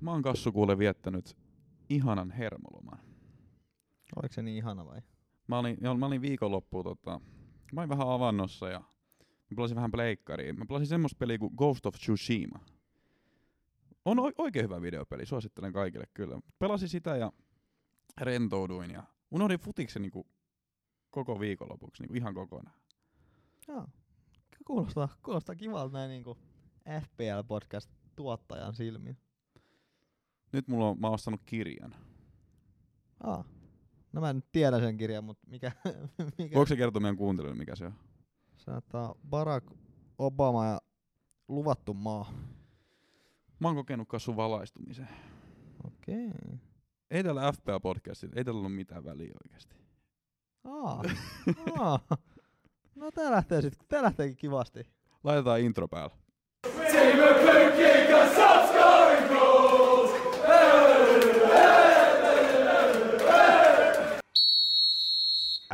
Mä oon Kassu kuule viettänyt ihanan hermoloman. Oliko se niin ihana vai? Mä olin, joo, mä olin viikonloppuun tota, mä olin vähän avannossa ja mä pelasin vähän pleikkaria. Mä pelasin semmoista peliä kuin Ghost of Tsushima. On o- oikein hyvä videopeli, suosittelen kaikille kyllä. Pelasin sitä ja rentouduin ja unohdin futiksen niinku koko viikonlopuksi niinku ihan kokonaan. Joo. Kuulostaa, kuulostaa kivalta näin niinku FPL-podcast tuottajan silmin. Nyt mulla on, mä oon ostanut kirjan. Aa. No mä en tiedä sen kirjan, mutta mikä, mikä Voiko se kertoa meidän kuuntelijoille, mikä se on? se on tää Barack Obama ja luvattu maa. Mä oon kokenut kasvun valaistumisen. Okei. Ei täällä FPA-podcastilla, ei täällä ole mitään väliä oikeasti. Aa. Aa. No tää lähtee sit, tää lähteekin kivasti. Laitetaan intro päälle.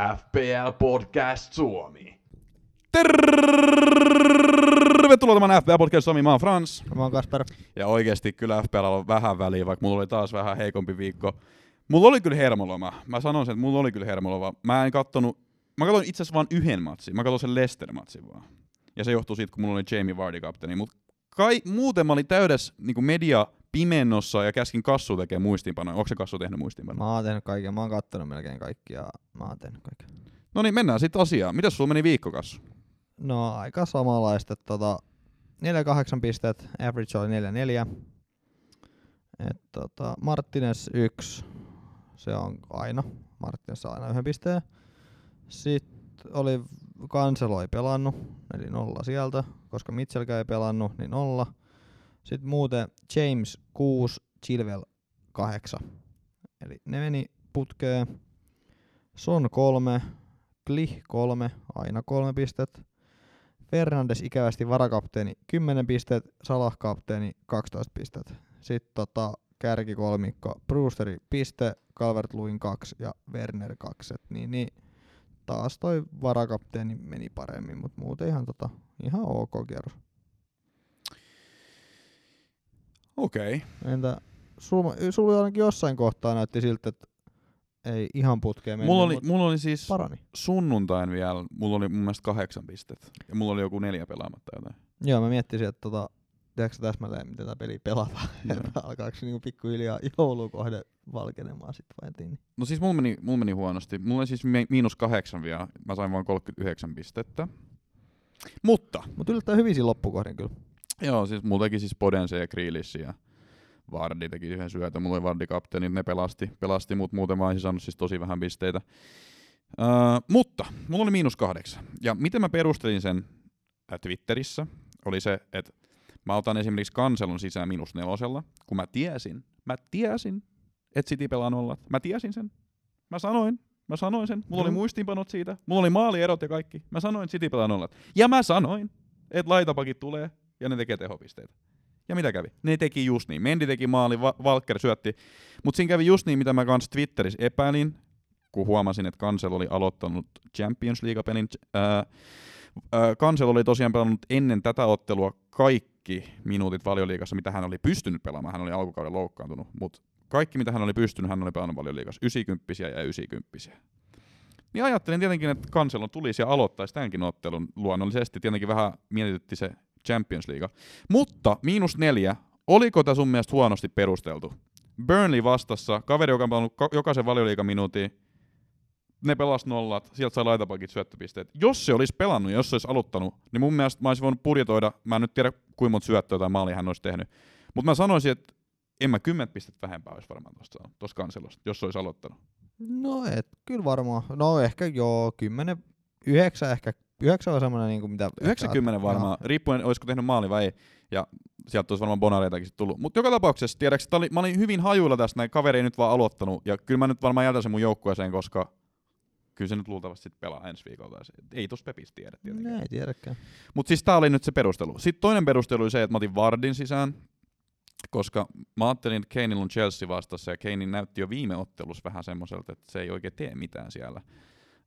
FPL Podcast Suomi. Tervetuloa tämän FPA-podcast Suomi, mä oon Frans. Mä oon Kasper. Ja oikeesti kyllä FPL on vähän väliä, vaikka mulla oli taas vähän heikompi viikko. Mulla oli kyllä hermoloma. Mä sanon sen, että mulla oli kyllä hermoloma. Mä en kattonut, mä katsoin itse asiassa vain yhden matsin. Mä katsoin sen Leicester-matsin vaan. Ja se johtuu siitä, kun mulla oli Jamie Vardy kapteeni. Mut kai, muuten mä olin täydessä niin media pimennossa ja käskin Kassu tekee muistiinpanoja. Onko se Kassu tehnyt muistiinpanoja? Mä oon tehnyt kaiken. Mä oon kattonut melkein kaikki ja mä oon tehnyt kaiken. No niin, mennään sitten asiaan. Mitäs sulla meni viikko, Kassu? No aika samanlaista. Tota, 4-8 pistet, average oli 4-4. Et, tota, Martinez 1, se on aina. Martinez saa aina yhden pisteen. Sitten oli Cancelo ei pelannut, eli nolla sieltä, koska Mitchellkään ei pelannut, niin nolla. Sitten muuten James 6, Chilwell 8. Eli ne meni putkeen. Son 3, Klich 3, aina 3 pistettä. Fernandes ikävästi varakapteeni 10 pistet, Salah kapteeni 12 pistet. Sitten tota, kärkikolmikko, Brewsteri piste, calvert Luin 2 ja Werner 2. Et niin, niin, taas toi varakapteeni meni paremmin, mutta muuten ihan, tota, ihan ok kierros. Okei. Okay. Entä sulla, sulla ainakin jossain kohtaa näytti siltä, että ei ihan putkeen mennyt, Mulla oli, mulla oli siis parani. sunnuntain vielä, mulla oli mun mielestä kahdeksan pistettä. Ja mulla oli joku neljä pelaamatta jotain. Joo, mä miettisin, että tota, tiedätkö täsmälleen, miten tätä peliä pelataan. Että alkaako se niinku pikkuhiljaa joulukohde valkenemaan sit vai niin? No siis mulla meni, mulla meni huonosti. Mulla oli siis mi- miinus kahdeksan vielä. Mä sain vain 39 pistettä. Mutta, Mut yllättäen hyvin siinä loppukohdin kyllä. joo, siis mulla teki siis Podense ja Grealish ja Vardi teki yhden syötön. Mulla oli Vardi kapteeni, ne pelasti, pelasti mut muuten mä olisin saanut siis tosi vähän pisteitä. Öö, mutta, mulla oli miinus kahdeksan. Ja miten mä perustelin sen äh, Twitterissä, oli se, että mä otan esimerkiksi kanselun sisään miinus nelosella, kun mä tiesin, mä tiesin, että City pelaa nollat. Mä tiesin sen. Mä sanoin, mä sanoin sen. Mulla oli Mm. muistiinpanot siitä. Mulla oli maalierot ja kaikki. Mä sanoin, että City pelaa nollat. Ja mä sanoin, että laitapakit tulee ja ne tekee tehopisteitä. Ja mitä kävi? Ne teki just niin. Mendi teki maali, Va- Valker syötti. Mutta siinä kävi just niin, mitä mä kans Twitterissä epäilin, kun huomasin, että Kansel oli aloittanut Champions League-pelin. Ää, ää, Kansel oli tosiaan pelannut ennen tätä ottelua kaikki minuutit valioliigassa, mitä hän oli pystynyt pelaamaan. Hän oli alkukauden loukkaantunut, mutta kaikki, mitä hän oli pystynyt, hän oli pelannut valioliigassa. 90 ja 90 Niin ajattelin tietenkin, että Kanselo tulisi ja aloittaisi tämänkin ottelun luonnollisesti. Tietenkin vähän mietitytti se Champions League. Mutta miinus neljä, oliko tämä sun mielestä huonosti perusteltu? Burnley vastassa, kaveri, joka on pelannut ka- jokaisen valioliigaminuutin, ne pelas nollat, sieltä sai laitapakit syöttöpisteet. Jos se olisi pelannut jos se olisi aloittanut, niin mun mielestä mä olisin voinut budjetoida, mä en nyt tiedä kuinka monta syöttöä tai maalia hän olisi tehnyt, mutta mä sanoisin, että en mä 10 pistettä vähempää olisi varmaan tuosta saanut, tuosta kanselosta, jos se olisi aloittanut. No et, kyllä varmaan. No ehkä joo, 10, 9 ehkä. 9 on semmoinen niinku mitä... 90 varmaan, riippuen olisiko tehnyt maali vai ei. Ja sieltä olisi varmaan bonareitakin tullut. Mutta joka tapauksessa, tiedätkö, tää oli, mä olin hyvin hajuilla tästä, näin kaveri ei nyt vaan aloittanut. Ja kyllä mä nyt varmaan jätän sen mun joukkueeseen, koska kyllä se nyt luultavasti sit pelaa ensi viikolla. Ei tossa Pepistä tiedä tietenkään. Ne ei tiedäkään. Mutta siis tää oli nyt se perustelu. Sitten toinen perustelu oli se, että mä otin Vardin sisään, koska mä ajattelin, että Kaneilla on Chelsea vastassa, ja Kane näytti jo viime ottelussa vähän semmoiselta, että se ei oikein tee mitään siellä.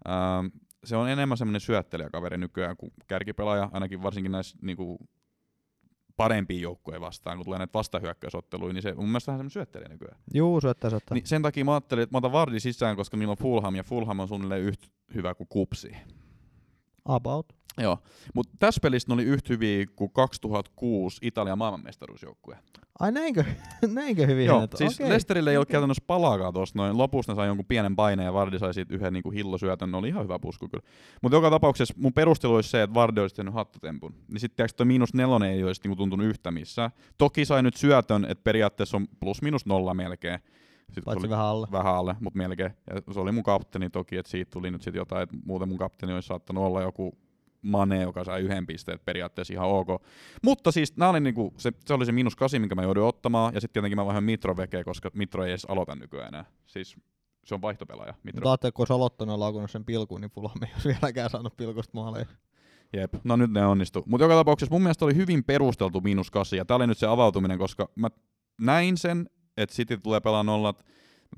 Ähm, se on enemmän semmoinen syöttelijäkaveri nykyään kuin kärkipelaaja, ainakin varsinkin näissä niinku, parempia joukkoja vastaan, kun tulee näitä vastahyökkäysotteluja, niin se mun mielestä vähän syöttelijä nykyään. Juu, syöttää, syöttää. Niin sen takia mä ajattelin, että mä otan Vardi sisään, koska niillä on Fulham, ja Fulham on suunnilleen yhtä hyvä kuin Kupsi. About. Joo, mutta tässä pelissä ne oli yhtä hyviä kuin 2006 Italian maailmanmestaruusjoukkue. Ai näinkö, näinkö hyvin? Joo, siis okei. Leicesterille ei ollut käytännössä palaakaan tuosta noin. Lopussa ne sai jonkun pienen paineen ja Vardi sai siitä yhden niinku hillosyötön. Ne oli ihan hyvä pusku kyllä. Mutta joka tapauksessa mun perustelu olisi se, että Vardi olisi tehnyt hattutempun. Niin sitten tiedätkö, toi miinus nelonen ei olisi niinku tuntunut yhtä missään. Toki sai nyt syötön, että periaatteessa on plus minus nolla melkein. Sitten Paitsi vähän alle. vähän alle, mutta melkein. Ja se oli mun kapteeni toki, että siitä tuli nyt sitten jotain, että muuten mun kapteeni olisi saattanut olla joku Mane, joka sai yhden pisteen, periaatteessa ihan ok. Mutta siis oli niinku, se, se, oli se miinus kasi, minkä mä jouduin ottamaan, ja sitten tietenkin mä vaihan Mitro vekeä, koska Mitro ei edes aloita nykyään enää. Siis se on vaihtopelaaja, Mitro. Mutta ajattelin, kun olisi aloittanut laukunut sen pilkuun, niin Fulham ei olisi vieläkään saanut pilkusta maaleja. Jep, no nyt ne onnistu. Mutta joka tapauksessa mun mielestä oli hyvin perusteltu miinus kasi, ja tää oli nyt se avautuminen, koska mä näin sen, että City tulee pelaa nollat.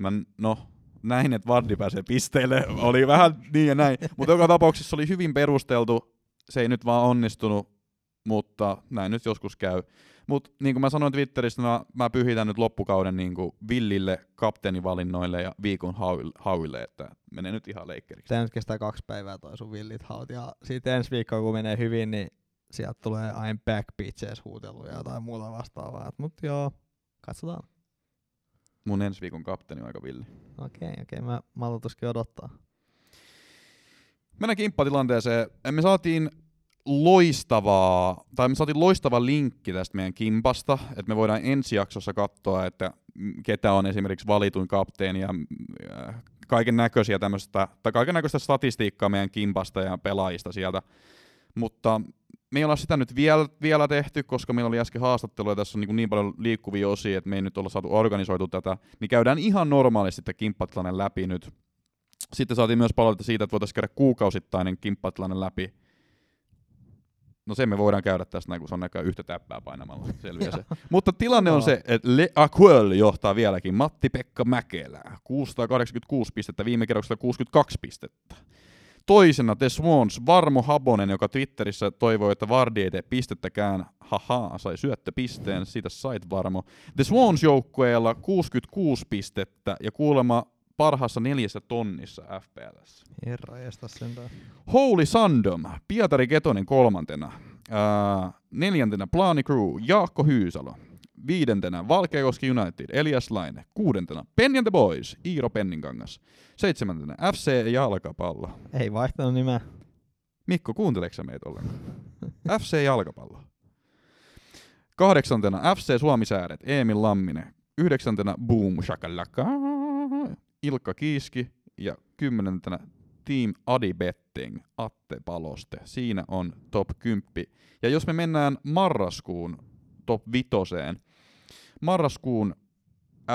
Mä, no, näin, että Vardy pääsee pisteille. Oli vähän niin ja näin. Mutta joka tapauksessa oli hyvin perusteltu. Se ei nyt vaan onnistunut, mutta näin nyt joskus käy. Mutta niin kuin mä sanoin Twitterissä, mä, mä pyhitän nyt loppukauden niin kuin Villille, kapteenivalinnoille ja viikon hauille, hauille että menee nyt ihan leikkeriksi. Tää nyt kestää kaksi päivää toi sun villit haut. Ja sitten ensi viikkoa, kun menee hyvin, niin sieltä tulee I'm back bitches huuteluja tai muuta vastaavaa. Mut joo, katsotaan. Mun ensi viikon kapteeni on aika villi. Okei, okei, mä maltuskin odottaa. Mennään kimppatilanteeseen. Me saatiin loistavaa, tai me saatiin loistava linkki tästä meidän kimpasta, että me voidaan ensi jaksossa katsoa, että ketä on esimerkiksi valituin kapteeni ja kaiken näköisiä tämmöistä, tai kaiken näköistä statistiikkaa meidän kimpasta ja pelaajista sieltä. Mutta me ei olla sitä nyt vielä, vielä tehty, koska meillä oli äsken haastattelu ja tässä on niin, niin paljon liikkuvia osia, että me ei nyt olla saatu organisoitu tätä, niin käydään ihan normaalisti tämä kimppatilanne läpi nyt. Sitten saatiin myös palautetta siitä, että voitaisiin käydä kuukausittainen kimppatilanne läpi. No sen me voidaan käydä tästä näin, kun se on näköjään yhtä täppää painamalla. Selviää se. Mutta tilanne on se, että Le Aquel johtaa vieläkin. Matti-Pekka Mäkelä. 686 pistettä, viime kerroksella 62 pistettä. Toisena The Swans, Varmo Habonen, joka Twitterissä toivoi, että Vardi ei tee pistettäkään. Haha, sai syöttöpisteen, siitä sait Varmo. The Swans joukkueella 66 pistettä ja kuulemma parhaassa neljässä tonnissa FPLssä. Herra estä sentään. Holy Sandom, Pietari Ketonen kolmantena. Ää, neljäntenä Plani Crew, Jaakko Hyysalo. Viidentenä Valkeakoski United, Elias Laine. Kuudentena Penny and the Boys, Iiro Penninkangas. Seitsemäntenä FC Jalkapallo. Ei vaihtanut nimeä. Mikko, kuunteleksä sä meitä ollenkaan? FC Jalkapallo. Kahdeksantena FC Suomisääret, Emil Lamminen. Yhdeksäntenä Boom Shakalaka, Ilkka Kiiski. Ja kymmenentenä Team Adi Betting, Atte Paloste. Siinä on top 10. Ja jos me mennään marraskuun top vitoseen, marraskuun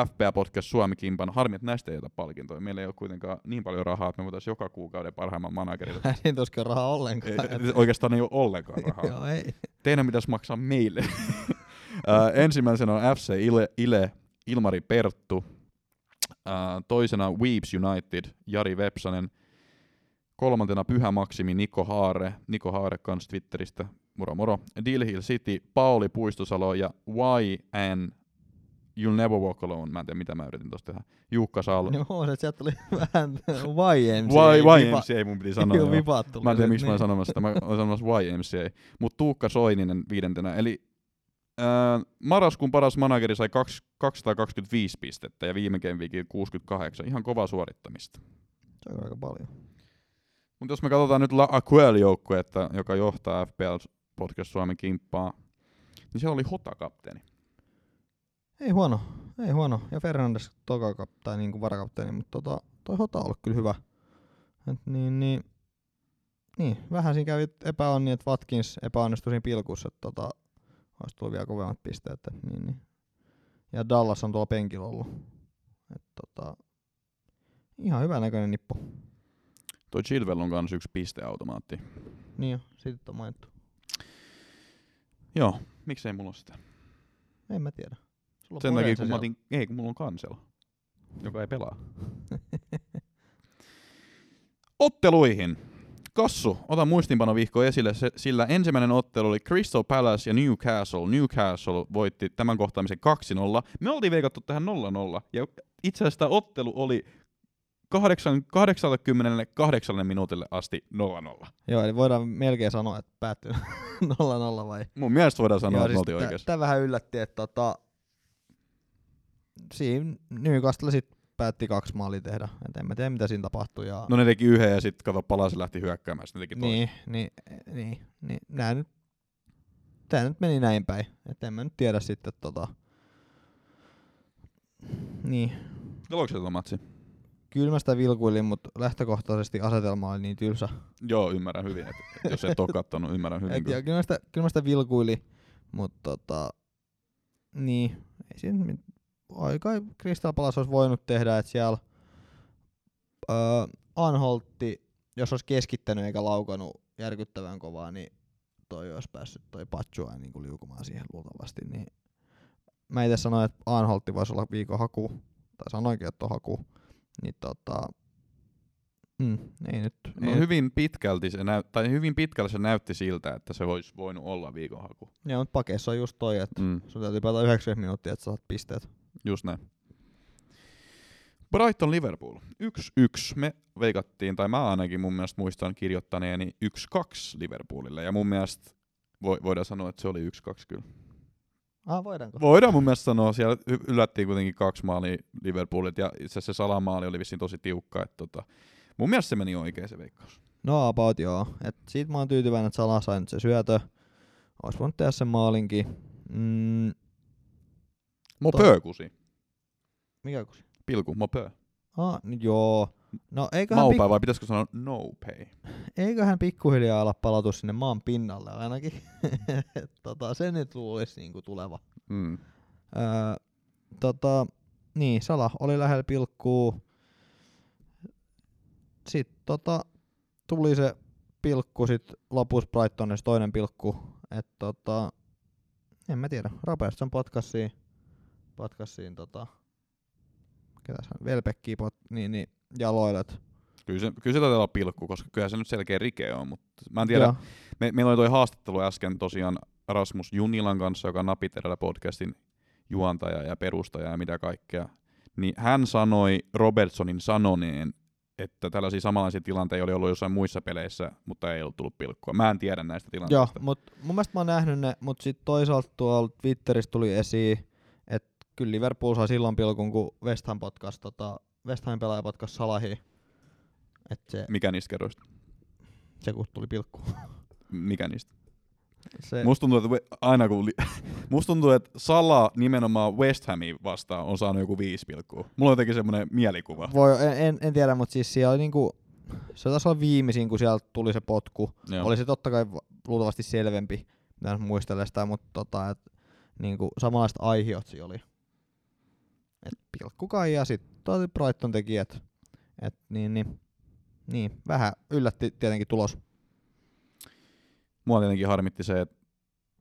FPA Podcast Suomi Kimpan, harmi, että näistä ei ota palkintoja. Meillä ei ole kuitenkaan niin paljon rahaa, että me voitaisiin joka kuukauden parhaimman managerin Ei tuskin rahaa ollenkaan. ei, oikeastaan ei ole ollenkaan rahaa. Joo, ei. Teidän pitäisi maksaa meille. Ää, ensimmäisenä on FC Ile, Ile Ilmari Perttu. Ää, toisena Weeps United, Jari Vepsanen. Kolmantena Pyhä Maksimi, Niko Haare. Niko Haare kans Twitteristä. Moro moro. Deal Hill City, Pauli Puistosalo ja YN You'll Never Walk Alone. Mä en tiedä, mitä mä yritin tosta tehdä. Juukka Salo. Joo, se sieltä tuli vähän YMCA. Y, YMCA mun piti sanoa. Joo, vipaat tuli Mä en tiedä, miksi mä oon niin. sanomassa sitä. Mä oon sanomassa YMCA. Mutta Tuukka Soininen viidentenä. Eli marraskuun paras manageri sai kaks- 225 pistettä ja viime Game 68. Ihan kova suorittamista. Se on aika paljon. Mutta jos me katsotaan nyt La Aquel joukkuetta, joka johtaa FPL Podcast Suomen kimppaa, niin siellä oli Hota-kapteeni. Ei huono, ei huono. Ja Fernandes toka kap, tai niin kuin varakapteeni, mutta tota, toi Hota on ollut kyllä hyvä. Et niin, niin, niin, vähän siinä kävi epäonni, että Watkins epäonnistui siinä pilkussa, tota, olisi tullut vielä kovemmat pisteet. Et niin, niin. Ja Dallas on tuolla penkillä ollut. Et tota, ihan hyvä näköinen nippu. Toi Chilwell on kanssa yksi pisteautomaatti. Niin jo, siitä on mainittu. Joo, miksei mulla ole sitä? En mä tiedä. Sulla Sen takia, kun mä otin, ei kun mulla on kansel, joka ei pelaa. Otteluihin. Kassu, ota muistinpanovihko esille, se, sillä ensimmäinen ottelu oli Crystal Palace ja Newcastle. Newcastle voitti tämän kohtaamisen 2-0. Me oltiin veikattu tähän 0-0, ja itse asiassa tämä ottelu oli 8, 88 minuutille asti 0-0. Joo, eli voidaan melkein sanoa, että päättyy 0-0 vai? Mun mielestä voidaan sanoa, Joo, että siis oltiin oikeassa. Tää vähän yllätti, että tota, siinä Newcastle sit päätti kaksi maalia tehdä. Et en mä tiedä, mitä siinä tapahtui. Ja No ne teki yhden ja sitten kato palasi lähti hyökkäämään, sitten ne teki toisen. niin, niin, niin, niin, nää nyt, tää nyt meni näin päin. Et en mä nyt tiedä sitten tota, niin, Oliko se tuo matsi? kyllä mä sitä vilkuilin, mutta lähtökohtaisesti asetelma oli niin tylsä. Joo, ymmärrän hyvin. Et, et jos et ole kattonut, ymmärrän hyvin. Et, kyllä. ja kyllä, mä sitä, kyllä mä sitä vilkuili, mutta tota, niin, ei siinä mit- aika Crystal Palace olisi voinut tehdä, että siellä öö, Anholtti, jos olisi keskittänyt eikä laukannut järkyttävän kovaa, niin toi olisi päässyt toi Patsua niin kuin liukumaan siihen luultavasti. Niin mä itse sanoin, että Anholtti voisi olla viikon haku, tai sanoinkin, että on haku, niin tota, mm, ei nyt. No ei hyvin pitkälti se näyt, tai hyvin pitkälle se näytti siltä, että se olisi voinut olla viikonhaku. Joo, mutta pakeissa on just toi, että Mm, sun täytyy pelata 90 minuuttia, että saat pisteet. Just näin. Brighton Liverpool. 1-1. Me veikattiin, tai mä ainakin mun mielestä muistan kirjoittaneeni 1-2 Liverpoolille. Ja mun mielestä vo, voidaan sanoa, että se oli 1-2 kyllä. Ah, voidaanko? Voidaan mun mielestä sanoa, siellä yllättiin kuitenkin kaksi maalia Liverpoolit, ja itse asiassa se salamaali oli vissiin tosi tiukka. Että tota, mun mielestä se meni oikein se veikkaus. No about joo. Et siitä mä oon tyytyväinen, että Salah sai nyt se syötö. Ois voinut tehdä sen maalinkin. Mm, Mopö kusi. mikä kun? Pilku, mopö. Ah, joo. No eiköhän, Maupää vai pitäisikö sanoa no pay? pik- eiköhän pikkuhiljaa ala palautua sinne maan pinnalle ainakin. Tota, se nyt luulisi niinku tuleva. Mm. Öö, tota, niin, Salah oli lähellä pilkkuu. Sitten tota, tuli se pilkku, sit lopussa Brightonissa toinen pilkku. Et tota, en mä tiedä, Robertson potkassiin, potkassiin tota, ketäs hän, Velbekkiä pot, niin, niin, jaloille. et- Kyllä se, kyllä se taitaa olla pilkku, koska kyllä se nyt selkeä rike on, mutta mä en tiedä. Joo. Me, meillä oli toi haastattelu äsken tosiaan Rasmus Junilan kanssa, joka on Napiterellä podcastin juontaja ja perustaja ja mitä kaikkea. Niin hän sanoi Robertsonin sanoneen, että tällaisia samanlaisia tilanteita oli ollut jossain muissa peleissä, mutta ei ollut tullut pilkkua. Mä en tiedä näistä Joo, tilanteista. mutta mun mielestä mä oon nähnyt ne, mutta sitten toisaalta tuolla Twitterissä tuli esiin, kyllä Liverpool sai silloin pilkun, kun West Ham potkas, tota, West Ham pelaaja potkas Salahi. Että se, Mikä niistä kerroista? se kun tuli pilkku. Mikä niistä? Se, Musta tuntuu, että we- aina kun li- musta tuntuu, että Sala nimenomaan West Hamia vastaan on saanut joku viisi pilkkua. Mulla on jotenkin semmoinen mielikuva. voi, en, en, en, tiedä, mutta siis siellä oli niinku, se taisi olla viimeisin, kun sieltä tuli se potku. Joo. Oli se totta kai va- luultavasti selvempi, mitä nyt muistelen sitä, mutta tota, et, niinku, samanlaiset aihiot siinä oli. Et pilkku kai ja sitten Brighton teki, et, et, niin, niin, niin, vähän yllätti tietenkin tulos. Mua tietenkin harmitti se, että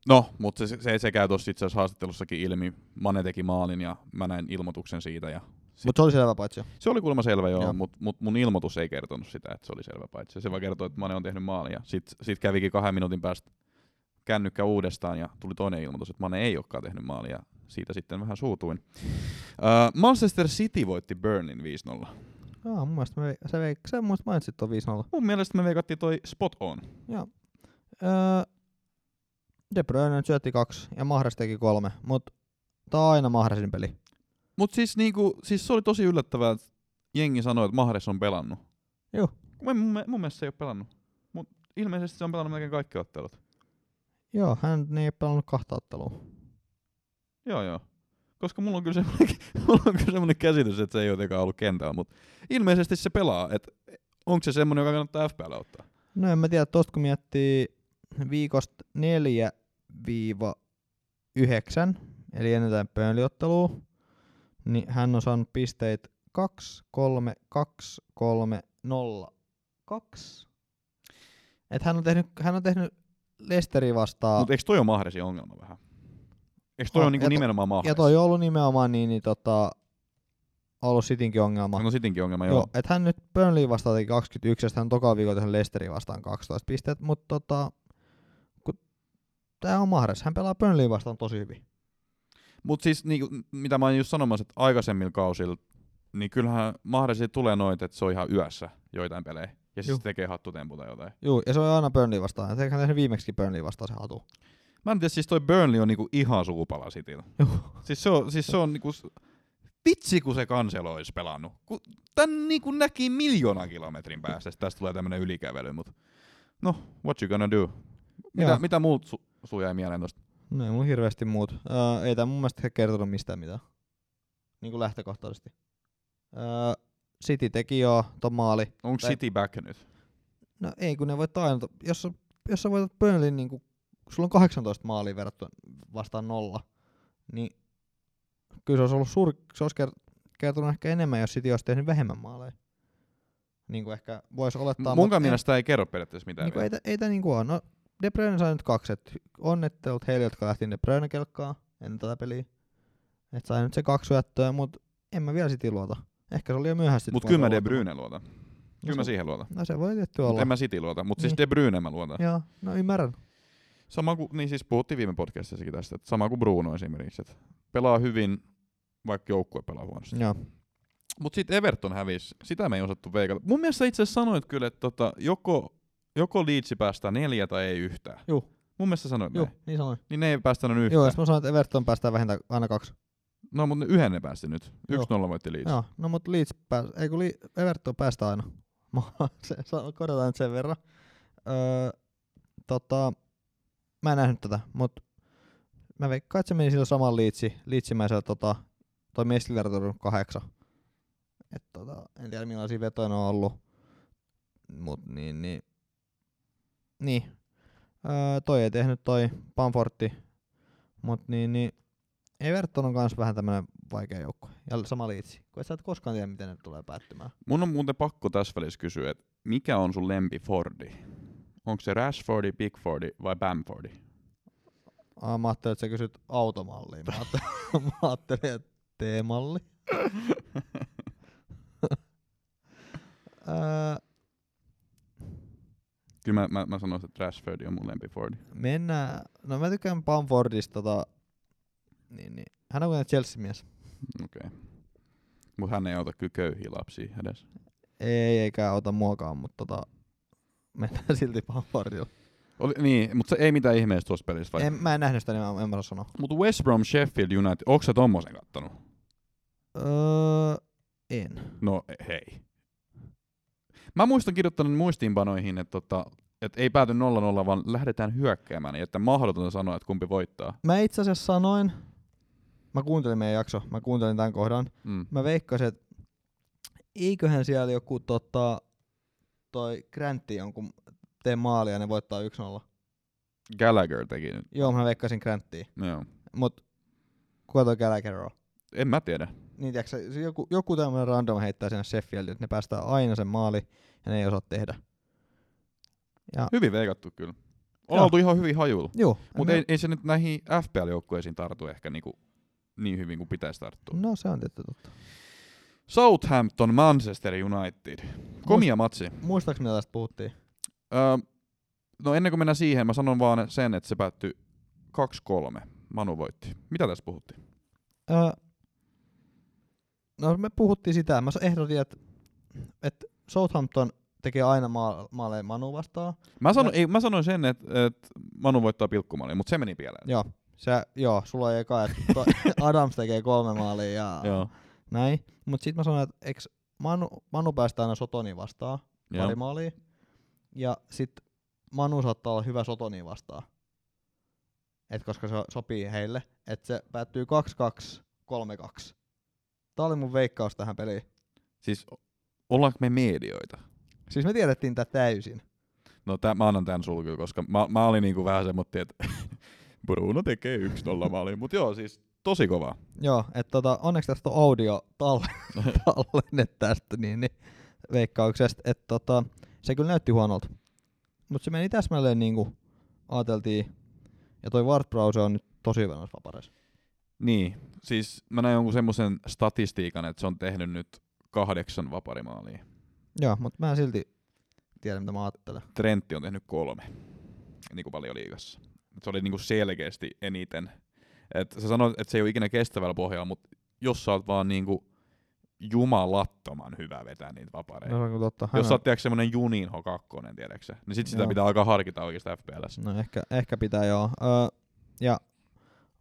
No, mutta se, se, se käy tuossa itse asiassa haastattelussakin ilmi. Mane teki maalin ja mä näin ilmoituksen siitä. Ja sit, Mutta se oli selvä paitsi jo. se oli kuulemma selvä joo, Joo. mutta mut mun ilmoitus ei kertonut sitä, että se oli selvä paitsi. Se vaan kertoi, että Mane on tehnyt maalin ja sit, sit kävikin kahden minuutin päästä kännykkä uudestaan ja tuli toinen ilmoitus, että Mane ei olekaan tehnyt maalia ja siitä sitten vähän suutuin. Uh, Manchester City voitti Burnin 5-0. Joo, mun mielestä me, se, veik, se mun mielestä mainitsit tuon 5-0. Mun mielestä me veikattiin toi spot on. Joo. Öö, De Bruyne syötti kaksi ja Mahrez teki kolme, mutta tää on aina Mahrezin peli. Mut siis, niinku, siis se oli tosi yllättävää, että jengi sanoi, että Mahrez on pelannut. Joo. Mun, mun, mun mielestä se ei ole pelannut. Mut ilmeisesti se on pelannut melkein kaikki ottelut. Joo, hän ei pelannut kahta ottelua. Joo, joo. Koska mulla on kyllä semmoinen, mulla on kyllä semmoinen käsitys, että se ei ole jotenkaan ollut kentällä, mutta ilmeisesti se pelaa. Et onko se semmoinen, joka kannattaa FPL ottaa? No en mä tiedä, tosta kun miettii viikosta 4-9, eli ennen tämän pöönliottelua, niin hän on saanut pisteitä 2, 3, 2, 3, 0, 2. Et hän on tehnyt, hän on tehnyt Lesteri vastaan, Mutta eikö toi ole Mahresin ongelma vähän? Eikö toi On, ole niinku nimenomaan Mahrez? ja toi on ollut nimenomaan niin, niin tota, ollut Citynkin ongelma. No sitinkin ongelma, Joo, joo. että hän nyt Burnley vastaan teki 21, ja hän toka viikolla tehnyt Leicesterin vastaan 12 pistet, mutta tota, kun tää on Mahrez, hän pelaa Burnley vastaan tosi hyvin. Mut siis niinku, mitä mä oon just sanomassa, että aikaisemmilla kausilla, niin kyllähän mahdollisesti tulee noita, että se on ihan yössä joitain pelejä. Ja siis Juh. se tekee hattutempu tai jotain. Joo, ja se on aina Burnley vastaan. Ja hän tehnyt viimeksi Burnley vastaan se hatu. Mä en tiedä, siis toi Burnley on niinku ihan suupala. Joo. Siis se on, siis se on niinku, vitsi kun se kanselo olisi pelannut. Kun tän niinku näki miljoona kilometrin päästä, että tästä tulee tämmönen ylikävely, mut no, what you gonna do? Mitä, Joo. mitä muut su, su jäi mieleen tosta? No ei mulla hirveästi muut. Öö, ei tää mun mielestä kertonut mistään mitään. Niin kuin lähtökohtaisesti. Öö, City teki jo ton maali. Onko Tai- City back nyt? No ei, kun ne voittaa aina. Jos, sä- jos sä voitat Burnleyn, niin kun sulla on 18 maalia verrattuna vastaan nolla, niin kyllä se olisi ollut suuri, se olisi ker- kertonut ehkä enemmän, jos City olisi tehnyt vähemmän maaleja. Niin kuin ehkä voisi olettaa. Munkaan mielestä ei kerro periaatteessa mitään. Niin kuin ei, tä- ei tää niinku ole. No, De Bruyne sai nyt kaksi. Et onnittelut heille, jotka lähti De Bruyne kelkkaan ennen tätä peliä. Et sai nyt se kaksi syöttöä, mut en mä vielä City luota. Ehkä se oli jo myöhästi. Mut kun kyllä mä De. Bruyne luotan. Kyllä No mä siihen luotan. No se voi tietty Mut olla. en mä City luota, mutta siis Niin. De Bruyne mä luotan. Joo, no ymmärrän. Sama kuin, niin siis puhuttiin viime podcastissakin tästä, että sama kuin Bruno esimerkiksi, että pelaa hyvin, vaikka joukkue pelaa huonosti. Joo. Mutta sitten Everton hävisi, sitä me ei osattu veikata. Mun mielestä itse asiassa sanoit kyllä, että tota, joko, joko Leedsi päästää neljä tai ei yhtään. Juu. Mun mielestä sanoit Joo, näin. niin sanoin. Niin ne ei päästänyt yhtään. Joo, sit mä sanoin, että Everton päästään vähintään aina kaksi. No mutta yhden ne päästi nyt. Joo. Yksi nolla voitti Leeds. Joo, no mut Leeds pääs, ei kun Everton päästään aina. Se, korjataan nyt sen verran. Öö, tota, mä en nähnyt tätä, mut mä veikkaan, että se meni sillä samalla liitsi, liitsimäisellä tota, toi Mestlivertorun kahdeksan. Et tota, en tiedä millaisia vetoja ne on ollut. Mut niin, niin. Niin. Öö, toi ei tehnyt toi Pamfortti. Mut niin, niin. Everton on kans vähän tämmönen vaikea joukko. Ja sama liitsi. Kun et sä et koskaan tiedä, miten ne tulee päättymään. Mun on muuten pakko tässä välissä kysyä, että mikä on sun lempi Fordi? Onko se Rashfordi, Bigfordi vai Bamfordi? Ah, mä ajattelin, että sä kysyt automallia. Mä ajattelin, mä ajattelin että T-malli. Kyllä mä, mä, mä sanoisin, että Rashfordi on mun lempi Fordi. mennään. No mä tykkään Bamfordista. Tota, niin, niin. Hän on kuitenkin Chelsea-mies. Okei. Okay. Mut hän ei auta kyllä köyhiä lapsia edes. Ei, eikä ota muokaan, mutta tota, mennään silti Bamfordilla. Oli, niin, mutta se ei mitään ihmeellistä tuossa pelissä vai? En, mä en nähnyt sitä, niin mä en mä sanoa. Mutta West Brom Sheffield United, onko sä tommosen kattonut? Öö, en. No hei. Mä muistan kirjoittanut muistiinpanoihin, että tota, et ei pääty 0-0, vaan lähdetään hyökkäämään, niin että mahdotonta sanoa, että kumpi voittaa. Mä itse asiassa sanoin, mä kuuntelin meidän jakso, mä kuuntelin tämän kohdan. Mm. Mä veikkasin, että eiköhän siellä joku tota, toi Grantti jonkun tee maalia ja ne voittaa 1-0. Gallagher teki nyt. Joo, mä veikkasin Granttia. Joo. Mut kuka toi Gallagher on? En mä tiedä. Niin tiiäksä, joku, joku tämmönen random heittää sinne Sheffieldiin, että ne päästää aina sen maali ja ne ei osaa tehdä. Ja, Hyvin veikattu kyllä. On oltu ihan hyvin hajuilla. joo. Mutta no, ei, ei, se nyt näihin FPL-joukkueisiin tartu ehkä niinku niin hyvin kuin pitäisi tarttua. no se on tietty totta. Southampton, Manchester United. Komia matsi. Muistaaks mitä tästä puhuttiin? Öö, no ennen kuin mennään siihen, mä sanon vaan sen, että se päättyi 2-3. Manu voitti. Mitä tässä puhuttiin? Öö, no me puhuttiin sitä. Mä ehdotin, että, että Southampton tekee aina maal- maaleja Manu vastaan. Mä, sano, Ja- ei, mä sanoin sen, että, että Manu voittaa pilkkumalin, mutta se meni pieleen. Joo, se, joo, sulla ei eka, että Adams tekee kolme maalia ja Joo. näin. Mut sit mä sanoin, että eks Manu, Manu päästää aina Sotoni vastaan, Joo. pari maalia. Ja sit Manu saattaa olla hyvä Sotoni vastaan. Et koska se sopii heille, että se päättyy 2-2, 3-2. Tää oli mun veikkaus tähän peliin. Siis ollaanko me medioita? Siis me tiedettiin tää täysin. No tää, mä annan tän sul kyllä, koska mä, mä olin niinku vähän semmoinen, että Bruno tekee 1-0 maaliin. Mut joo, siis tosi kova. Joo, että tota, onneksi tästä on audio talle- tallenne tästä niin, niin, veikkauksesta, että tota, se kyllä näytti huonolta. Mutta se meni täsmälleen niin kuin ajateltiin. Ja toi Ward Browse on nyt tosi hyvä noissa vapareissa. Niin, siis mä näin jonkun semmoisen statistiikan, että se on tehnyt nyt kahdeksan vaparimaalia. Joo, mutta mä en silti tiedä, mitä mä ajattelen. Trentti on tehnyt kolme, niin kuin paljon liigassa. Se oli niin kuin selkeästi eniten. Et sä sanoit, että se ei ole ikinä kestävällä pohjalla, mutta jos sä oot vaan niin kuin jumalattoman hyvä vetää niitä vapareita. No, totta. Jos sä oot tiedätkö semmonen Juninho 2, tiedätkö niin sit sitä Joo. pitää alkaa harkita oikeasti FPLssä. No ehkä, ehkä pitää joo. Öö, ja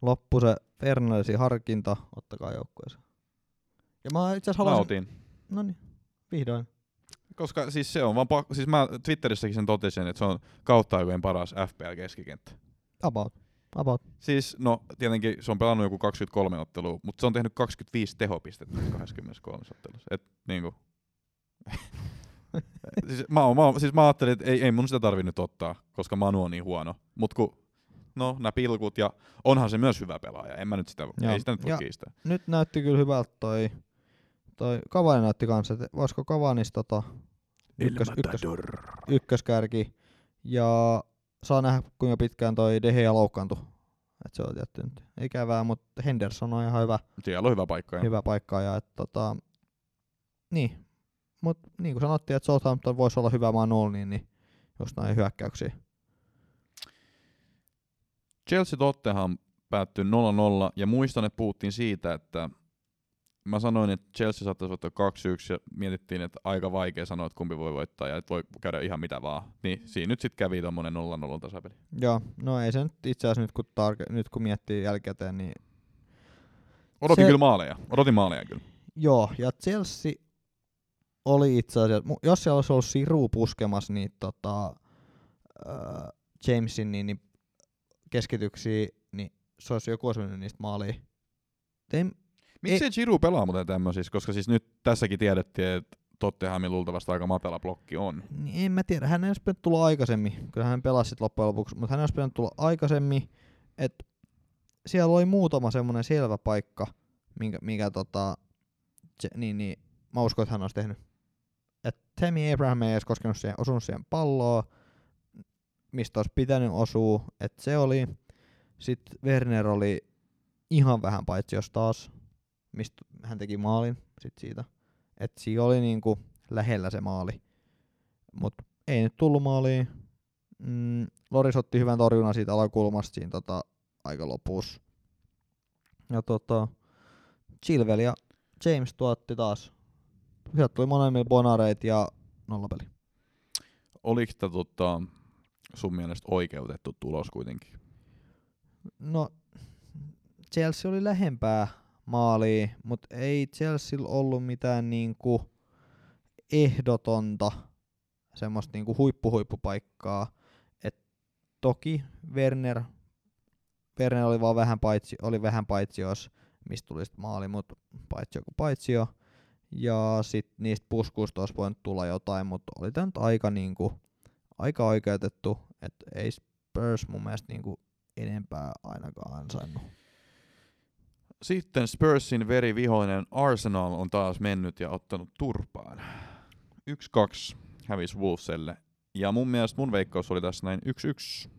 loppu se Fernandesin harkinta, ottakaa joukkueeseen. Ja mä itse asiassa haluaisin... No niin, vihdoin. Koska siis se on vaan pakko, siis mä Twitterissäkin sen totesin, että se on kautta aikojen paras FPL-keskikenttä. About. About. Siis, no tietenkin se on pelannut joku 23 ottelua, mutta se on tehnyt 25 tehopistettä 23 ottelussa. Et niinku... siis, mä, oon- mä, oon- siis mä ajattelin, että ei, ei mun sitä tarvi nyt ottaa, koska Manu on niin huono. Mut kun, no nämä pilkut ja onhan se myös hyvä pelaaja, en mä nyt sitä, Joo. ei sitä nyt voi kiistää. Nyt näytti kyllä hyvältä toi, toi Cavani näytti kanssa, että voisiko Cavanis tota ykkös, ykkös, ykköskärki. Ja saa nähdä kuinka pitkään toi De Gea loukkaantui. Et se on tietty nyt ikävää, mutta Henderson on ihan hyvä, Siellä on hyvä paikka. Hyvä paikka. Ja et, tota, niin. Mut niin kuin sanottiin, että Southampton voisi olla hyvä Manuel, niin, niin just näin hyökkäyksiä. Chelsea Tottenham päättyi 0-0 ja muistan, että puhuttiin siitä, että mä sanoin, että Chelsea saattaisi voittaa 2-1 ja mietittiin, että aika vaikea sanoa, että kumpi voi voittaa ja että voi käydä ihan mitä vaan. Niin siinä nyt sitten kävi tommonen 0-0 tasapeli. Joo, no ei se nyt itse asiassa nyt kun, tarke- nyt kun miettii jälkikäteen, niin Odotin Se- kyllä maaleja. Odotin maaleja kyllä. Joo, ja Chelsea oli itse asiassa, jos siellä olisi ollut Siru puskemassa niitä tota, äh, Jamesin niin, niin keskityksiä, niin se olisi joku olisi niistä maaliin. Tein, Miksi Giroud pelaa muuten tämmöisissä, koska siis nyt tässäkin tiedettiin, että Tottenhamin luultavasti aika matala blokki on. niin en mä tiedä, hän ei olisi pitänyt tulla aikaisemmin. Kyllä hän pelasi sit loppujen lopuksi, mutta hän olisi pitänyt tulla aikaisemmin. Et siellä oli muutama semmoinen selvä paikka, minkä, mikä tota, se, niin, niin, mä uskon, että hän olisi tehnyt. Et Tammy Abraham ei edes koskenut siihen, osunut siihen palloon, mistä olisi pitänyt osua, että se oli. Sitten Werner oli ihan vähän paitsi jos taas, mistä hän teki maalin sit siitä. Että siinä oli niinku lähellä se maali. Mut ei nyt tullut maaliin. Mm, Loris otti hyvän torjunnan siitä alakulmasta siinä tota, aika lopussa. Ja tota, Chilwell ja James tuotti taas. Sieltä tuli molemmilla bonareit ja nollapeli. Oliko tämä tota, sun mielestä oikeutettu tulos kuitenkin? No, Chelsea oli lähempää maalia, mutta ei Chelsea ollut mitään niinku ehdotonta semmoista niinku huippuhuippupaikkaa. Et toki Werner, Werner oli vaan vähän paitsi, oli vähän paitsi jos mistä tuli sit maali, mutta paitsi joku paitsi jo. Ja sit niistä puskuista olisi voinut tulla jotain, mutta oli tämä nyt aika, niinku, aika oikeutettu, että ei Spurs mun mielestä niinku enempää ainakaan ansainnut. Sitten Spursin verivihoinen Arsenal on taas mennyt ja ottanut turpaan. 1-2 hävisi Wolveselle. Ja mun mielestä mun veikkaus oli tässä näin 1-1.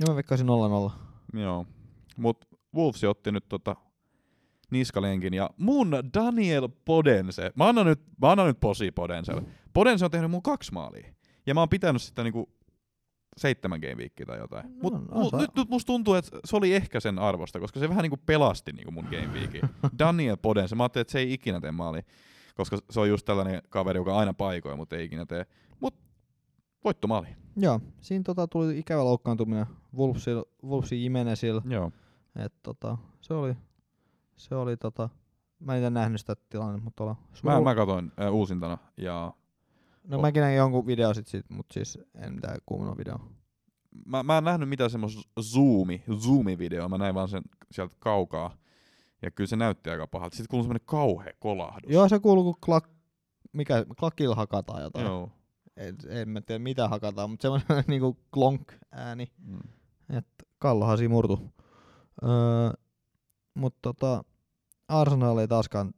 Ja mä veikkaisin 0-0. Joo. Mut Wolves otti nyt tota niskalenkin ja mun Daniel Podense, mä annan nyt, mä annan nyt posi Podenselle. Podense on tehnyt mun kaksi maalia. Ja mä oon pitänyt sitä niinku seitsemän game weekia tai jotain. No, Mut, no, mut sa- nyt, nyt musta tuntuu, että se oli ehkä sen arvosta, koska se vähän niinku pelasti niinku mun game weekin. Daniel Podense, mä ajattelin, että se ei ikinä tee maalia, koska se on just tällainen kaveri, joka aina paikoi, mutta ei ikinä tee. Mut voittomaali. Joo, siinä tota tuli ikävä loukkaantuminen Wolvesil, Wolvesin Jimenezil. Joo. Et tota, se oli, se oli tota, mä en nähnyt sitä tilannetta, mutta tuolla Mä, mä katoin äh, uusintana ja No mäkin näin jonkun video sit, sit mutta siis en mitään kuuminut video. mä, mä en nähnyt mitään semmoista zoomi, zoomi-videoa, mä näin vaan sen sieltä kaukaa. Ja kyllä se näytti aika pahalta. Sitten kuului semmoinen kauhea kolahdus. Joo, se kuuluu kun klak, mikä, klakilla hakataan jotain. Joo. En, en mä tiedä mitä hakataan, mutta semmoinen niinku klonk ääni. Mm. että Kallohan siinä murtu. Öö, mutta tota, Arsenal ei taaskaan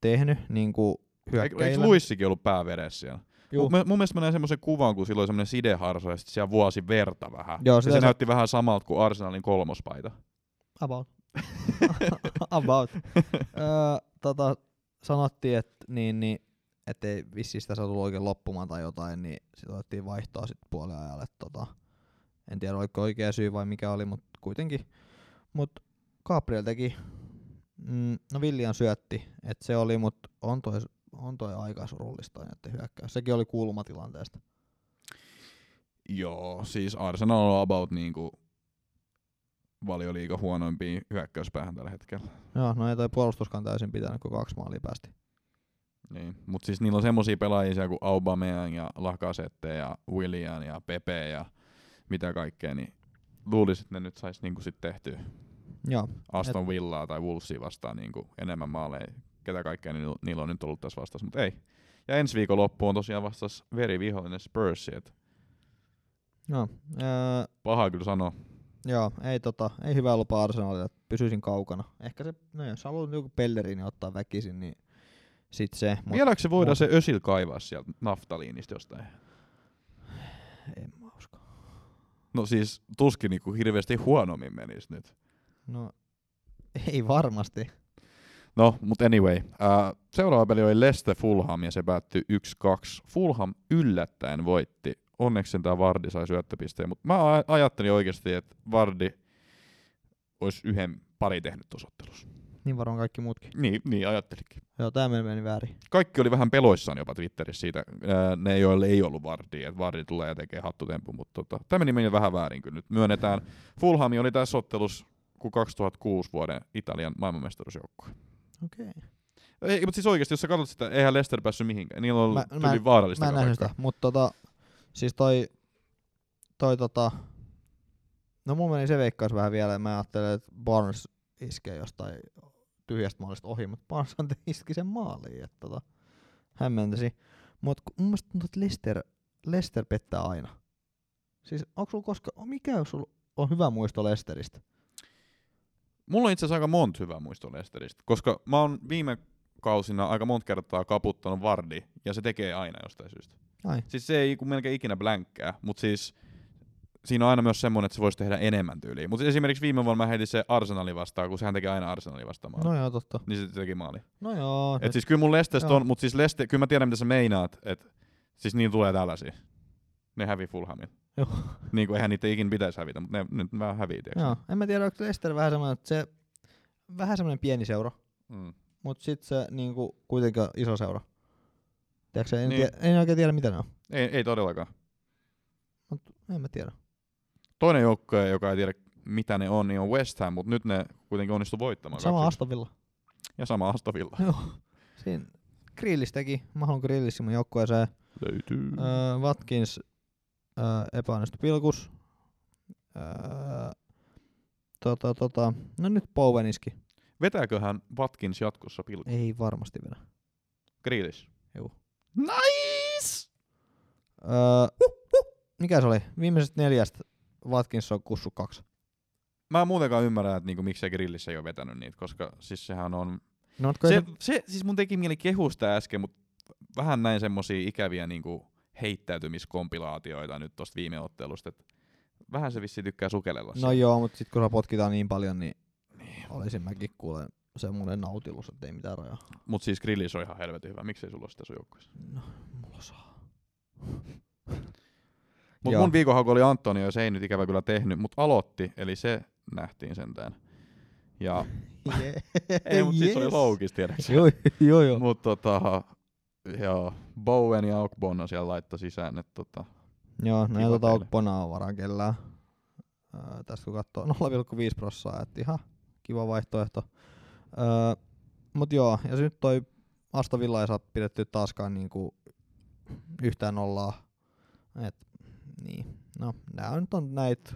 tehnyt niinku Eikö, eikö hyökkäillä. Luissikin ollut pääveressä siellä? Juu. Mun, mun mielestä mä näin semmoisen kuvan, kun sillä oli semmoinen sideharsa ja sit siellä vuosi verta vähän. Joo, ja se, se- näytti vähän samalta kuin Arsenalin kolmospaita. About. About. öö, tota, sanottiin, että niin, niin, ettei vissiin sitä saatu oikein loppumaan tai jotain, niin sitten otettiin vaihtoa sitten puoliajalle. Tota, en tiedä, oliko oikea syy vai mikä oli, mutta kuitenkin. Mutta Gabriel teki, mm, no Villian syötti, että se oli, mutta on toi, on toi aika surullista näiden hyökkäys. Sekin oli kulmatilanteesta. Joo, siis Arsenal on about niinku valioliiga huonoimpia hyökkäyspäähän tällä hetkellä. Joo, no ei toi puolustuskaan täysin pitänyt, kun kaksi maalia päästi. Niin. Mutta siis niillä on semmosia pelaajia kuin Aubameyang ja Lacazette ja Willian ja Pepe ja mitä kaikkea, niin luulisin, että ne nyt sais niinku sit tehtyä Joo, Aston Villaa tai Wolvesia vastaan niinku enemmän maaleja. Ketä kaikkea niillä, niillä on nyt ollut tässä vastassa, mutta ei. Ja ensi viikon loppu on tosiaan vastas verivihollinen Spurs, et joo. Öö, paha kyllä sanoa. Joo, ei, tota, ei hyvää lupaa Arsenalille, että pysyisin kaukana. Ehkä se, no jos haluat joku Pellerini ottaa väkisin, niin sit se. Mut, Vieläkö se voidaan mut- se Ösil kaivaa sieltä naftaliinista jostain? En mä usko. No siis tuskin niinku hirveästi huonommin menisi nyt. No, ei varmasti. No, mutta anyway. Äh, seuraava peli oli Leicester Fulham ja se päättyi 1-2. Fulham yllättäen voitti. Onneksi tämä Vardi sai syöttöpisteen, mutta mä ajattelin oikeasti, että Vardi olisi yhden pari tehnyt tuossa. Niin varmaan kaikki muutkin. Niin, niin ajattelinkin. Joo, tää meni, meni väärin. Kaikki oli vähän peloissaan jopa Twitterissä siitä, ää, ne joille ei ollut Vardi, että Vardi tulee ja tekee hattutempu, mutta tota, tämä meni, meni vähän väärin kyllä nyt. Myönnetään, Fulham oli tässä ottelussa kuin 2006 vuoden Italian maailmanmestaruusjoukkue. Okei. Okay. Ei, mutta siis oikeasti, jos sä katsot sitä, eihän Leicester päässyt mihinkään. Niillä on Mä- ollut mä en- vaarallista Mä en nähnyt sitä, mutta tota, siis toi, toi tota, no mun meni se veikkaus vähän vielä, mä ajattelin, että Barnes iskee jostain tyhjästä maalista ohi, mutta Barnes iski sen maaliin, että tota, hämmentäisi. Mutta mun mielestä tuntuu, että Lester, Lester pettää aina. Siis onko sulla koska, mikä sulla on hyvä muisto Lesteristä? Mulla on itse asiassa aika monta hyvää muistoa Leicesteristä, koska mä oon viime kausina aika monta kertaa kaputtanut Vardi, ja se tekee aina jostain syystä. Ai, Siis se ei kun melkein ikinä blänkkää, mutta siis siinä on aina myös semmoinen, että se voisi tehdä enemmän tyyliä. Mutta esimerkiksi viime vuonna mä heitin se Arsenali vastaan, kun sehän tekee aina Arsenali vastaan maali. no joo, totta. Niin se teki maali. No joo, Et siis kyllä mun Lestestä Joo. on, mutta siis Leste, kyllä mä tiedän mitä sä meinaat, että siis niin tulee tällaisia. Ne hävii Fulhamin. Joo. niin kuin eihän niitä ikinä pitäisi hävitä, mutta ne nyt vähän hävii, joo. En mä tiedä, onko Lester vähän semmoinen, että se vähän semmoinen pieni seura, Mm. Mut sit se niinku kuitenkin on iso seura. Tiedätkö, en, Niin. niin. tie, en oikein tiedä mitä ne on. Ei, ei todellakaan. Mut en mä tiedä. Toinen joukkue, joka ei tiedä mitä ne on, niin on West Ham, mutta nyt ne kuitenkin onnistu voittamaan. Sama kaksi- Aston Villa. Ja sama Aston Villa. Joo. Siinä Grillis teki. Mä haluan Grillissin mun joukkueeseen. Löytyy. Öö, Watkins öö, epäonnistui pilkus. Öö, tota, tota. No nyt Bowen iski. Vetääköhän Watkins jatkossa pilkku? Ei varmasti vielä. Grealish. Juu. Nice! Öö, mikä se oli? Viimeisestä neljästä Watkins on kussu kaksi. Mä en muutenkaan ymmärrä, että niinku, miksei Grillissä ei ole vetänyt niitä, koska siis sehän on... No, mutta Se, se, siis mun teki mieli kehusta äsken, mutta vähän näin semmosia ikäviä niinku, heittäytymiskompilaatioita nyt tosta viime ottelusta. Et vähän se vissi tykkää sukelella. No joo, mutta sitten kun potkitaan niin paljon, niin olisin mäkin kuule semmoinen nautilus, että ei mitään rajaa. Mut siis Grillish on ihan helvetin hyvä. Miksei sulla ole sitä sun joukkueessa? No, mulla saa. Mut Joo. mun viikonhaku oli Antonio, se ei nyt ikävä kyllä tehnyt, mutta aloitti, eli se nähtiin sentään. Ja ei, mut siis se oli loukis, tiedätkö? Joo, joo, joo. Mut tota, joo, Bowen ja Okbonna siellä laittoi sisään, että tota, Joo, no Kiva tota teille. Okponaa varan kellään. Öö, tästä kun katsoo 0,5 prossaa, että ihan kiva vaihtoehto. Öö, mut joo, ja nyt toi Aston Villa ei saa pidetty taaskaan niinku yhtään nollaa. Et, niin, no nää nyt on näitä.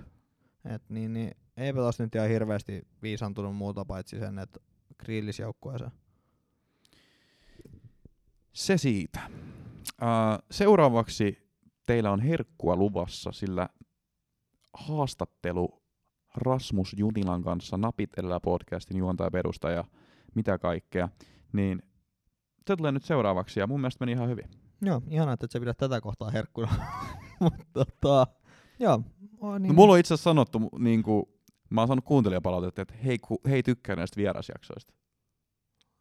Et niin, niin eipä tos nyt ihan hirveästi viisantunut muuta paitsi sen, että grillis joukkueeseen. Se siitä. Seuraavaksi teillä on herkkua luvassa, sillä haastattelu Rasmus Junilan kanssa Napit edellä podcastin juontaja ja perustaja, mitä kaikkea, niin se tulee nyt seuraavaksi ja mun mielestä meni ihan hyvin. Joo, ihanaa, että et sä pidät tätä kohtaa herkkuna. Mutta tota, joo. O, niin, No, mulla on itse asiassa sanottu niin kuin Mä oon saanut kuuntelijapalautetta, että hei, ku, hei tykkää näistä vierasjaksoista.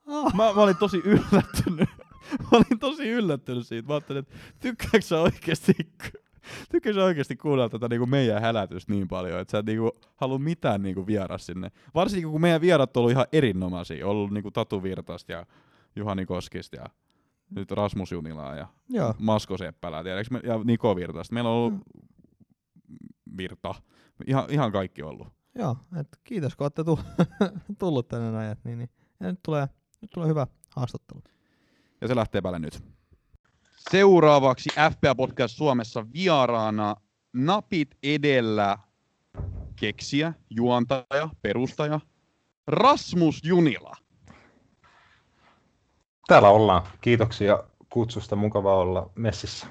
Ah. Mä, mä olin tosi yllättynyt. mä olin tosi yllättynyt siitä. Mä ajattelin, että tykkääkö sä oikeasti, tykkääkö sä oikeasti kuunnella tätä niinku meidän hälätystä niin paljon, että sä et niinku halua mitään niinku vieras sinne. Varsinkin kun meidän vierat on ollut ihan erinomaisia. On ollut niinku Tatu Virtasta ja Juhani Koskista ja nyt Rasmus Junilaa ja Joo. Masko Seppälää, tiedätkö me, ja Niko Virtasta. Meillä on ollut Virta. Ihan, ihan kaikki ollut. Joo, et kiitos kun olette tu- tullut tänne näin. Niin, niin. Ja nyt tulee, nyt tulee hyvä haastattelu. Ja se lähtee päälle nyt. Seuraavaksi FPA Podcast Suomessa vieraana napit edellä keksiä, juontaja, perustaja Rasmus Junila. Täällä ollaan. Kiitoksia kutsusta. Mukava olla messissä.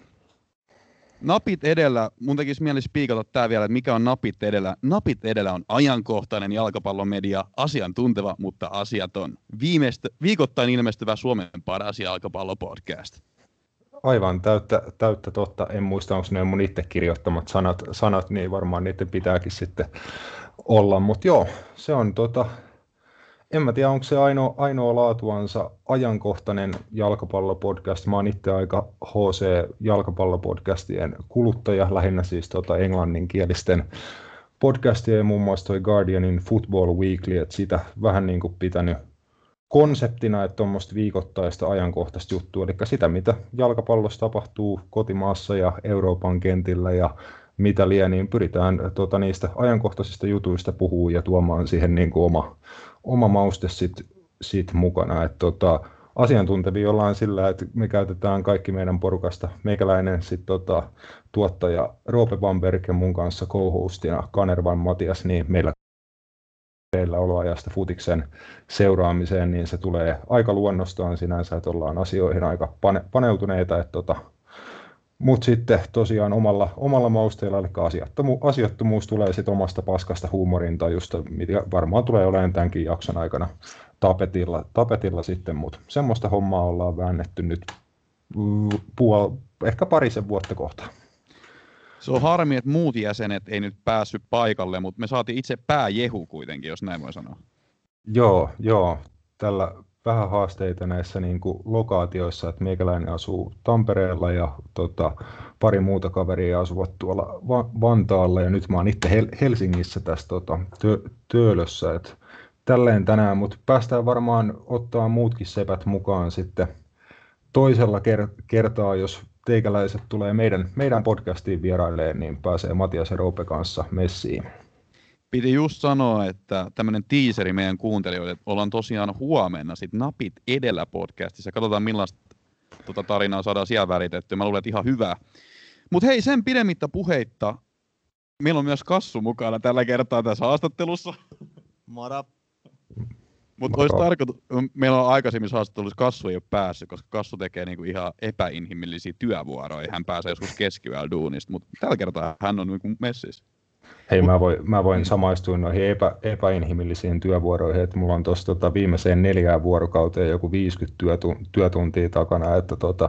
Napit edellä, mun tekisi mieli spiikata tää vielä, että mikä on napit edellä. Napit edellä on ajankohtainen jalkapallomedia, asiantunteva, mutta asiaton. Viimeistä, viikoittain ilmestyvä Suomen paras jalkapallopodcast. Aivan täyttä, täyttä totta. En muista, onko ne mun itse kirjoittamat sanat, sanat, niin varmaan niiden pitääkin sitten olla. Mutta joo, se on tota, en mä tiedä, onko se ainoa, ainoa laatuansa ajankohtainen jalkapallopodcast. Mä oon itse aika HC-jalkapallopodcastien kuluttaja, lähinnä siis tota englanninkielisten podcastien, muun muassa toi Guardianin Football Weekly, että sitä vähän niin kuin pitänyt konseptina, että tuommoista viikoittaista ajankohtaista juttua, eli sitä, mitä jalkapallossa tapahtuu kotimaassa ja Euroopan kentillä ja mitä liian, niin pyritään tota, niistä ajankohtaisista jutuista puhuu ja tuomaan siihen niin kuin oma, oma mauste sit, sit mukana. Et, tota, asiantuntevia ollaan sillä, että me käytetään kaikki meidän porukasta. Meikäläinen, sit, tota, tuottaja Roope Bamberg ja mun kanssa co-hostina Kanervan Matias, niin meillä teillä oloajasta futiksen seuraamiseen, niin se tulee aika luonnostaan sinänsä, että ollaan asioihin aika pane, paneutuneita, että tota, mutta sitten tosiaan omalla, omalla mausteella, eli asiattomu, asiattomuus tulee sitten omasta paskasta huumorintajusta, mitä varmaan tulee olemaan tämänkin jakson aikana tapetilla, tapetilla sitten, mutta semmoista hommaa ollaan väännetty nyt puol, ehkä parisen vuotta kohta. Se on harmi, että muut jäsenet ei nyt päässyt paikalle, mutta me saatiin itse pääjehu kuitenkin, jos näin voi sanoa. Joo, joo. Tällä vähän haasteita näissä niin kuin lokaatioissa, että meikäläinen asuu Tampereella ja tota, pari muuta kaveria asuvat tuolla Va- Vantaalla ja nyt mä oon itse Hel- Helsingissä tässä tota, tö- Töölössä. Et tälleen tänään, mutta päästään varmaan ottaa muutkin sepät mukaan sitten toisella ker- kertaa, jos teikäläiset tulee meidän, meidän podcastiin vierailemaan, niin pääsee Matias ja Roope kanssa messiin. Piti just sanoa, että tämmöinen tiiseri meidän kuuntelijoille, että ollaan tosiaan huomenna sit Napit edellä podcastissa. Katsotaan millaista tota tarinaa saadaan siellä väritetty. Mä luulen, että ihan hyvää. Mutta hei, sen pidemmittä puheitta, meillä on myös Kassu mukana tällä kertaa tässä haastattelussa. Mara. Mutta olisi tarkoitus, meillä on aikaisemmissa haastatteluissa Kassu ei ole päässyt, koska Kassu tekee niinku ihan epäinhimillisiä työvuoroja. Hän pääsee joskus keskiyöllä duunista, mutta tällä kertaa hän on niinku messissä. Hei, mä voin, mä voin samaistua noihin epä, epäinhimillisiin työvuoroihin, että mulla on tuossa tota, viimeiseen neljään vuorokauteen joku 50 työtu, työtuntia takana, että tota,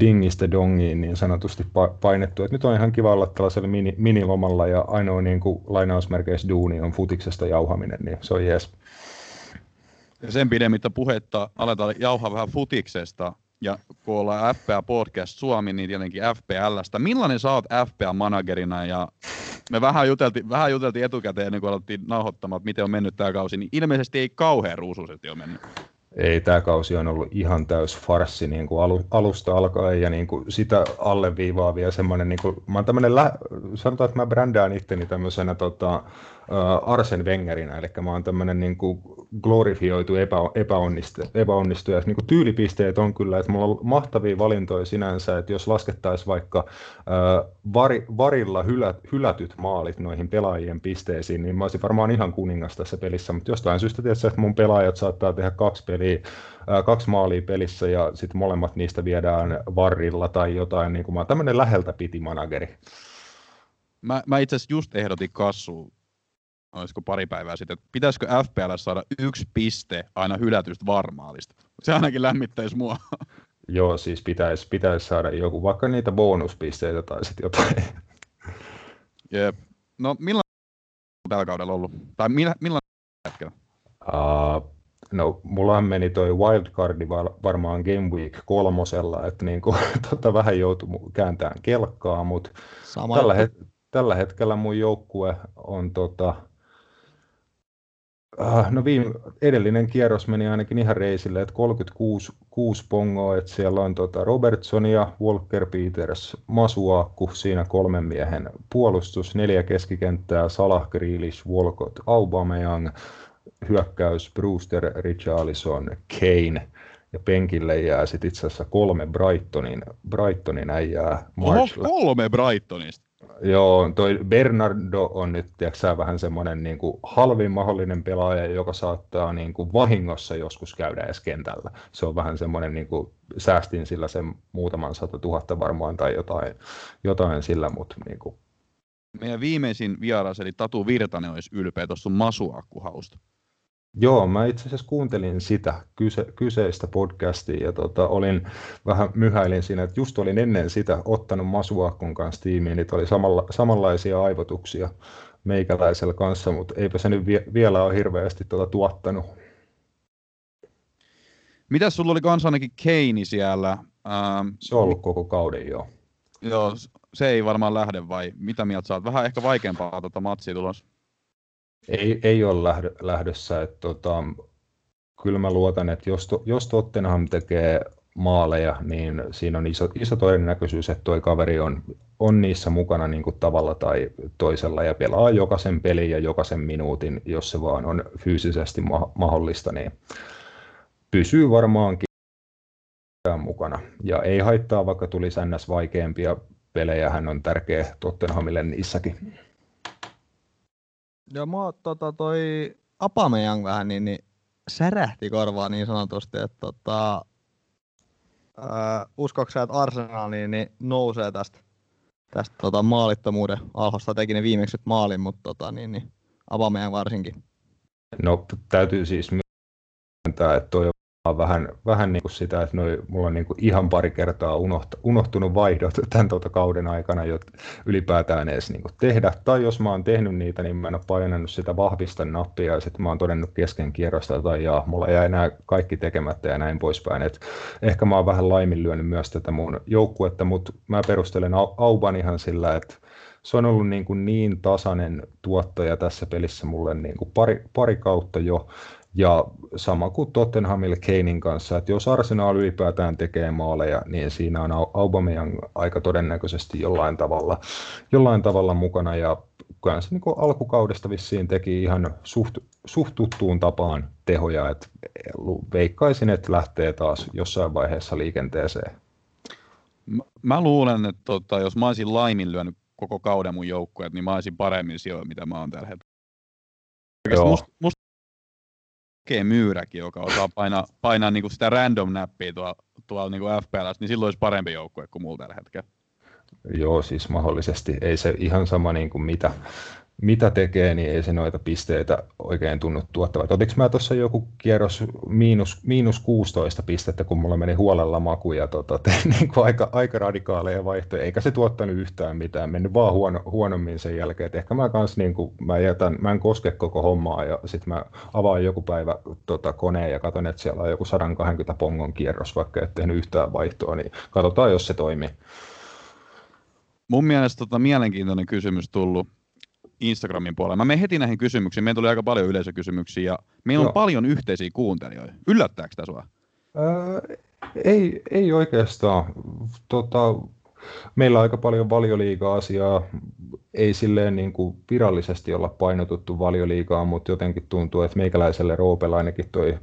dingistä dongiin niin sanotusti pa, painettu. Et nyt on ihan kiva olla tällaisella mini, minilomalla ja ainoa niin kuin, lainausmerkeissä duuni on futiksesta jauhaminen, niin se on jees. Ja sen pidemmittä puhetta aletaan jauhaa vähän futiksesta. Ja kun ollaan FPA Podcast Suomi, niin tietenkin FPLstä. Millainen sä oot FPA-managerina? Ja me vähän juteltiin, vähän juteltiin etukäteen, ennen kuin alettiin nauhoittamaan, että miten on mennyt tämä kausi. Niin ilmeisesti ei kauhean ruusuisesti ole mennyt. Ei, tämä kausi on ollut ihan täys farssi niin kuin alu, alusta alkaen ja niin kuin sitä alleviivaavia semmoinen, niin kuin, mä oon tämmöinen, lä- sanotaan, että mä brändään itteni tämmöisenä tota, Arsen Wengerinä, eli mä oon tämmöinen niin kuin glorifioitu epä, epäonnistu, epäonnistuja. Niin kuin tyylipisteet on kyllä, että mulla on mahtavia valintoja sinänsä, että jos laskettaisiin vaikka uh, var, varilla hylät, hylätyt maalit noihin pelaajien pisteisiin, niin mä olisin varmaan ihan kuningas tässä pelissä, mutta jostain syystä tietysti, että mun pelaajat saattaa tehdä kaksi peliä, uh, kaksi maalia pelissä ja sitten molemmat niistä viedään varrilla tai jotain, niin kuin mä oon tämmöinen läheltä piti manageri. Mä, mä itse asiassa just ehdotin Kassuun, olisiko pari päivää sitten, että pitäisikö FPL saada yksi piste aina hylätystä varmaalista. Se ainakin lämmittäisi mua. Joo, siis pitäisi pitäis saada joku, vaikka niitä bonuspisteitä tai sitten jotain. Jep. No millainen tällä kaudella ollut? Tai millä, milloin hetkellä? Uh, no, mullahan meni toi wildcardi varmaan Game Week kolmosella, että niin kuin, tota, vähän joutui kääntämään kelkkaa, mutta tällä, het- tällä hetkellä mun joukkue on tota, no viime, edellinen kierros meni ainakin ihan reisille, että 36 6 pongoa, että siellä on tota Robertsonia, Walker Peters, Masuakku, siinä kolmen miehen puolustus, neljä keskikenttää, Salah, Grealish, Walcott, Aubameyang, hyökkäys, Brewster, Richarlison, Kane, ja penkille jää sitten itse asiassa kolme Brightonin, Brightonin äijää. Oho, kolme Brightonista. Joo, toi Bernardo on nyt tiedätkö, vähän semmoinen niin halvin mahdollinen pelaaja, joka saattaa niin kuin vahingossa joskus käydä edes kentällä. Se on vähän semmoinen, niin kuin, säästin sillä sen muutaman sata tuhatta varmaan tai jotain, jotain sillä, mutta niin kuin. Meidän viimeisin vieras, eli Tatu Virtanen, olisi ylpeä tuossa masuakkuhausta. Joo, mä itse asiassa kuuntelin sitä kyse, kyseistä podcastia ja tota, olin vähän myhäilin siinä, että just olin ennen sitä ottanut Masuakon kanssa tiimiin, niin oli samalla, samanlaisia aivotuksia meikäläisellä kanssa, mutta eipä se nyt vie, vielä ole hirveästi tuota tuottanut. Mitäs sulla oli kanssa ainakin Keini siellä? Ähm, se on ollut koko kauden jo. Joo, se ei varmaan lähde vai mitä mieltä sä oot? Vähän ehkä vaikeampaa tuota matsia tulossa. Ei, ei ole lähdö, lähdössä. Että tota, kyllä mä luotan, että jos, to, jos Tottenham tekee maaleja, niin siinä on iso, iso todennäköisyys, että tuo kaveri on, on niissä mukana niin kuin tavalla tai toisella ja pelaa jokaisen pelin ja jokaisen minuutin, jos se vaan on fyysisesti ma- mahdollista, niin pysyy varmaankin mukana. Ja ei haittaa, vaikka tuli ns. vaikeampia pelejä, hän on tärkeä Tottenhamille niissäkin. Joo, mua tota, toi Apameyang vähän niin, niin särähti korvaa niin sanotusti, että tota, ää, uskoksä, että Arsenal niin, niin nousee tästä, tästä tota, maalittomuuden alhosta, teki ne viimeksi maalin, mutta tota, niin, niin, Apameyang varsinkin. No täytyy siis myöntää, että toi vähän, vähän niin kuin sitä, että noi, mulla on niin kuin ihan pari kertaa unoht, unohtunut vaihdot tämän tuota kauden aikana jo ylipäätään edes niin kuin tehdä. Tai jos mä oon tehnyt niitä, niin mä en ole painanut sitä vahvista nappia ja sitten mä oon todennut kesken kierrosta tai jaa, mulla jäi enää kaikki tekemättä ja näin poispäin. Et ehkä mä oon vähän laiminlyönyt myös tätä mun joukkuetta, mutta mä perustelen Auban ihan sillä, että se on ollut niin, kuin niin tasainen tuottaja tässä pelissä mulle niin kuin pari, pari kautta jo, ja sama kuin Tottenhamille Keinin kanssa, että jos Arsenal ylipäätään tekee maaleja, niin siinä on Aubameyang aika todennäköisesti jollain tavalla, jollain tavalla mukana. Ja kyllä se niin alkukaudesta vissiin teki ihan suht, suht tuttuun tapaan tehoja, että veikkaisin, että lähtee taas jossain vaiheessa liikenteeseen. Mä, mä luulen, että tota, jos mä olisin laiminlyönyt koko kauden mun joukkueet, niin mä olisin paremmin sijoilla, mitä mä oon tällä hetkellä. Musta, musta hakee myyräkin, joka osaa painaa, painaa niin kuin sitä random-näppiä tuolla, tuolla niin kuin FPLS, niin silloin olisi parempi joukkue kuin mulla tällä hetkellä. Joo, siis mahdollisesti. Ei se ihan sama niin kuin mitä, mitä tekee, niin ei se noita pisteitä oikein tunnu tuottava. Otinko mä tuossa joku kierros miinus, miinus 16 pistettä, kun mulla meni huolella maku ja tota, tein niin kuin aika, aika radikaaleja vaihtoja, eikä se tuottanut yhtään mitään, mennyt vaan huono, huonommin sen jälkeen. Et ehkä mä kans niin kuin, mä, jätän, mä en koske koko hommaa ja sitten mä avaan joku päivä tota, koneen ja katson, että siellä on joku 120 pongon kierros, vaikka et tehnyt yhtään vaihtoa, niin katsotaan, jos se toimii. Mun mielestä tota, mielenkiintoinen kysymys tullut Instagramin puolella. Mä menen heti näihin kysymyksiin. Meillä tuli aika paljon yleisökysymyksiä ja meillä Joo. on paljon yhteisiä kuuntelijoita. Yllättääkö tämä sua? Öö, ei, ei oikeastaan. Tota, meillä on aika paljon valioliiga-asiaa. Ei silleen niin kuin virallisesti olla painotuttu valioliigaa, mutta jotenkin tuntuu, että meikäläiselle Roopella ainakin toi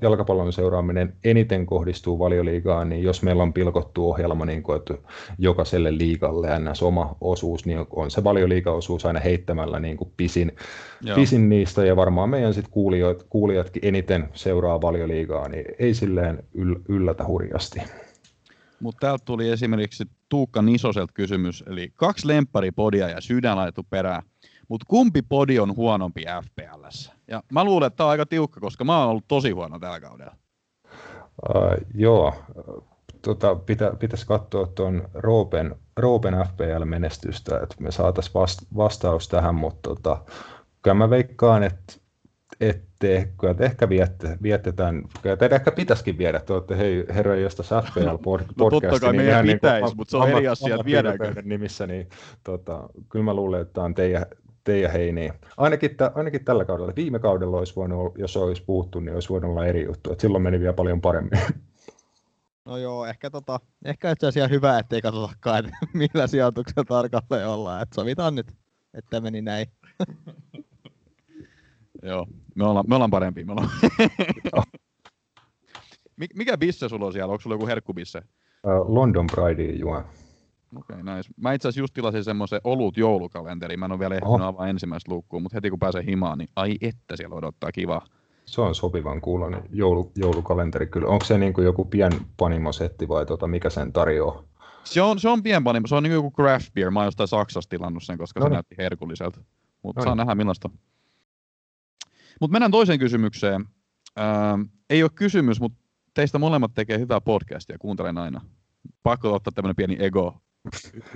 jalkapallon seuraaminen eniten kohdistuu valioliigaan, niin jos meillä on pilkottu ohjelma, niin kuin, että jokaiselle liigalle ns. oma osuus, niin on se valioliigaosuus aina heittämällä niin kuin pisin, pisin niistä, ja varmaan meidän sit kuulijat, kuulijatkin eniten seuraa valioliigaa, niin ei silleen yl, yllätä hurjasti. Mutta täältä tuli esimerkiksi Tuukka Nisoselta kysymys, eli kaksi lempparipodia ja sydän laitettu perään. Mutta kumpi podi on huonompi FPLssä? Ja mä luulen, että tämä on aika tiukka, koska mä oon ollut tosi huono tällä kaudella. Uh, joo, tota, pitä, pitäisi katsoa tuon Roopen, Roopen FPL-menestystä, että me saataisiin vast, vastaus tähän, mutta tota, kyllä mä veikkaan, että ette, kyllä te ehkä viette, vietetään, kyllä teidän ehkä pitäisikin viedä, te olette hei, herroja josta FPL podcast. No totta kai niin meidän ihan pitäisi, kuin mutta se on eri asia, että viedäänkö. nimissä, niin tota, kyllä mä luulen, että tämä on teidän, teidän heiniä. Ainakin, tä, ainakin tällä kaudella. Viime kaudella olisi voinut, olla- jos olisi puhuttu, niin olisi voinut olla eri juttu. Et silloin meni vielä paljon paremmin. No joo, ehkä, tota, ehkä itse asiassa hyvä, ettei katsotakaan, että millä sijoituksella tarkalleen ollaan. Et sovitaan nyt, että meni näin. Joo, me ollaan, me ollaan parempia. Me ollaan. Mik- Mikä bisse sulla on siellä? Onko sulla joku herkkubisse? Ä, London Pridea juon. Okei, okay, nice. Mä itse asiassa just tilasin semmoisen olut joulukalenteri. Mä en ole vielä ehtinyt Oho. avaa ensimmäistä luukkuun, mutta heti kun pääsee himaan, niin ai että siellä odottaa kivaa. Se on sopivan kuulonen joulu, joulukalenteri kyllä. Onko se niin kuin joku pien panimosetti vai tota, mikä sen tarjoaa? Se on, se on pienpanimo, se on niin joku craft beer. Mä oon jostain Saksasta tilannut sen, koska se Noniin. näytti herkulliselta. Mutta saa nähdä millaista. Mutta mennään toiseen kysymykseen. Ähm, ei ole kysymys, mutta teistä molemmat tekee hyvää podcastia, kuuntelen aina. Pakko ottaa tämmöinen pieni ego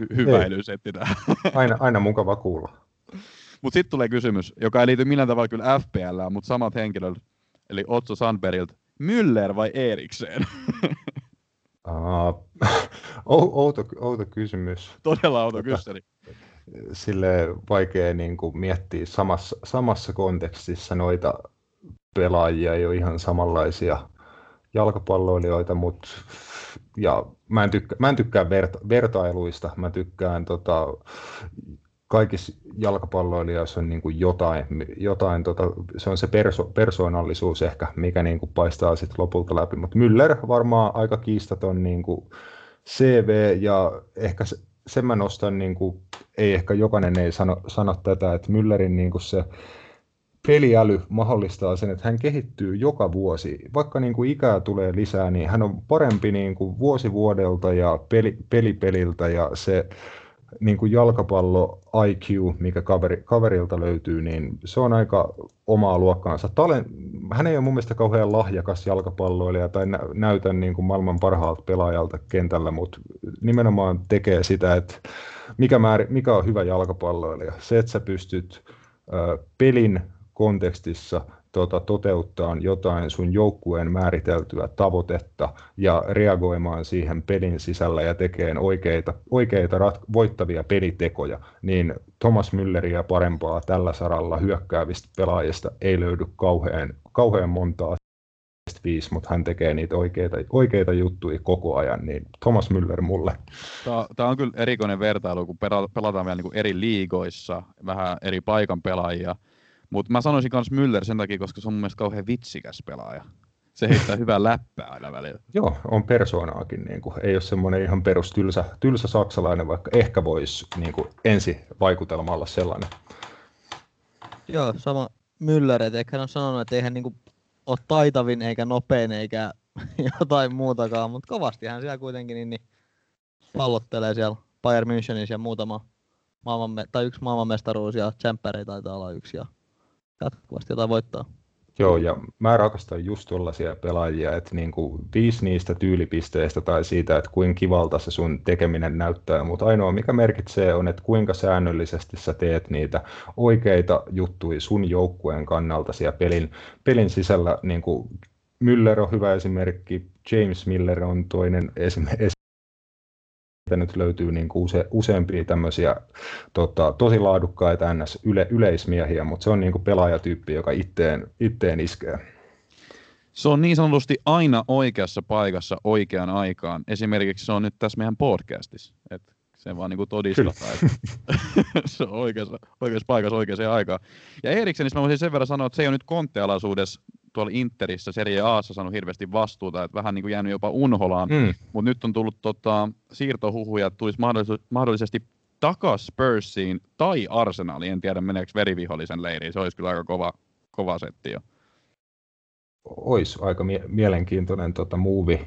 hy- hyväilysetti tähän. Aina, aina mukava kuulla. Mutta sitten tulee kysymys, joka ei liity millään tavalla kyllä FPL, mutta samat henkilöt, eli Otso Sandbergilta. Müller vai Eriksen? Uh, outo, outo kysymys. Todella outo kysymys. Sille vaikea niin kuin miettiä samassa, samassa kontekstissa noita pelaajia, ei ole ihan samanlaisia jalkapalloilijoita, mutta ja mä en, tykkä, mä en tykkää verta, vertailuista, mä tykkään tota, kaikissa jalkapalloilijoissa on niin kuin jotain, jotain tota, se on se perso, persoonallisuus ehkä, mikä niin kuin paistaa sitten lopulta läpi, mutta Müller varmaan aika kiistaton niin kuin CV ja ehkä se, sen mä nostan, niin kuin, ei ehkä jokainen ei sano, sano tätä, että Müllerin niin kuin se peliäly mahdollistaa sen, että hän kehittyy joka vuosi. Vaikka niin kuin ikää tulee lisää, niin hän on parempi niin kuin vuosi vuodelta ja peli, pelipeliltä ja se niin kuin jalkapallo IQ, mikä kaveri, kaverilta löytyy, niin se on aika omaa luokkaansa. Talen, hän ei ole mun mielestä kauhean lahjakas jalkapalloilija tai nä, näytä niin kuin maailman parhaalta pelaajalta kentällä, mutta nimenomaan tekee sitä, että mikä, määr, mikä on hyvä jalkapalloilija. Se, että sä pystyt ö, pelin kontekstissa tota, toteuttaa jotain sun joukkueen määriteltyä tavoitetta ja reagoimaan siihen pelin sisällä ja tekemään oikeita, oikeita rat, voittavia pelitekoja, niin Thomas Mülleriä parempaa tällä saralla hyökkäävistä pelaajista ei löydy kauhean, kauhean montaa viisi, mutta hän tekee niitä oikeita, oikeita juttuja koko ajan, niin Thomas Müller mulle. Tämä on kyllä erikoinen vertailu, kun pela- pelataan vielä niinku eri liigoissa, vähän eri paikan pelaajia. Mutta mä sanoisin myös Müller sen takia, koska se on mun mielestä kauhean vitsikäs pelaaja. Se heittää hyvää läppää aina välillä. Joo, on persoonaakin. Niin kuin, ei ole semmoinen ihan perus tylsä, tylsä saksalainen, vaikka ehkä voisi niin kuin, ensi vaikutelma olla sellainen. Joo, sama Müller, et ehkä hän on sanonut, että eihän niinku ole taitavin eikä nopein eikä jotain muutakaan, mutta kovasti hän siellä kuitenkin niin, niin pallottelee siellä Bayern Münchenissä ja muutama maailmanme- tai yksi maailmanmestaruus ja tsemppäreitä taitaa olla yksi ja jatkuvasti jotain voittaa. Joo, ja mä rakastan just tuollaisia pelaajia, että niin kuin viisi niistä tyylipisteistä tai siitä, että kuinka kivalta se sun tekeminen näyttää, mutta ainoa mikä merkitsee on, että kuinka säännöllisesti sä teet niitä oikeita juttuja sun joukkueen kannalta siellä pelin, pelin sisällä. Niin kuin Müller on hyvä esimerkki, James Miller on toinen esimerkki. Nyt löytyy niin kuin use, useampia tämmöisiä tota, tosi laadukkaita ns. Yle, yleismiehiä, mutta se on niin kuin pelaajatyyppi, joka itteen, itteen iskee. Se on niin sanotusti aina oikeassa paikassa oikeaan aikaan. Esimerkiksi se on nyt tässä meidän podcastissa. Et se vaan niinku todistetaan, että se on oikeassa, oikeassa paikassa oikeaan aikaan. Ja Eriksenistä mä voisin sen verran sanoa, että se ei ole nyt konttealaisuudessa tuolla Interissä Serie Aassa saanut hirveästi vastuuta, että vähän niin kuin jäänyt jopa unholaan. Mm. Mutta nyt on tullut tota, siirtohuhuja, että tulisi mahdollis- mahdollisesti takas Spursiin tai Arsenaliin. En tiedä, meneekö verivihollisen leiriin. Se olisi kyllä aika kova, kova setti jo. Olisi aika mie- mielenkiintoinen tota, movie.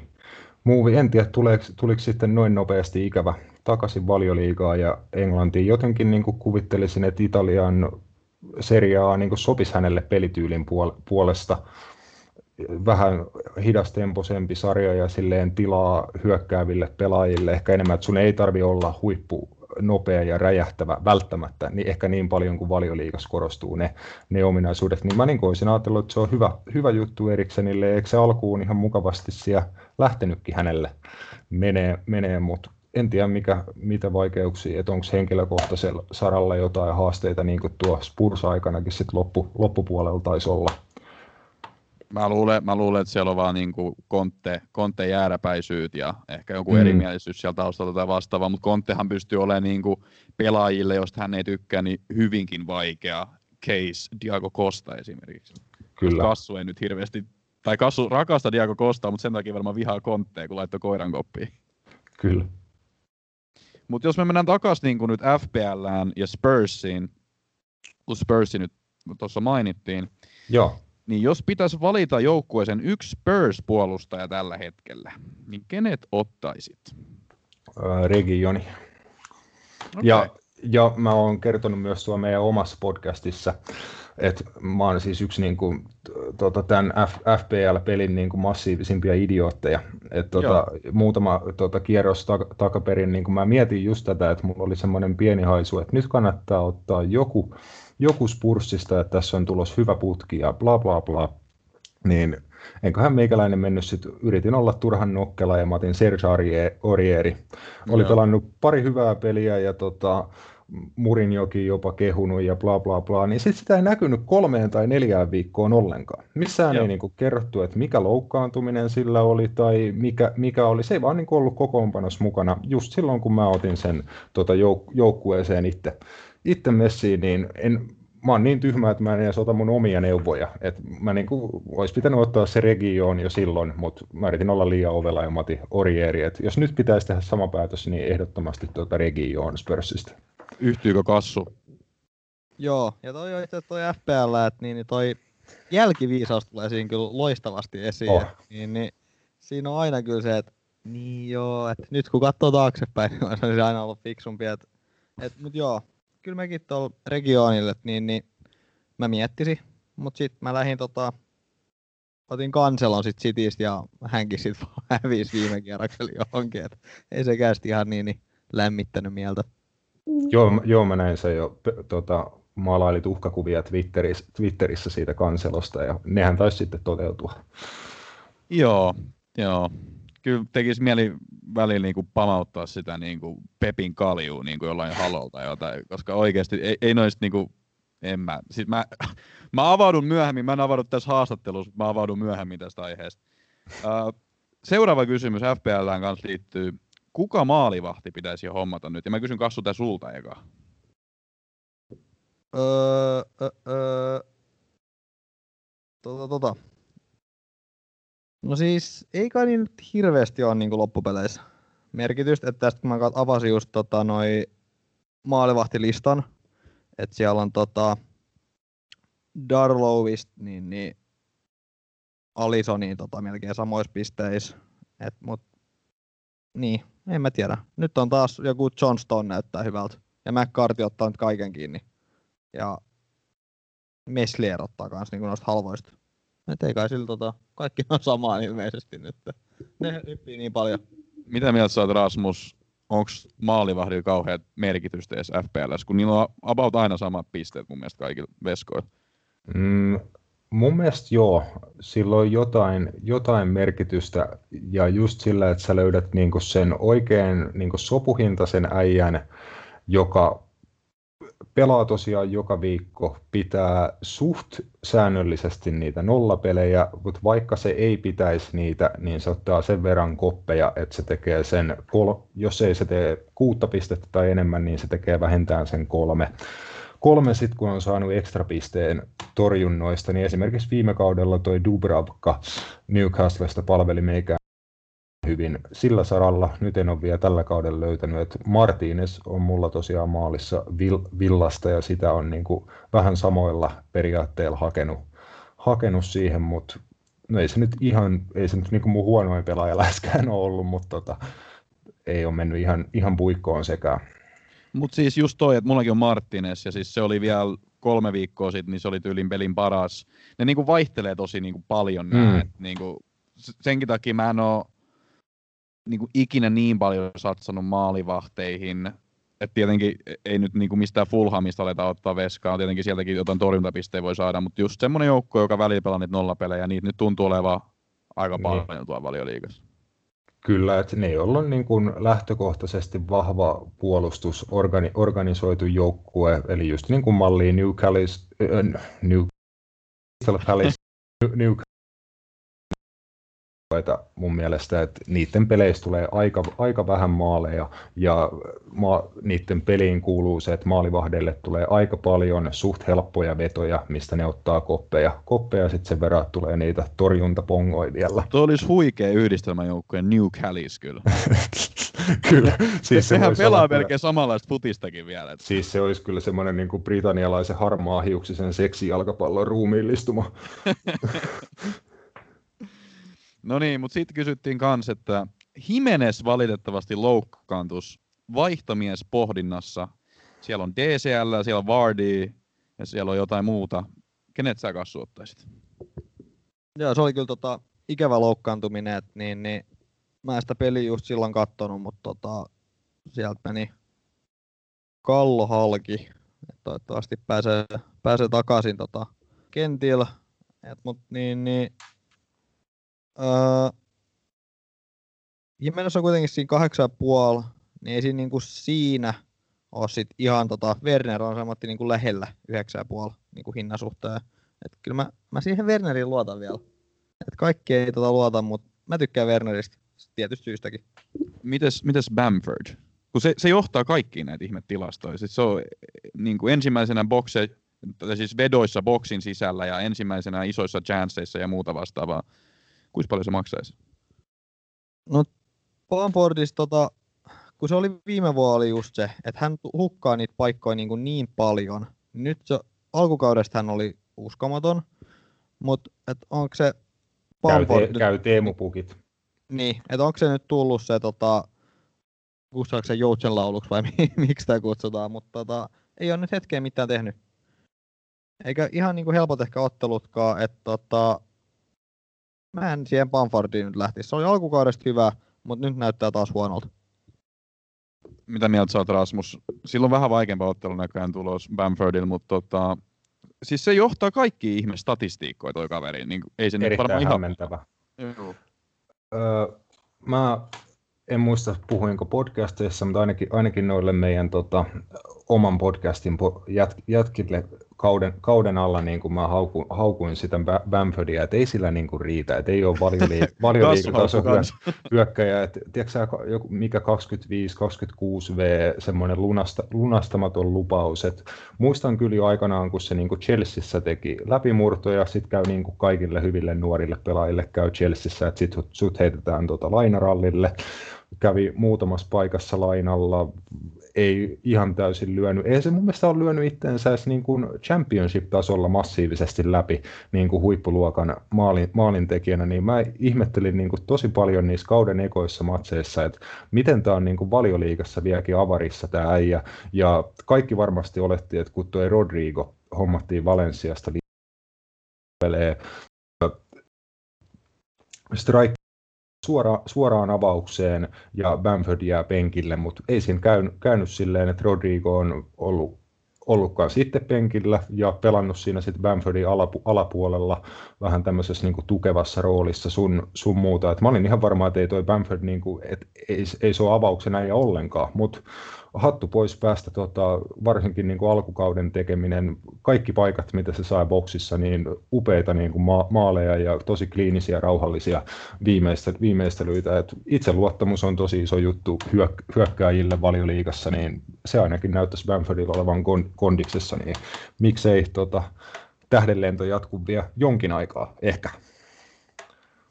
movie. En tiedä, tuleeko, tuliko sitten noin nopeasti ikävä takaisin valioliigaa ja Englantiin. Jotenkin niin kuin kuvittelisin, että Italian Serie A niin sopisi hänelle pelityylin puol- puolesta. Vähän hidastempoisempi sarja ja silleen tilaa hyökkääville pelaajille. Ehkä enemmän, että sun ei tarvi olla huippu, nopea ja räjähtävä välttämättä, niin ehkä niin paljon kuin valioliigassa korostuu ne, ne ominaisuudet, niin mä niin olisin ajatellut, että se on hyvä, hyvä juttu Eriksenille, eikö se alkuun ihan mukavasti siellä lähtenytkin hänelle menee, menee mutta en tiedä mikä, mitä vaikeuksia, että onko henkilökohtaisella saralla jotain haasteita, niin kuin tuo Spurs-aikanakin sit loppu, loppupuolella taisi olla. Mä luulen, mä luulen, että siellä on vaan niin kuin kontte, kontte jääräpäisyyt ja ehkä joku mm. erimielisyys sieltä taustalta tai vastaavaa, mutta Konttehan pystyy olemaan niin kuin pelaajille, josta hän ei tykkää, niin hyvinkin vaikea case Diago Costa esimerkiksi. Kyllä. Kassu ei nyt hirveästi, tai Kassu rakastaa Diago Costaa, mutta sen takia varmaan vihaa Kontteja, kun laittoi koiran koppiin. Kyllä. Mutta jos me mennään takaisin niin nyt FPLään ja Spursiin, kun Spursi nyt tuossa mainittiin, Joo. niin jos pitäisi valita joukkueeseen yksi Spurs-puolustaja tällä hetkellä, niin kenet ottaisit? Äh, Regioni. Okay. Ja, ja mä oon kertonut myös tuo meidän omassa podcastissa, että mä oon siis yksi niin kuin, tota, tämän F, FPL-pelin niin kuin massiivisimpia idiootteja. Et, tota, muutama tota, kierros tak- takaperin niin kuin mä mietin just tätä, että mulla oli semmoinen pieni haisu, että nyt kannattaa ottaa joku, joku spurssista, että tässä on tulos hyvä putki ja bla bla bla. Niin enköhän meikäläinen mennyt sitten, yritin olla turhan nokkela ja mä otin Serge Aurieri. Oli pelannut pari hyvää peliä ja tota, Murinjoki jopa kehunut ja bla bla bla, niin sitten sitä ei näkynyt kolmeen tai neljään viikkoon ollenkaan. Missään Joo. ei niinku kerrottu, että mikä loukkaantuminen sillä oli tai mikä, mikä oli. Se ei vaan niinku ollut kokoonpanossa mukana. Just silloin, kun mä otin sen tota, jouk- joukkueeseen itse, itse messiin, niin en, mä oon niin tyhmä, että mä en edes ota mun omia neuvoja. Et mä niinku, ois pitänyt ottaa se regioon jo silloin, mutta mä yritin olla liian ovela ja mä otin Orieri. Et jos nyt pitäisi tehdä sama päätös, niin ehdottomasti tuota regioon Spursista. Yhtyykö Kassu? Joo, ja toi on itse toi FPL, että niin, niin toi jälkiviisaus tulee siinä kyllä loistavasti esiin. Oh. Oh. Niin, niin, siinä on aina kyllä se, että niin joo, että nyt kun katsoo taaksepäin, niin on se aina ollut fiksumpi. Et, et, mut joo, kyllä mäkin tuolla regioonille, et niin, niin mä miettisin, mut sit mä lähdin tota, otin kanselon sit Citystä ja hänkin sit vaan hävisi viime kierroksella johonkin, et ei sekään ihan niin, niin lämmittänyt mieltä. Joo, mä- joo, mä näin sen jo. Tota, maalailit uhkakuvia Twitterissä, Twitterissä siitä kanselosta ja nehän taisi sitten toteutua. Joo, joo. Kyllä tekisi mieli välillä niin kuin pamauttaa sitä niin kuin Pepin kaljuu niin kuin jollain halolta jotain, koska oikeasti ei, ei noista niin kuin, en mä, siis mä, mä avaudun myöhemmin, mä en avaudu tässä haastattelussa, mä avaudun myöhemmin tästä aiheesta. Ö, seuraava kysymys FPLään kanssa liittyy, kuka maalivahti pitäisi hommata nyt? Ja mä kysyn Kassu tää sulta eka. Öö, öö. Tota, tota. No siis, ei kai niin hirveästi ole niin loppupeleissä merkitystä, että tästä kun mä avasin just tota, noi maalivahtilistan, että siellä on tota Darlowist, niin, niin Alisoniin tota, melkein samoissa pisteissä, et, mut niin, en mä tiedä. Nyt on taas joku Johnston näyttää hyvältä, ja McCarthy ottaa nyt kaiken kiinni ja Meslier ottaa kans niinku noista halvoista. Et ei kai sillä tota, kaikki on samaa ilmeisesti nyt. Ne hyppii niin paljon. Mitä mieltä sä oot Rasmus, onko maalivahdilla kauheat merkitystä edes FPLs, kun niillä on about aina samat pisteet mun mielestä kaikilla veskoilla. Mm, mun mielestä joo, sillä on jotain, jotain merkitystä ja just sillä, että sä löydät niinku sen oikein niinku sopuhintaisen äijän, joka pelaa tosiaan joka viikko, pitää suht säännöllisesti niitä nollapelejä, mutta vaikka se ei pitäisi niitä, niin se ottaa sen verran koppeja, että se tekee sen, kol- jos ei se tee kuutta pistettä tai enemmän, niin se tekee vähintään sen kolme. Kolme sitten, kun on saanut ekstra pisteen torjunnoista, niin esimerkiksi viime kaudella toi Dubravka Newcastlesta palveli meikään hyvin sillä saralla. Nyt en ole vielä tällä kaudella löytänyt, että Martínez on mulla tosiaan maalissa Vill- Villasta ja sitä on niin kuin vähän samoilla periaatteilla hakenut, hakenut siihen, mutta no ei se nyt ihan, ei se nyt niin kuin mun huonoin pelaaja läheskään ole ollut, mutta tota, ei ole mennyt ihan, ihan puikkoon sekään. Mutta siis just toi, että mullakin on Martinez ja siis se oli vielä kolme viikkoa sitten, niin se oli tyylin pelin paras. Ne niinku vaihtelee tosi niinku paljon Mm. mm. niinku, senkin takia mä en oo niinku ikinä niin paljon satsannut maalivahteihin. et tietenkin ei nyt niinku mistään Fulhamista aleta ottaa veskaa, tietenkin sieltäkin jotain torjuntapisteen voi saada, mutta just semmoinen joukko, joka välillä pelaa niitä nollapelejä, niitä nyt tuntuu olevan aika Niin. paljon tuolla valioliigassa. Kyllä, että ne, joilla on niin kuin lähtökohtaisesti vahva puolustus, organi, organisoitu joukkue, eli just niin kuin malliin Newcastle, äh, Newcastle Palace, New- Newcastle mun mielestä, että niiden peleissä tulee aika, aika vähän maaleja ja ma, niiden peliin kuuluu se, että maalivahdeille tulee aika paljon suht helppoja vetoja, mistä ne ottaa koppeja. Koppeja sitten sen verran tulee niitä torjuntapongoja vielä. Tuo olisi huikea yhdistelmäjoukkojen New Callis kyllä. Kyllä. Siis Sehän voisi pelaa olla kyllä- melkein samanlaista futistakin vielä. Et Siis se olisi kyllä semmoinen niin britannialaisen harmaa hiuksisen seksijalkapallon ruumiillistuma. No niin, mutta sitten kysyttiin kans, että Jimenez valitettavasti loukkaantus vaihtomies pohdinnassa. Siellä on DCL, siellä on Vardy ja siellä on jotain muuta. Kenet sä kassu ottaisit? Joo, se oli kyllä tota, ikävä loukkaantuminen, et niin, niin mä en sitä peliä just silloin kattonut, mutta tota, sieltä meni kallo halki. Et toivottavasti pääsee, pääsee takaisin tota, kentillä. Et, mut niin, niin, öö, on kuitenkin siinä kahdeksan puoli, niin ei siinä, niinku siinä ole sit ihan tota, Werner on samatti niinku lähellä yhdeksän puoli niinku hinnan suhteen. Et kyllä mä, mä siihen Werneriin luotan vielä. Et kaikki ei tota luota, mutta mä tykkään Werneristä tietystä syystäkin. Mites, mites Bamford? Kun se, se johtaa kaikkiin näitä ihmetilastoja. Siis se on eh, niin kuin ensimmäisenä bokse, siis vedoissa boksin sisällä ja ensimmäisenä isoissa chanceissa ja muuta vastaavaa. Kuinka paljon se maksaisi? Bamfordista tota, kun se oli viime vuonna oli just se, että hän hukkaa niitä paikkoja niin, kuin niin paljon. Nyt se, alkukaudesta hän oli uskomaton, mutta onko se Käy, Bamford te, nyt, käy Teemu-pukit. niin, että onko se nyt tullut se tota, kutsutaanko se Joutsen lauluksi vai mi- miksi sitä kutsutaan, mutta tota, ei ole nyt hetkeen mitään tehnyt. Eikä ihan niin kuin helpot ehkä ottelutkaan, että tota, mä en siihen Bamfordiin nyt lähtisi. Se oli alkukaudesta hyvä, mutta nyt näyttää taas huonolta. Mitä mieltä sä oot Rasmus? Silloin vähän vaikeampaa ottelun näköjään tulos Bamfordilla, mutta tota, siis se johtaa kaikki ihme statistiikkoja toi kaveri. Niin ei se nyt Erittäin varmaan ihan... hämmentävä. Joo. Öö, mä en muista puhuinko podcasteissa, mutta ainakin, ainakin noille meidän tota, oman podcastin po- jät, jätkille kauden, kauden alla niin kuin mä hauku, haukuin sitä Ba- Bamfordia, että ei sillä niin kuin riitä, että ei ole valioliik- valioliikataso hyökkäjä, että tiedätkö joku, mikä 25-26 V, semmoinen lunasta, lunastamaton lupaus, että muistan kyllä jo aikanaan, kun se niin kuin Chelseassa teki läpimurtoja, sitten käy niin kuin kaikille hyville nuorille pelaajille käy Chelseassa, että sitten sut heitetään tota lainarallille, kävi muutamassa paikassa lainalla, ei ihan täysin lyönyt. Ei se mun mielestä ole lyönyt itseensä edes niin kuin championship-tasolla massiivisesti läpi niin kuin huippuluokan maalin, maalintekijänä, niin mä ihmettelin niin kuin tosi paljon niissä kauden ekoissa matseissa, että miten tämä on niin kuin valioliigassa vieläkin avarissa tämä äijä. Ja kaikki varmasti oletti, että kun tuo Rodrigo hommattiin Valensiasta pelee strike suora, suoraan avaukseen ja Bamford jää penkille, mutta ei siinä käynyt, käynyt silleen, että Rodrigo on ollut, ollutkaan sitten penkillä ja pelannut siinä sitten Bamfordin alapu, alapuolella vähän tämmöisessä niin kuin tukevassa roolissa sun, sun muuta. Et mä olin ihan varma, että ei toi Bamford, niin kuin, et ei, ei se ole avauksen äijä ollenkaan, mutta hattu pois päästä tota, varsinkin niin kuin alkukauden tekeminen, kaikki paikat, mitä se sai boksissa, niin upeita niin kuin ma- maaleja ja tosi kliinisiä, rauhallisia viimeistä, viimeistelyitä. Et itseluottamus on tosi iso juttu hyök- hyökkääjille valioliigassa, niin se ainakin näyttäisi Bamfordilla olevan kon- kondiksessa, niin miksei tota, tähdenlento jatku vielä jonkin aikaa, ehkä.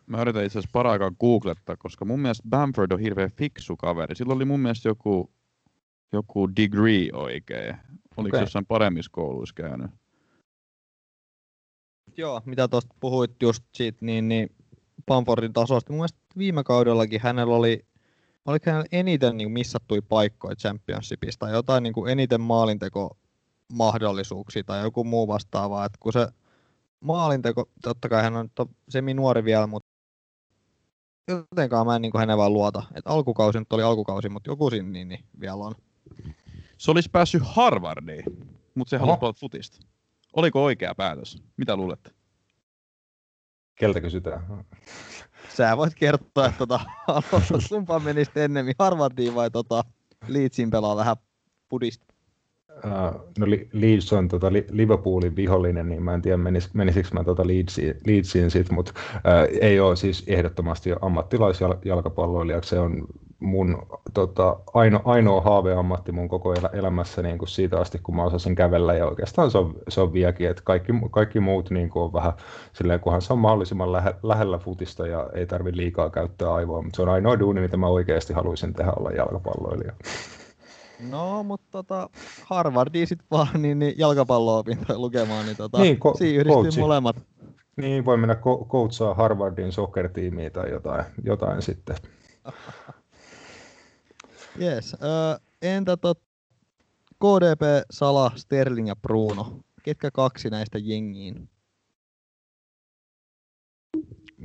Mä yritän itse asiassa paraikaa googlettaa, koska mun mielestä Bamford on hirveän fiksu kaveri. Sillä oli mun mielestä joku, joku degree oikein. Oliko se jossain paremmissa kouluissa käynyt? Joo, mitä tuosta puhuit just siitä, niin, niin Bamfordin tasosta. Mun mielestä viime kaudellakin hänellä oli, oliko hänellä eniten niin missattui paikkoja championshipista, tai jotain niin kuin eniten maalinteko mahdollisuuksia tai joku muu vastaava. Et kun se maalinteko, totta kai hän on nyt semi nuori vielä, mutta jotenkaan mä en niin kuin hänen vaan luota. Et alkukausi nyt oli alkukausi, mutta joku siinä niin, niin vielä on. Se olisi päässyt Harvardiin, mutta se halusi pelata futista. Oliko oikea päätös? Mitä luulette? Keltä kysytään? Sä voit kertoa, että tota, haluatko sumpaan menisit ennemmin Harvardiin vai tota, Leedsin pelaa vähän pudista. Uh, no Li- Leeds on tota Li- Liverpoolin vihollinen, niin mä en tiedä menis, menisikö mä tota Leedsiin, Leedsiin sit, mutta uh, ei ole siis ehdottomasti ammattilaisjalkapalloilijaksi. Se on mun tota, aino, ainoa haaveammatti mun koko elä, elämässä niin kuin siitä asti, kun mä osasin kävellä ja oikeastaan se on, se on vieläkin, että kaikki, kaikki muut niin kuin on vähän silleen, kunhan se on mahdollisimman lähe, lähellä futista ja ei tarvi liikaa käyttää aivoa, mutta se on ainoa duuni, mitä mä oikeasti haluaisin tehdä olla jalkapalloilija. No, mutta tota, Harvardiin sit vaan niin, niin jalkapallo-opintoja lukemaan, niin, tota, Niin, ko- siinä yhdistyy coachi. molemmat. Niin, voi mennä ko- coachaa Harvardin soccer-tiimiä tai jotain, jotain sitten. Yes. Öö, entä tot, KDP, Sala, Sterling ja Bruno? Ketkä kaksi näistä jengiin?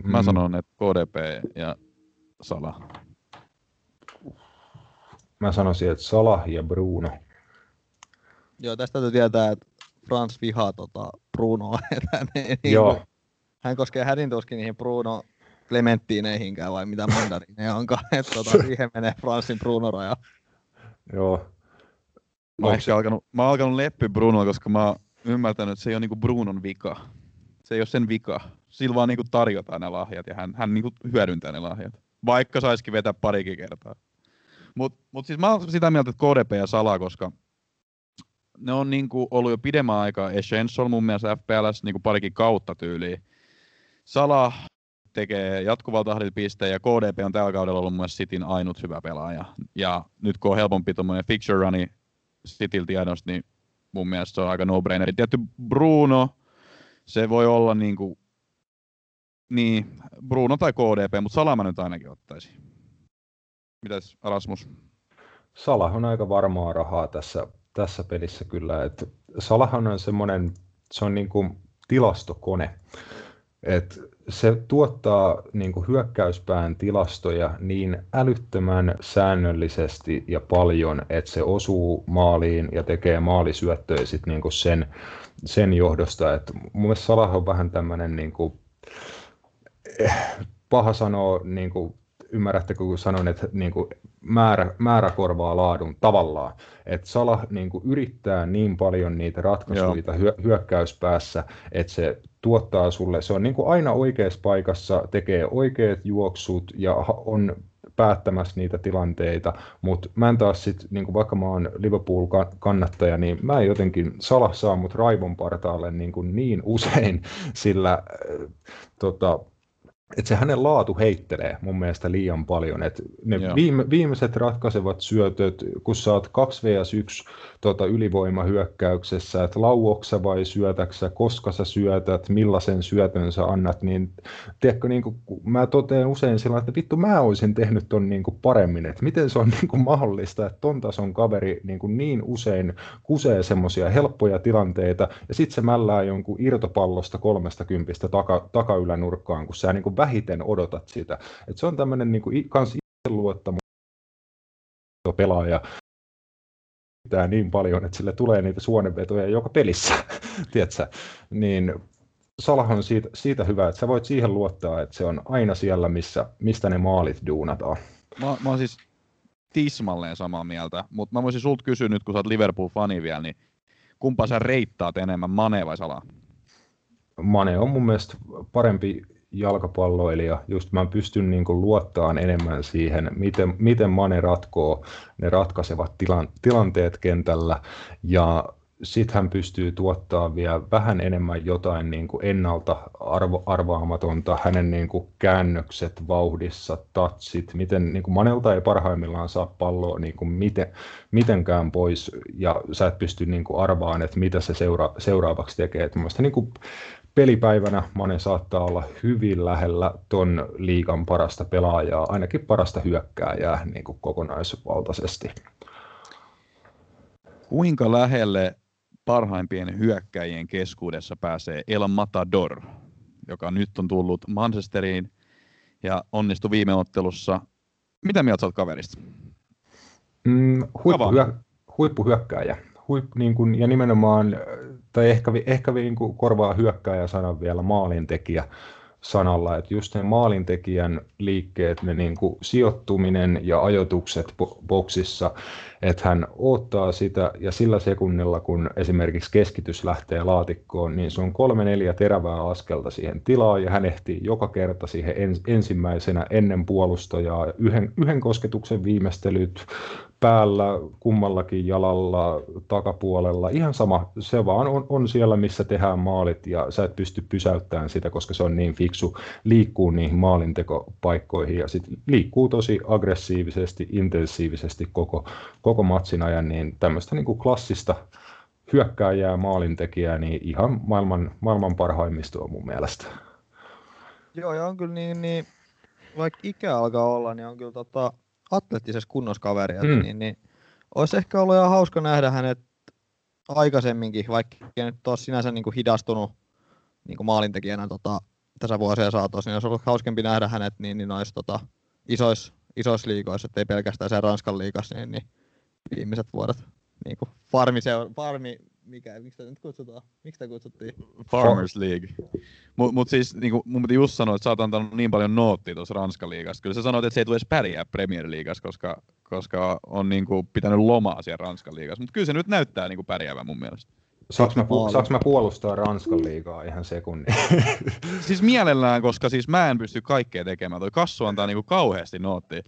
Mä Mm, sanon, että KDP ja Sala. Mä sanoisin, että Salah ja Bruno. Joo, tästä täytyy tietää, että Frans vihaa tota Brunoa. että hän, ei niinku- Joo, hän koskee hädin tuskin niihin Bruno Clementtineihinkään vai mitä mandarineja onkaan. että tota, siihen menee Fransin Bruno-raja. joo. Mä oon, ehkä alkanut, mä oon alkanut leppi Brunolla, koska mä oon ymmärtänyt, että se ei ole niinku Brunon vika. Se ei ole sen vika. Sillä vaan niinku tarjotaan ne lahjat ja hän, hän niinku hyödyntää ne lahjat. Vaikka saisikin vetää parikin kertaa. Mutta mut siis mä oon sitä mieltä, että KDP ja Sala, koska ne on niinku ollut jo pidemmän aikaa essential mun mielestä FPLS niinku parikin kautta tyyliin. Sala tekee jatkuvalla tahdilla pisteen ja KDP on tällä kaudella ollut mielestä Cityn ainut hyvä pelaaja. Ja nyt kun on helpompi tuommoinen fixture runi Cityltä tiedosta, niin mun mielestä se on aika no-braineri. Tietty Bruno, se voi olla niinku, niin, Bruno tai KDP, mutta Salama nyt ainakin ottaisi. Mitäs Erasmus? Salah on aika varmaa rahaa tässä, tässä pelissä kyllä. että Salahan on semmoinen, se on niin kuin tilastokone. Et se tuottaa niin kuin hyökkäyspään tilastoja niin älyttömän säännöllisesti ja paljon, että se osuu maaliin ja tekee maalisyöttöjä sit niin kuin sen, sen johdosta. Et mun mielestä Salah on vähän tämmöinen niin eh, paha sanoa, niin kuin, ymmärrättekö kun sanon, että niin kuin, määrä, määrä korvaa laadun tavallaan. Että Salah niin kuin, yrittää niin paljon niitä ratkaisuja hyö, hyökkäyspäässä, että se tuottaa sulle, se on niin kuin aina oikeassa paikassa, tekee oikeat juoksut ja on päättämässä niitä tilanteita, mutta mä en taas sit, niin kuin vaikka mä oon Liverpool-kannattaja, niin mä en jotenkin, Salah saa mut raivon partaalle niin, niin usein, sillä äh, tota, että se hänen laatu heittelee mun mielestä liian paljon. Et ne Joo. viime, viimeiset ratkaisevat syötöt, kun sä oot 2 vs 1 tota, ylivoimahyökkäyksessä, että lauoksa vai syötäksä, koska sä syötät, millaisen syötön sä annat, niin tiedätkö, niin kuin, mä totean usein sillä että vittu mä olisin tehnyt ton niin kuin paremmin, että miten se on niin kuin mahdollista, että ton tason kaveri niin, kuin niin usein kusee semmoisia helppoja tilanteita, ja sitten se mällää jonkun irtopallosta 30 taka, takaylänurkkaan, kun sä niin kuin vähiten odotat sitä. Et se on tämmöinen niin kuin, kans itseluottamus pelaaja, pitää niin paljon, että sille tulee niitä suonenvetoja joka pelissä, tiedätkö? Niin Salah on siitä, siitä hyvä, että sä voit siihen luottaa, että se on aina siellä, missä, mistä ne maalit duunataan. Mä, mä oon siis tismalleen samaa mieltä, mutta mä voisin sulta kysyä nyt, kun sä oot Liverpool-fani vielä, niin kumpa sä reittaat enemmän, Mane vai Salah? Mane on mun mielestä parempi jalkapalloilija, just mä pystyn niin kuin luottaan enemmän siihen, miten, miten Mane ratkoo ne ratkaisevat tilan, tilanteet kentällä, ja sitten hän pystyy tuottaa vielä vähän enemmän jotain niin kuin ennalta arvo, arvaamatonta, hänen niin kuin käännökset vauhdissa, touchit, miten niin kuin Manelta ei parhaimmillaan saa palloa niin kuin miten, mitenkään pois, ja sä et pysty niin kuin arvaamaan, että mitä se seura, seuraavaksi tekee. Et mun mielestä niin kuin pelipäivänä Mane saattaa olla hyvin lähellä ton liigan parasta pelaajaa, ainakin parasta hyökkääjää niin kuin kokonaisvaltaisesti. Kuinka lähelle parhaimpien hyökkäjien keskuudessa pääsee El Matador, joka nyt on tullut Manchesteriin ja onnistui viime ottelussa. Mitä mieltä oot kaverista? Mm, huippuhyö, huippuhyökkääjä. Huip, niin kuin, ja nimenomaan, tai ehkä, ehkä niin kuin korvaa hyökkääjä sanan vielä maalintekijä sanalla, että just ne maalintekijän liikkeet, ne niin kuin sijoittuminen ja ajotukset boksissa, että hän ottaa sitä. Ja sillä sekunnilla, kun esimerkiksi keskitys lähtee laatikkoon, niin se on kolme neljä terävää askelta siihen tilaan ja hän ehtii joka kerta siihen ensimmäisenä ennen puolustajaa. Yhden, yhden kosketuksen viimeistelyt, päällä, kummallakin jalalla, takapuolella, ihan sama, se vaan on, on siellä, missä tehdään maalit ja sä et pysty pysäyttämään sitä, koska se on niin fiksu, liikkuu niihin maalintekopaikkoihin ja sitten liikkuu tosi aggressiivisesti, intensiivisesti koko, koko matsin ajan, niin tämmöistä niin kuin klassista hyökkääjää, maalintekijää, niin ihan maailman, maailman parhaimmistoa mun mielestä. Joo, ja on kyllä niin, niin vaikka ikä alkaa olla, niin on kyllä tota, atleettisessa kunnossa kaveri, mm. niin, niin olisi ehkä ollut ihan hauska nähdä hänet aikaisemminkin, vaikka nyt olisi sinänsä niin kuin hidastunut niin kuin maalintekijänä tota, tässä vuosien saatossa, niin olisi ollut hauskempi nähdä hänet niin, niin noissa tota, isoissa, isoissa liikoissa, ettei pelkästään se Ranskan liigassa, niin, niin viimeiset vuodet niin kuin farmi, se, farmi mikä, miksi tämä nyt kutsutaan? Miksi tämä kutsuttiin? Farmers League. Mutta mut siis niin kuin, mun piti just sanoa, että sä oot antanut niin paljon noottia tuossa Ranskan liigassa. Kyllä sä sanoit, että se ei tule edes pärjää Premier Leagueassa, koska, koska on niin kuin, pitänyt lomaa siellä Ranskan liigassa. Mutta kyllä se nyt näyttää niin kuin pärjäävän mun mielestä. Saanko mä, pu- saanko mä puolustaa Ranskan liigaa ihan sekunnin? siis mielellään, koska siis mä en pysty kaikkea tekemään. Toi Kassu antaa niinku kauheasti noottia.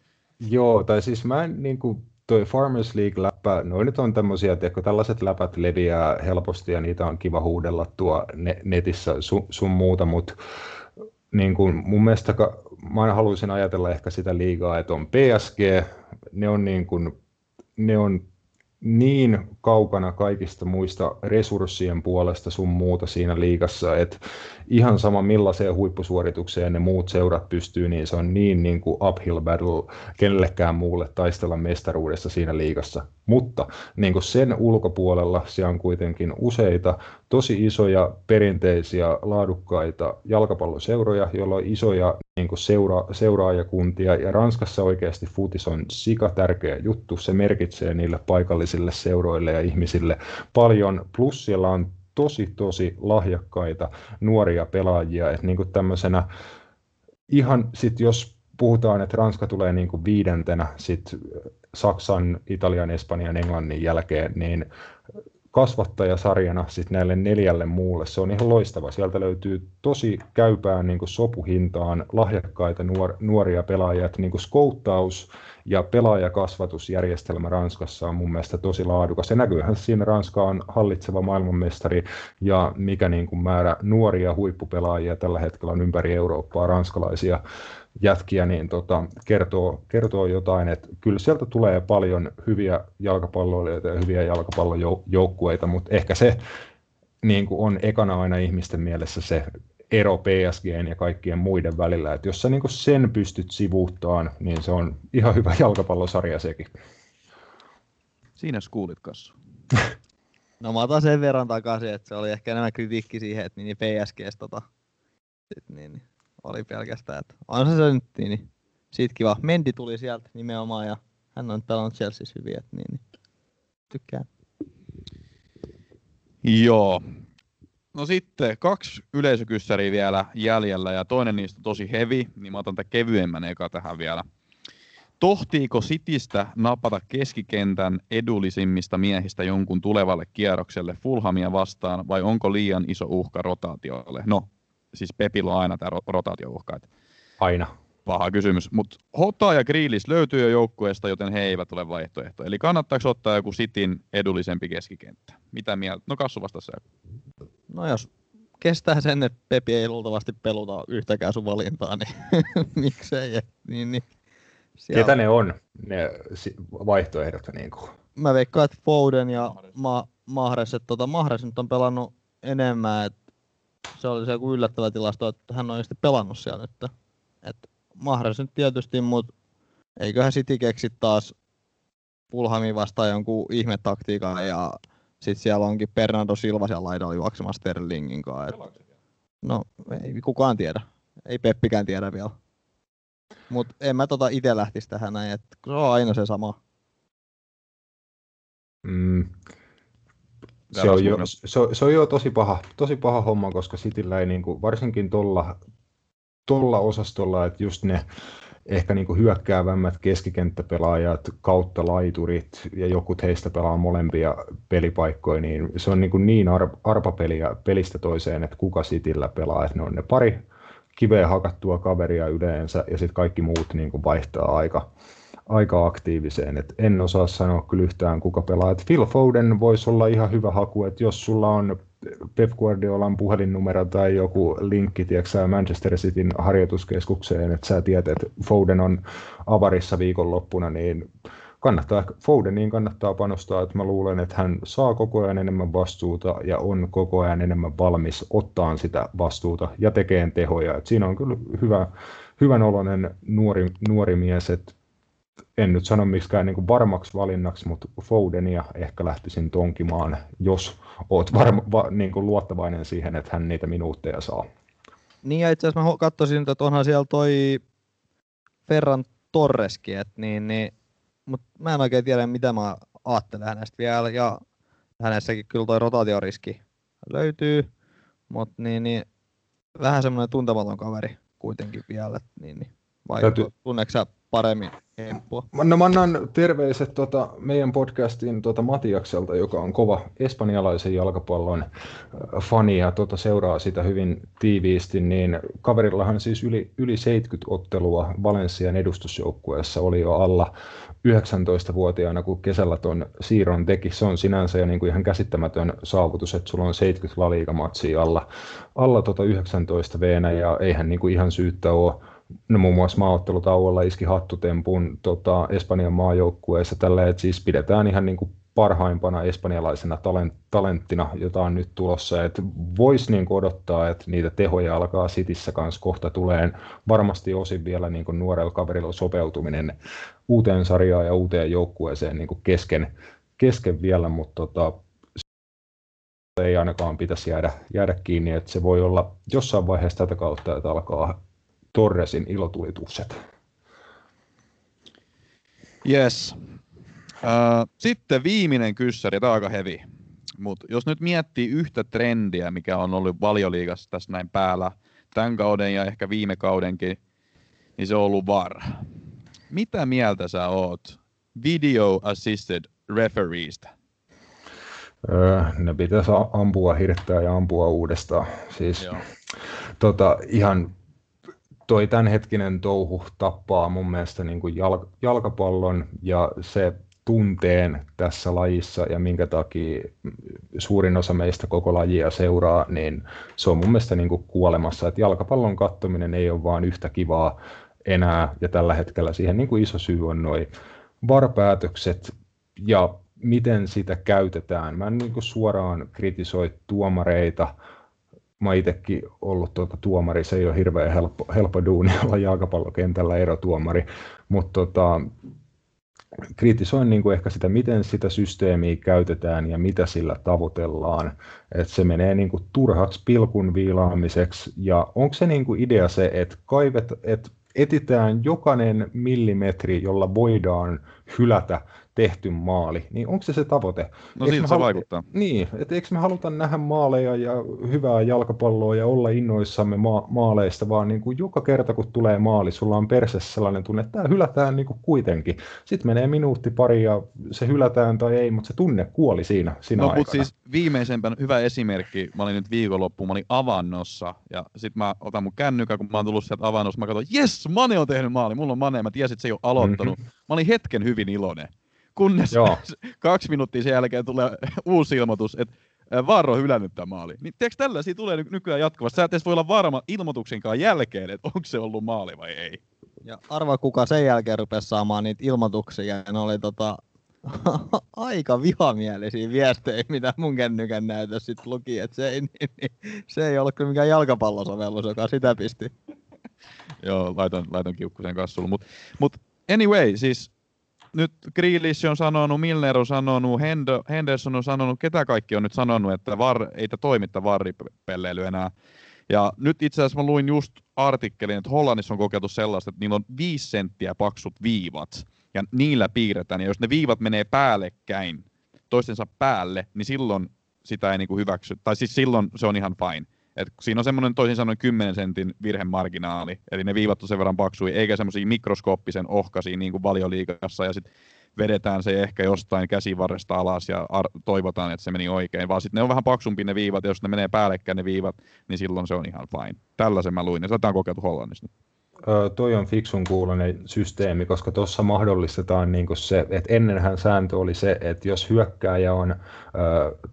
Joo, tai siis mä en niinku toi Farmers League-läppä, noin nyt on tämmöisiä, että tällaiset läpät leviää helposti ja niitä on kiva huudella tuo netissä sun, sun muuta, mutta niin kuin mun mielestä mä haluaisin ajatella ehkä sitä liigaa, että on PSG, ne on, niin kuin, ne on niin kaukana kaikista muista resurssien puolesta sun muuta siinä liigassa, että ihan sama millaiseen huippusuoritukseen ne muut seurat pystyy, niin se on niin, niin kuin uphill battle kenellekään muulle taistella mestaruudessa siinä liigassa. Mutta niin kuin sen ulkopuolella siellä on kuitenkin useita tosi isoja perinteisiä laadukkaita jalkapalloseuroja, joilla on isoja niin kuin seura, seuraajakuntia ja Ranskassa oikeasti futis on sika tärkeä juttu. Se merkitsee niille paikallisille seuroille ja ihmisille paljon, plus siellä on tosi tosi lahjakkaita nuoria pelaajia, että niin kuin tämmöisenä ihan sit jos puhutaan, että Ranska tulee niin kuin viidentenä sit Saksan, Italian, Espanjan, Englannin jälkeen, niin kasvattajasarjana sit näille neljälle muulle. Se on ihan loistava. Sieltä löytyy tosi käypään niin kuin sopuhintaan lahjakkaita nuor, nuoria pelaajia. Että niin kuin skouttaus ja pelaajakasvatusjärjestelmä Ranskassa on mun mielestä tosi laadukas. Ja näkyyhän siinä Ranska on hallitseva maailmanmestari ja mikä niin kuin määrä nuoria huippupelaajia tällä hetkellä on ympäri Eurooppaa ranskalaisia jätkiä, niin tota, kertoo, kertoo jotain, että kyllä sieltä tulee paljon hyviä jalkapalloilijoita ja hyviä jalkapallojoukkueita, mutta ehkä se niin kuin on ekana aina ihmisten mielessä se ero PSGn ja kaikkien muiden välillä, että jos sä niin kuin sen pystyt sivuuttaan, niin se on ihan hyvä jalkapallosarja sekin. Siinä kuulit Kassu. No mä otan sen verran takaisin, että se oli ehkä enemmän kritiikki siihen, että niin PSGstä tota, sit niin, niin oli pelkästään. Että on se, nyt niin, siitä kiva. Mendi tuli sieltä nimenomaan ja hän on pelannut Chelseassa hyvin, että niin, niin tykkään. Joo. No sitten kaksi yleisökyssäriä vielä jäljellä ja toinen niistä tosi hevi, niin mä otan tämän kevyemmän eka tähän vielä. Tohtiiko Sitistä napata keskikentän edullisimmista miehistä jonkun tulevalle kierrokselle Fulhamia vastaan vai onko liian iso uhka rotaatiolle? No, siis Pepillä on aina tämä rotaatiouhka. Että aina. Paha kysymys, mutta Hota ja Grillis löytyy jo joukkueesta, joten he eivät ole vaihtoehto. Eli kannattaako ottaa joku Sitin edullisempi keskikenttä? Mitä mieltä? No Kassu vastassa. No jos kestää sen, että Pepi ei luultavasti peluta yhtäkään sun valintaa, niin miksei. Niin, niin. Siellä... Ketä ne on, ne vaihtoehdot? Niin kuin? Mä veikkaan, että Foden ja Ma- Mahres, että tota, Mahres nyt on pelannut enemmän, että se oli se joku yllättävä tilasto, että hän on sitten pelannut siellä nyt. Et Mahrez nyt tietysti, mutta eiköhän City keksi taas Pulhamin vastaan jonkun ihme taktiikan ja sitten siellä onkin Bernardo Silva siellä laidalla juoksemassa Sterlingin kanssa. Et... No ei kukaan tiedä. Ei Peppikään tiedä vielä. Mutta en mä tota itse lähtisi tähän näin, että se on aina se sama Mm, se, on jo, se, se on jo tosi paha, tosi paha homma, koska Cityllä ei niinku, varsinkin tuolla tolla osastolla, että just ne ehkä niinku hyökkäävämmät keskikenttäpelaajat kautta laiturit ja jokut heistä pelaa molempia pelipaikkoja, niin se on niinku niin ar, arpapeliä pelistä toiseen, että kuka Cityllä pelaa, että ne on ne pari kiveen hakattua kaveria yleensä ja sitten kaikki muut niinku vaihtaa aika, aika aktiiviseen. Et en osaa sanoa kyllä yhtään kuka pelaa. Et Phil Foden voisi olla ihan hyvä haku, että jos sulla on Pep Guardiolan puhelinnumero tai joku linkki tiedätkö, Manchester Cityn harjoituskeskukseen, että sä tiedät, että Foden on avarissa viikonloppuna, niin kannattaa, Fodeniin kannattaa panostaa, että mä luulen, että hän saa koko ajan enemmän vastuuta ja on koko ajan enemmän valmis ottaan sitä vastuuta ja tekee tehoja. Et siinä on kyllä hyvä, hyvän oloinen nuori, nuori mies, että en nyt sano miksikään niin varmaksi valinnaksi, mutta Fodenia ehkä lähtisin tonkimaan, jos oot varma, va, niin kuin luottavainen siihen, että hän niitä minuutteja saa. Niin ja itse asiassa mä katsoisin, että onhan siellä toi Ferran Torreskin, et niin, niin, mutta mä en oikein tiedä, mitä mä ajattelen hänestä vielä, ja hänessäkin kyllä toi rotaatioriski löytyy, mutta niin, niin, vähän semmoinen tuntematon kaveri kuitenkin vielä, et niin, niin. vai Täytyy- tunneeko paremmin hemppua? No mä annan terveiset tota, meidän podcastiin tota Matiakselta, joka on kova espanjalaisen jalkapallon äh, fani ja tota, seuraa sitä hyvin tiiviisti, niin kaverillahan siis yli, yli 70 ottelua Valenssian edustusjoukkueessa oli jo alla 19-vuotiaana, kun kesällä ton siirron teki. Se on sinänsä jo niin kuin ihan käsittämätön saavutus, että sulla on 70 laliigamatsia alla, alla tota 19 veenä ja eihän niin kuin ihan syyttä ole no muun muassa maaottelutauolla iski hattutempun tota, Espanjan maajoukkueessa tällä, että siis pidetään ihan niin kuin parhaimpana espanjalaisena talent, talenttina, jota on nyt tulossa, että voisi niin odottaa, että niitä tehoja alkaa Sitissä kanssa kohta tulee varmasti osin vielä niin kuin nuorella kaverilla sopeutuminen uuteen sarjaan ja uuteen joukkueeseen niin kuin kesken, kesken vielä, mutta tota, ei ainakaan pitäisi jäädä, jäädä kiinni, että se voi olla jossain vaiheessa tätä kautta, että alkaa Torresin ilotulitukset. Yes. Sitten viimeinen kyssäri, tämä on aika hevi. Mutta jos nyt miettii yhtä trendiä, mikä on ollut valioliigassa tässä näin päällä, tämän kauden ja ehkä viime kaudenkin, niin se on ollut VAR. Mitä mieltä sä oot Video Assisted Refereestä? Öö, ne pitäisi ampua, hirttää ja ampua uudestaan. Siis Joo. tota, ihan toi tämänhetkinen touhu tappaa mun mielestä niin kuin jalk- jalkapallon ja se tunteen tässä lajissa ja minkä takia suurin osa meistä koko lajia seuraa, niin se on mun mielestä niin kuin kuolemassa. Että jalkapallon kattominen ei ole vaan yhtä kivaa enää ja tällä hetkellä siihen niin kuin iso syy on noin varpäätökset ja miten sitä käytetään. Mä en niin kuin suoraan kritisoi tuomareita, mä itsekin ollut tuota tuomari, se ei ole hirveän helppo, helppo duuni olla jalkapallokentällä erotuomari, mutta tota, kritisoin niin kuin ehkä sitä, miten sitä systeemiä käytetään ja mitä sillä tavoitellaan. Että se menee niin kuin turhaksi pilkun viilaamiseksi ja onko se niin kuin idea se, että kaivet, että etitään jokainen millimetri, jolla voidaan hylätä tehty maali, niin onko se se tavoite? No Eikö siltä se halu- vaikuttaa. Niin, että eikö me haluta nähdä maaleja ja hyvää jalkapalloa ja olla innoissamme ma- maaleista, vaan niin kuin joka kerta kun tulee maali, sulla on persessä sellainen tunne, että tämä hylätään niin kuin kuitenkin. Sitten menee minuutti pari ja se hylätään tai ei, mutta se tunne kuoli siinä, siinä No aikana. mutta siis viimeisempänä hyvä esimerkki, mä olin nyt viikonloppuun, mä olin avannossa ja sit mä otan mun kännykän, kun mä oon tullut sieltä avannossa, mä katson, jes, Mane on tehnyt maali, mulla on Mane, mä tiesin, että se ei ole aloittanut. Mhm. Mä olin hetken hyvin iloinen, kunnes Joo. kaksi minuuttia sen jälkeen tulee uusi ilmoitus, että ää, VAR on hylännyt tämä maali. Niin tiedätkö, tällaisia tulee ny- nykyään jatkuvasti. Sä et edes voi olla varma ilmoituksenkaan jälkeen, että onko se ollut maali vai ei. Ja arva kuka sen jälkeen rupesi saamaan niitä ilmoituksia, ne oli tota, aika vihamielisiä viestejä, mitä mun kännykän näytös sit luki, että se ei, niin, niin, se ei ollut kyllä mikään jalkapallosovellus, joka sitä pisti. Joo, laitan, laitan kiukkusen kassulla. Mutta mut anyway, siis nyt Grealish on sanonut, Milner on sanonut, Hendo, Henderson on sanonut, ketä kaikki on nyt sanonut, että var, ei tämä toimitta varripelleily enää. Ja nyt itse asiassa mä luin just artikkelin, että Hollannissa on kokeiltu sellaista, että niillä on viisi senttiä paksut viivat, ja niillä piirretään, ja jos ne viivat menee päällekkäin, toistensa päälle, niin silloin sitä ei niinku hyväksy, tai siis silloin se on ihan fine. Et siinä on semmoinen toisin sanoen 10 sentin virhemarginaali, eli ne viivat on sen verran paksui, eikä semmoisia mikroskooppisen ohkaisia niin kuin valioliikassa, ja sitten vedetään se ehkä jostain käsivarresta alas ja ar- toivotaan, että se meni oikein, vaan sitten ne on vähän paksumpi ne viivat, ja jos ne menee päällekkäin ne viivat, niin silloin se on ihan fine. Tällaisen mä luin, ja sitä on kokeiltu Hollannissa. Ö, toi on fiksun kuulonen systeemi, koska tuossa mahdollistetaan niinku se, että ennenhän sääntö oli se, että jos hyökkääjä on ö,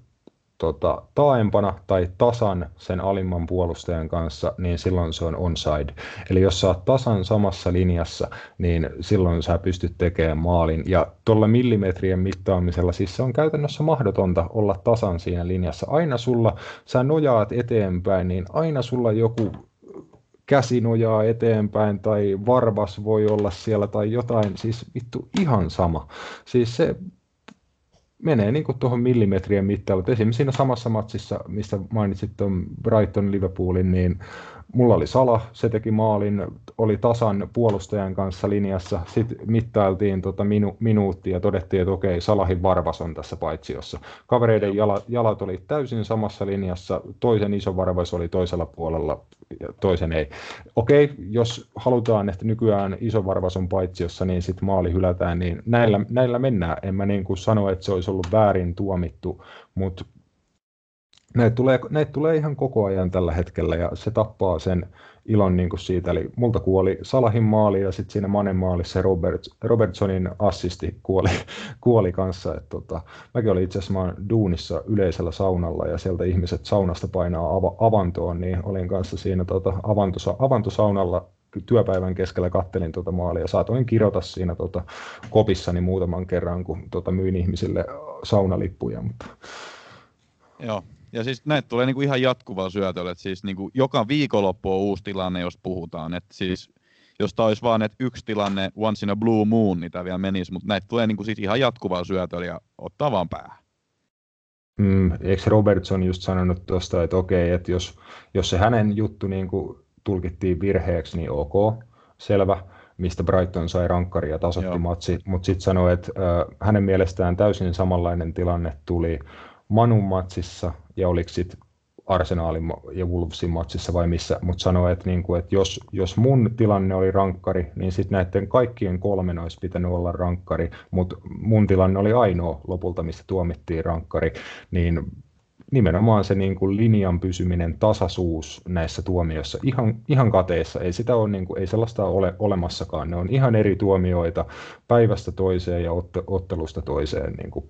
tota, taaempana tai tasan sen alimman puolustajan kanssa, niin silloin se on onside. Eli jos sä oot tasan samassa linjassa, niin silloin sä pystyt tekemään maalin. Ja tuolla millimetrien mittaamisella, siis se on käytännössä mahdotonta olla tasan siinä linjassa. Aina sulla, sä nojaat eteenpäin, niin aina sulla joku käsi nojaa eteenpäin tai varvas voi olla siellä tai jotain, siis vittu ihan sama. Siis se menee niin kuin tuohon millimetrien mittailu. Esimerkiksi siinä samassa matsissa, mistä mainitsit tuon Brighton Liverpoolin, niin mulla oli Sala, se teki maalin, oli tasan puolustajan kanssa linjassa, sitten mittailtiin tota minu, minuuttia ja todettiin, että okei, Salahin varvas on tässä paitsiossa. Kavereiden jalat, jalat oli täysin samassa linjassa, toisen iso varvas oli toisella puolella ja toisen ei. Okei, jos halutaan, että nykyään iso varvas on paitsiossa, niin sitten maali hylätään, niin näillä, näillä mennään. En mä niin kuin sano, että se olisi ollut väärin tuomittu, mutta näitä tulee, näitä tulee ihan koko ajan tällä hetkellä ja se tappaa sen ilon niin kuin siitä. Eli multa kuoli Salahin maali ja sitten siinä Manen maalissa Robert, Robertsonin assisti kuoli, kuoli kanssa. Et tota, mäkin olin itse asiassa duunissa yleisellä saunalla ja sieltä ihmiset saunasta painaa ava, avantoon, niin olin kanssa siinä tota, avantosa, avantosaunalla työpäivän keskellä kattelin tuota maalia ja saatoin kirjoita siinä tota, kopissani muutaman kerran, kun tota, myin ihmisille saunalippuja. Mutta... Joo, ja siis näitä tulee niinku ihan jatkuvaa syötöllä, että siis niinku joka viikonloppu on uusi tilanne, jos puhutaan. Että siis jos tämä olisi vaan, että yksi tilanne once in a blue moon, niin tämä vielä menisi, mutta näitä tulee niinku siis ihan jatkuvaa syötöllä ja ottaa vaan päähän. Mm, eikö Robertson just sanonut tuosta, että okei, että jos, jos se hänen juttu niin kuin tulkittiin virheeksi, niin ok, selvä, mistä Brighton sai rankkari ja tasotti Joo. matsi, mutta sitten sanoi, että äh, hänen mielestään täysin samanlainen tilanne tuli Manun matsissa ja oliko sitten Arsenaalin ja Wolvesin matsissa vai missä, mutta sanoi, että, niin kuin, että jos, jos mun tilanne oli rankkari, niin sitten näiden kaikkien kolmen olisi pitänyt olla rankkari, mutta mun tilanne oli ainoa lopulta, mistä tuomittiin rankkari, niin nimenomaan se niin kuin linjan pysyminen, tasaisuus näissä tuomioissa, ihan, ihan kateessa, ei sitä ole, niin kuin, ei sellaista ole olemassakaan, ne on ihan eri tuomioita päivästä toiseen ja ottelusta toiseen niin kuin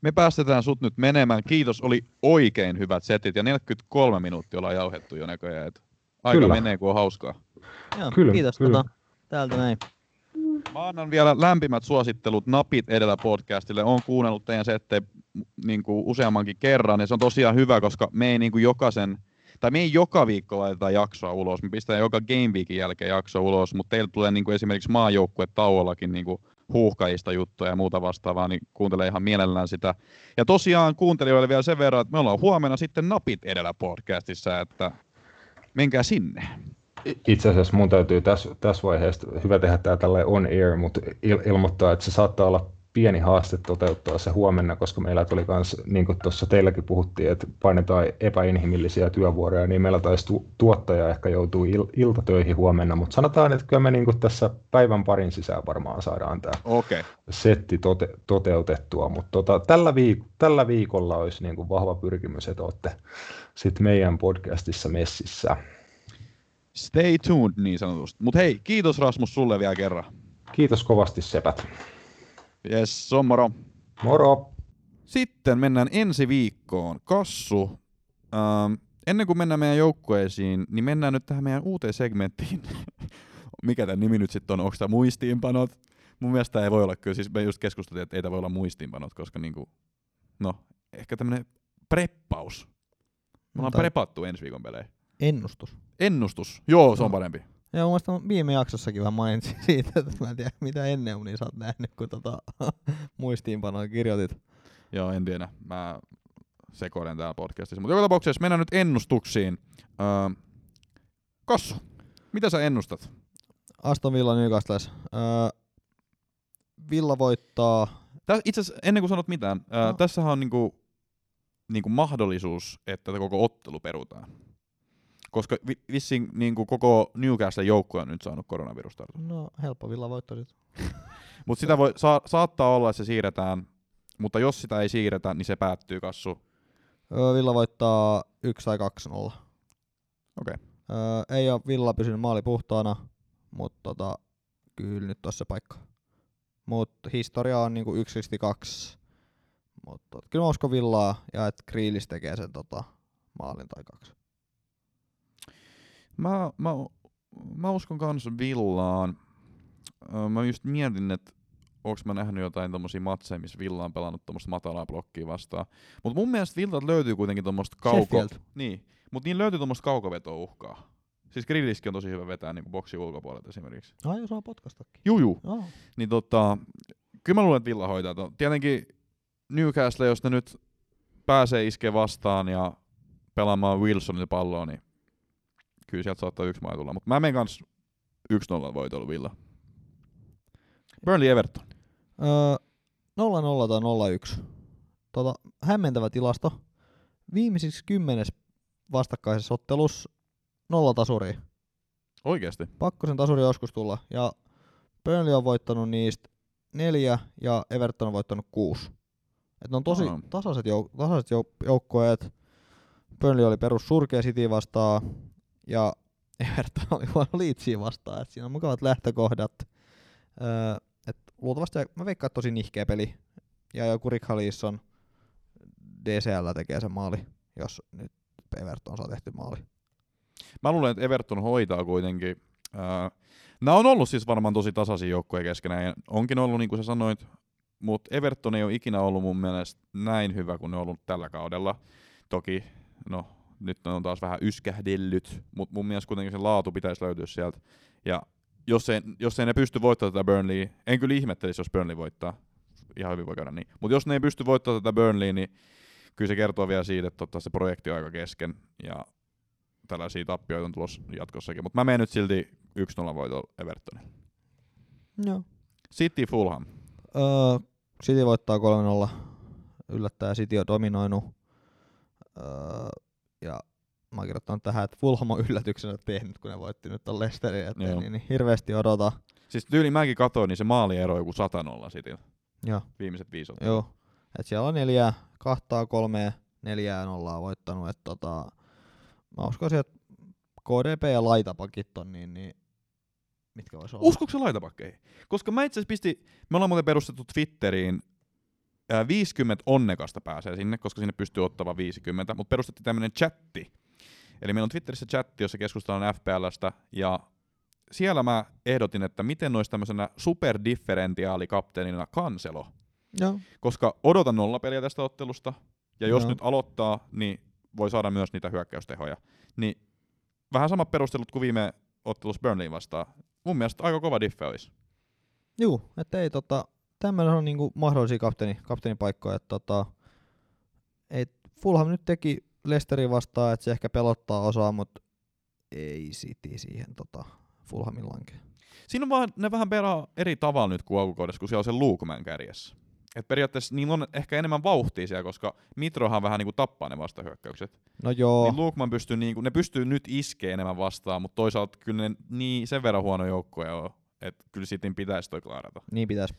me päästetään sut nyt menemään. Kiitos, oli oikein hyvät setit ja 43 minuuttia ollaan jauhettu jo näköjään. Että aika kyllä. menee, kun on hauskaa. Joo, kyllä, kiitos kyllä. Tota, täältä näin. Mä annan vielä lämpimät suosittelut Napit edellä podcastille. Oon kuunnellut teidän settejä niin kuin useammankin kerran ja se on tosiaan hyvä, koska me ei niin kuin jokaisen, tai me ei joka viikko laiteta jaksoa ulos, me pistetään joka Game Weekin jälkeen jakso ulos, mutta teillä tulee niin kuin esimerkiksi maajoukkue tauollakin niin kuin huuhkajista juttuja ja muuta vastaavaa, niin kuuntele ihan mielellään sitä. Ja tosiaan kuuntelijoille vielä sen verran, että me ollaan huomenna sitten Napit edellä podcastissa, että menkää sinne. Itse asiassa mun täytyy tässä, tässä vaiheessa, hyvä tehdä tämä tällä on air, mutta il- ilmoittaa, että se saattaa olla pieni haaste toteuttaa se huomenna, koska meillä tuli myös, niin kuin tuossa teilläkin puhuttiin, että painetaan epäinhimillisiä työvuoroja, niin meillä taisi tu- tuottaja ehkä joutuu il- iltatöihin huomenna, mutta sanotaan, että kyllä me niin kuin tässä päivän parin sisään varmaan saadaan tämä okay. setti tote- toteutettua, mutta tota, tällä, viik- tällä viikolla olisi niin kuin vahva pyrkimys, että olette sitten meidän podcastissa messissä. Stay tuned niin sanotusti. Mutta hei, kiitos Rasmus sulle vielä kerran. Kiitos kovasti Sepät. Yes, on moro. Moro. Sitten mennään ensi viikkoon. Kassu, ähm, ennen kuin mennään meidän joukkueisiin, niin mennään nyt tähän meidän uuteen segmenttiin. Mikä tämä nimi nyt sitten on? Onko tämä muistiinpanot? Mun mielestä tämä ei voi olla kyllä. Siis me just keskusteltiin, että ei tämä voi olla muistiinpanot, koska niinku, no, ehkä tämmöinen preppaus. Me ollaan prepattu ensi viikon peleihin. Ennustus. Ennustus. Joo, se on parempi. Joo, mun mielestä viime jaksossakin vähän mainitsin siitä, että mä en tiedä mitä ennen unia sä oot nähnyt, kun tota, muistiinpanoja kirjoitit. Joo, en tiedä. Mä sekoilen täällä podcastissa. Mutta joka tapauksessa mennään nyt ennustuksiin. Öö, Kossu, mitä sä ennustat? Aston Villa Newcastle. Öö, Villa voittaa Tä, itse asiassa ennen kuin sanot mitään, ää, No. tässähän on niinku, niinku mahdollisuus, että koko ottelu perutaan. Koska vi, vissiin niinku koko Newcastle joukkue on nyt saanut koronavirustartunnan. No, helppo villa voitto sit. Mutta sitä voi, sa, saattaa olla, että se siirretään, mutta jos sitä ei siirretä, niin se päättyy kassu. Öö, villa voittaa 1 tai 2-0. Okei. Öö, ei ole Villa pysynyt maali puhtaana, mutta tota, kyllä nyt on se paikka. Mutta historia on niinku 1-2. Mutta kyllä mä uskon Villaa ja että Grealish tekee sen tota, maalin tai kaksi. Mä, mä, mä uskon kans Villaan. Mä just mietin, että onko mä nähnyt jotain tommosia matseja, missä Villa on pelannut tommoista matalaa blokkia vastaan. Mutta mun mielestä Villalta löytyy kuitenkin tommoista kauko... Sheffield. Niin, mutta niin löytyy tommoista kaukovetoa-uhkaa. Siis Grilliskin on tosi hyvä vetää niin boksin ulkopuolelta esimerkiksi. Ai, jos on potkastakin. Juu, juu. Oh. Niin tota, kyllä mä luulen, että Villa hoitaa ton. Tietenkin Newcastle, jos ne nyt pääsee iskee vastaan ja pelaamaan Wilsonille palloa, niin kyllä sieltä saattaa yksi maali tulla. Mutta mä menen kans 1-0 voitolla Villa. Burnley Everton. Öö, 0-0 tai 0-1. Tota, hämmentävä tilasto. Viimeisiksi kymmenes vastakkaisessa ottelussa nolla tasuri. Oikeesti. Pakko sen tasuri joskus tulla. Ja Burnley on voittanut niistä neljä ja Everton on voittanut kuusi. Et ne on tosi Aa. tasaiset, jouk- tasaiset jouk- joukkueet. Burnley oli perus surkea City vastaan ja Everton oli huono Leedsia vastaan. Et siinä on mukavat lähtökohdat. Öö, et luultavasti mä veikkaan, että tosi nihkeä peli. Ja joku Rick Halisson DCL tekee sen maali, jos nyt Everton saa tehty maali. Mä luulen, että Everton hoitaa kuitenkin. Ää, nämä on ollut siis varmaan tosi tasaisia joukkoja keskenään. Ja onkin ollut, niin kuin sä sanoit, mutta Everton ei ole ikinä ollut mun mielestä näin hyvä kuin ne on ollut tällä kaudella. Toki, no nyt ne on taas vähän yskähdellyt, mutta mun mielestä kuitenkin se laatu pitäisi löytyä sieltä. Ja jos ei, jos ei ne pysty voittamaan tätä Burnley, en kyllä ihmettelisi, jos Burnley voittaa. Ihan hyvin voi käydä niin. Mutta jos ne ei pysty voittamaan tätä Burnley, niin kyllä se kertoo vielä siitä, että totta, se projekti on aika kesken. Ja tällaisia tappioita on tulossa jatkossakin. Mutta mä menen nyt silti 1-0 voitolla Evertonille. Joo. City Fulham. Öö, City voittaa 3-0. Yllättäen City on dominoinut. Öö, ja mä oon kirjoittanut tähän, että Fulham on yllätyksenä tehnyt, kun ne voitti nyt ton Leicesterin, että Joo. niin, niin hirveästi odota. Siis tyyli mäkin katsoin, niin se maaliero on joku 100 City. Joo, Viimeiset viisi ottelua. joo. Et siellä on neljää, kahtaa, kolmea, neljää nollaa voittanut. Et tota, mä uskoisin, että KDP ja laitapakit on niin, niin mitkä vois olla? Uskoiko se laitapakkeihin? Koska mä itse asiassa pisti, me ollaan muuten perustettu Twitteriin, 50 onnekasta pääsee sinne, koska sinne pystyy ottamaan 50, mutta perustettiin tämmönen chatti. Eli meillä on Twitterissä chatti, jossa keskustellaan FPLstä, ja siellä mä ehdotin, että miten olisi tämmöisenä superdifferentiaalikapteenina Kanselo, Joo. koska odotan nolla peliä tästä ottelusta, ja jos Joo. nyt aloittaa, niin voi saada myös niitä hyökkäystehoja. Niin vähän samat perustelut kuin viime ottelussa Burnley vastaan. Mun mielestä aika kova diffe olisi. Juu, että ei tota, tämmöinen on niinku mahdollisia kapteeni, kapteenipaikkoja, että tota, ei, Fulham nyt teki Leicesterin vastaan, että se ehkä pelottaa osaa, mutta ei City siihen tota, Fulhamin lankeen. Siinä on vaan, ne vähän pelaa eri tavalla nyt kuin alkukaudessa, kun siellä on se Luukman kärjessä. Et periaatteessa niillä on ehkä enemmän vauhtia siellä, koska Mitrohan vähän niinku tappaa ne vastahyökkäykset. No joo, Niin Luukman pystyy niinku, ne pystyy nyt iskee enemmän vastaan, mutta toisaalta kyllä ne niin sen verran huono joukkoja on, että kyllä Cityn pitäisi toi klaarata. niin pitäisi.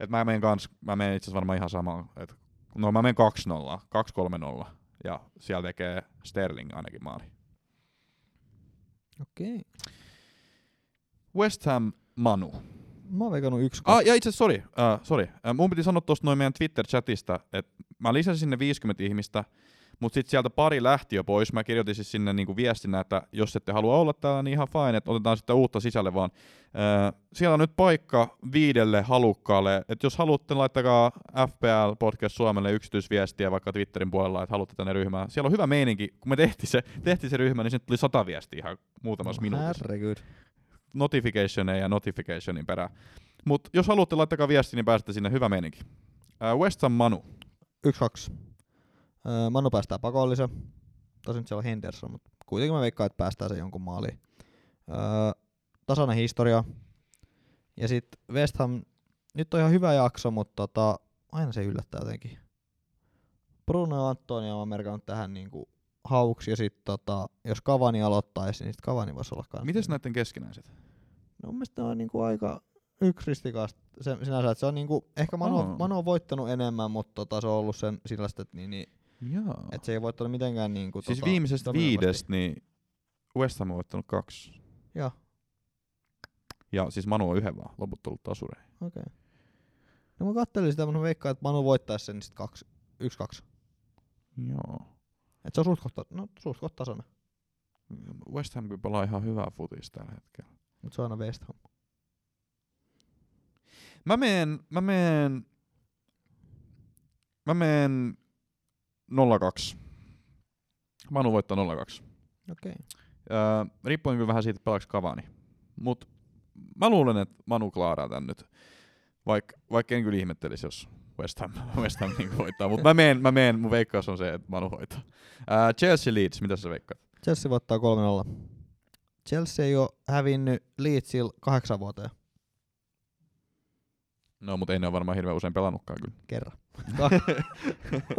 Et mä menen kans, mä menen itse varmaan ihan samaan, että no mä menen 2-0, 2-3-0 ja siellä tekee Sterling ainakin maali. Okei. West Ham Manu. Mä oon veikannut yksi. Ah, ja itse sorry, uh, sorry. Uh, mun piti sanoa tuosta noin meidän Twitter-chatista, että mä lisäsin sinne 50 ihmistä, mutta sitten sieltä pari lähti jo pois. Mä kirjoitin siis sinne niinku viestinä, että jos ette halua olla täällä, niin ihan fine, että otetaan sitten uutta sisälle vaan. Uh, siellä on nyt paikka viidelle halukkaalle, että jos haluatte, laittakaa FPL Podcast Suomelle yksityisviestiä vaikka Twitterin puolella, että haluatte tänne ryhmään. Siellä on hyvä meininki, kun me tehtiin se, tehtiin se ryhmä, niin sinne tuli sata viestiä ihan muutamassa minuutissa Herregud. notificationeja ja notificationin perään. Mutta jos haluatte, laittakaa viesti, niin pääsette sinne. Hyvä meininki. Äh, West Ham Manu. Yksi, kaksi. Öö, Manu päästää pakollisen. Tosin siellä on Henderson, mutta kuitenkin mä veikkaan, että päästään se jonkun maaliin. Öö, tasainen historia. Ja sitten West Ham, nyt on ihan hyvä jakso, mutta tota, aina se yllättää jotenkin. Bruno ja Antonio on merkannut tähän niinku hauksi ja sit tota, jos Kavani aloittaisi, niin sit Kavani voisi olla kans. Mites näiden keskinäiset? No mun mielestä ne on niinku aika yksristikasta se, sinänsä, että se on niinku, ehkä Manu, Oo. Manu on voittanut enemmän, mutta tota, se on ollut sen sellaista, että niin, niin, Joo. et se ei voittanut mitenkään niinku, Siis tota, viimeisestä viidestä, niin West Ham on voittanut kaksi. Joo, Ja siis Manu on yhden vaan, loput tullut tasureihin. okei. Okay. No mä kattelin sitä, mutta mä veikkaan, että Manu voittaisi sen niin sit kaksi, yksi, kaksi. Joo. Et se on suht kohta, no suht kohta tasainen, West Ham pelaa ihan hyvää futista tällä hetkellä. mutta se on aina West Ham. Mä meen, mä meen, mä meen 0-2. Manu voittaa 0-2. Okei. Okay. Öö, riippuen kyllä vähän siitä, että pelaaks Cavani. Mut mä luulen, että Manu klaaraa tän nyt. Vaik, vaikka en kyllä ihmettelisi, jos West Ham, West Ham niin voittaa. Mutta mä meen, mä meen, mun veikkaus on se, että Manu voittaa. Öö, Chelsea Leeds, mitä sä veikkaat? Chelsea voittaa 3-0. Chelsea ei ole hävinnyt Leedsillä kahdeksan vuoteen No, mutta ei ne ole varmaan hirveän usein pelannutkaan kyllä. kerran. Ka-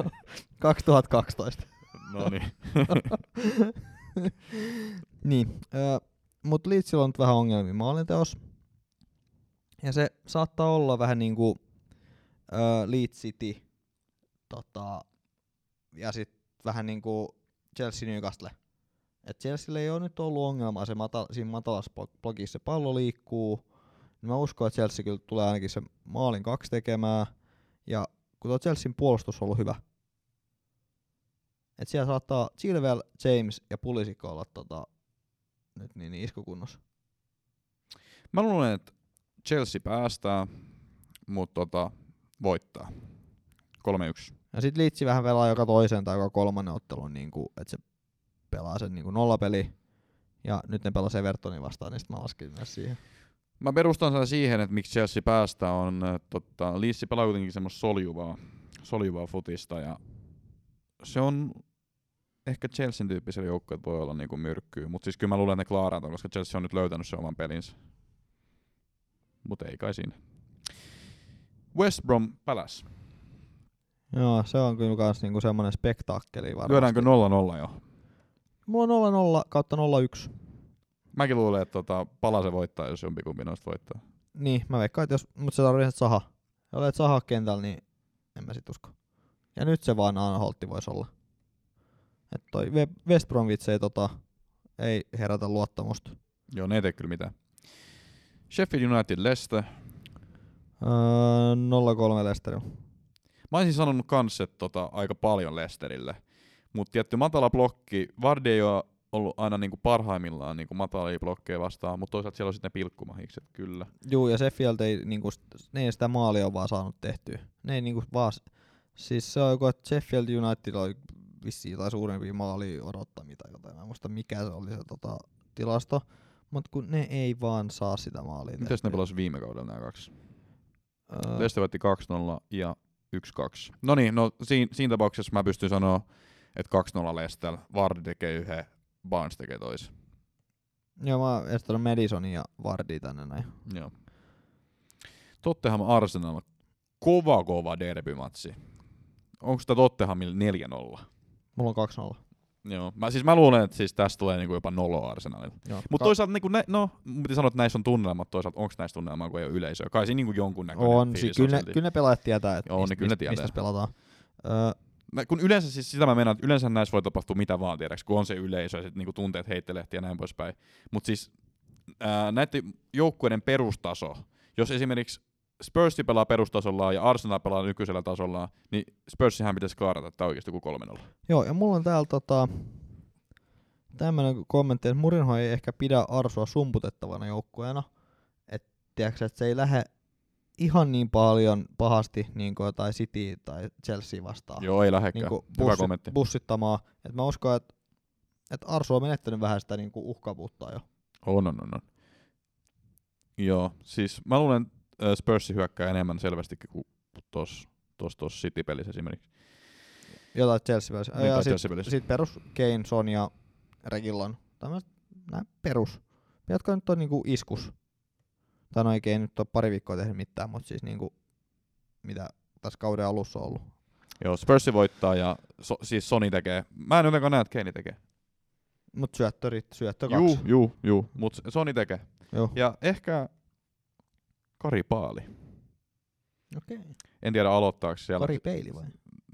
2012. No niin. niin, öö, mutta Leedsillä on nyt vähän ongelmia maalinteos. Ja se saattaa olla vähän niinku öö, Leeds City tota, ja sitten vähän niinku Chelsea Newcastle. Et Chelsealla ei ole nyt ollut ongelmaa se mata, siinä matalassa blo- blogissa se pallo liikkuu. Niin mä uskon, että Chelsea kyllä tulee ainakin se maalin kaksi tekemään. Ja kun tuo Chelsean puolustus on ollut hyvä. Et siellä saattaa Chilwell, James ja Pulisic olla tota, nyt niin, niin iskukunnossa. Mä luulen, että Chelsea päästää, mutta tota, voittaa. 3-1. Ja sit Leeds vähän pelaa joka toisen tai joka kolmannen ottelun, niin että se pelaa sen niin nollapeli. Ja nyt ne pelaa Evertonin vastaan, niin sit mä laskin myös siihen. Mä perustan sen siihen, että miksi Chelsea päästää on, että tota, Liissi pelaa kuitenkin semmoista soljuvaa, soljuvaa futista ja se on ehkä Chelsean tyyppisellä joukkueella voi olla niinku myrkkyä, mutta siis kyllä mä luulen, että ne klaaraa ton, koska Chelsea on nyt löytänyt sen oman pelinsä. Mutta ei kai siinä. West Brom Palace. Joo, se on kyllä kans niinku semmonen spektaakkeli varmasti. Lyödäänkö 0-0 jo? Mulla on 0-0 kautta 0-1. Mäkin luulen, että tota, Palase voittaa, jos jompikumpi noista voittaa. Niin, mä veikkaan, että jos, mut se tarvitsee Saha. Ja olet Saha kentällä, niin en mä sit usko. Ja nyt se vaan Anholtti voisi olla. Et toi We- West Bromwich ei, tota, ei herätä luottamusta. Joo, ne ei tee kyllä mitään. Sheffield United Leicester. Öö, 0-3 Leicester. Mä olisin sanonut kans, että tota, aika paljon Lesterille. Mutta tietty matala blokki, Vardy ei ole ollut aina niinku parhaimmillaan niinku matalia blokkeja vastaan, mutta toisaalta siellä on sitten ne pilkkumahikset, kyllä. Juu, ja Sheffield ei, niinku, ne ei sitä maalia vaan saanut tehtyä. Ne ei niinku vaan, siis se on joku, että Sheffield United oli vissiin tai suurempia maalia odottamia tai jotain. Mä en muista mikä se oli se tota, tilasto. Mutta kun ne ei vaan saa sitä maalia Mites ne pelasivat viime kaudella nämä kaksi? Öö, Leicester voitti 2-0 ja 1-2. No niin, no siinä, siinä tapauksessa mä pystyn sanoa, että 2-0 Leicester, Vardy tekee yhden, Barnes tekee toisen. Joo, mä oon estänyt Madisonin ja Vardy tänne näin. Joo. Tottenham Arsenal, kova kova derbymatsi. Onko tämä Tottenhamilla 4-0? Mulla on 2-0. Joo. Mä, siis mä luulen, että siis tästä tulee niinku jopa nolo Arsenalilla. Mutta toisaalta, niinku nä, no, piti sanoa, että näissä on tunnelmat, toisaalta onko näissä tunnelmaa, kun ei ole yleisöä. Kai siinä niinku jonkunnäköinen on, si- fiilis kyllä, ne, silti. kyllä ne pelaajat tietää, että Joo, mistä, ne kyllä ne mistä, tietää. mistä pelataan. Öö, Mä, kun yleensä siis sitä mä meinaan, että yleensä näissä voi tapahtua mitä vaan, tiedäks, kun on se yleisö ja sit niinku tunteet heittelehti ja näin poispäin. Mutta siis ää, näiden joukkueiden perustaso, jos esimerkiksi Spurs pelaa perustasolla ja Arsenal pelaa nykyisellä tasolla, niin Spursihän pitäisi klaarata tämä oikeasti kuin 3-0. Joo, ja mulla on täällä tota, tämmönen kommentti, että Murinho ei ehkä pidä Arsua sumputettavana joukkueena. Että tiedätkö, että se ei lähde ihan niin paljon pahasti niin kuin jotain City tai Chelsea vastaan. Joo, ei lähekkään. niin kommentti. bussittamaan. Et mä uskon, että et Arsu on menettänyt vähän sitä niin kuin uhkavuutta jo. On, on, on, on. Joo, siis mä luulen, että Spurs hyökkää enemmän selvästikin kuin tuossa tos, tos City-pelissä esimerkiksi. Jotain Chelsea välissä. Niin, Ja tai sit, Chelsea-pelissä. perus Kane, Son ja Regillon. Tämmöiset nää perus. Jotka nyt on niinku iskus. Tai no ei nyt ole pari viikkoa tehnyt mitään, mutta siis niinku mitä tässä kauden alussa ollut. Joo, Spursi voittaa ja so, siis Sony tekee. Mä en jotenkaan näe, että Kane tekee. Mut syöttörit, syöttö kaksi. Juu, juu, juu, mut Sony tekee. Joo. Ja ehkä Kari Paali. Okei. Okay. En tiedä aloittaako siellä. Kari Peili vai?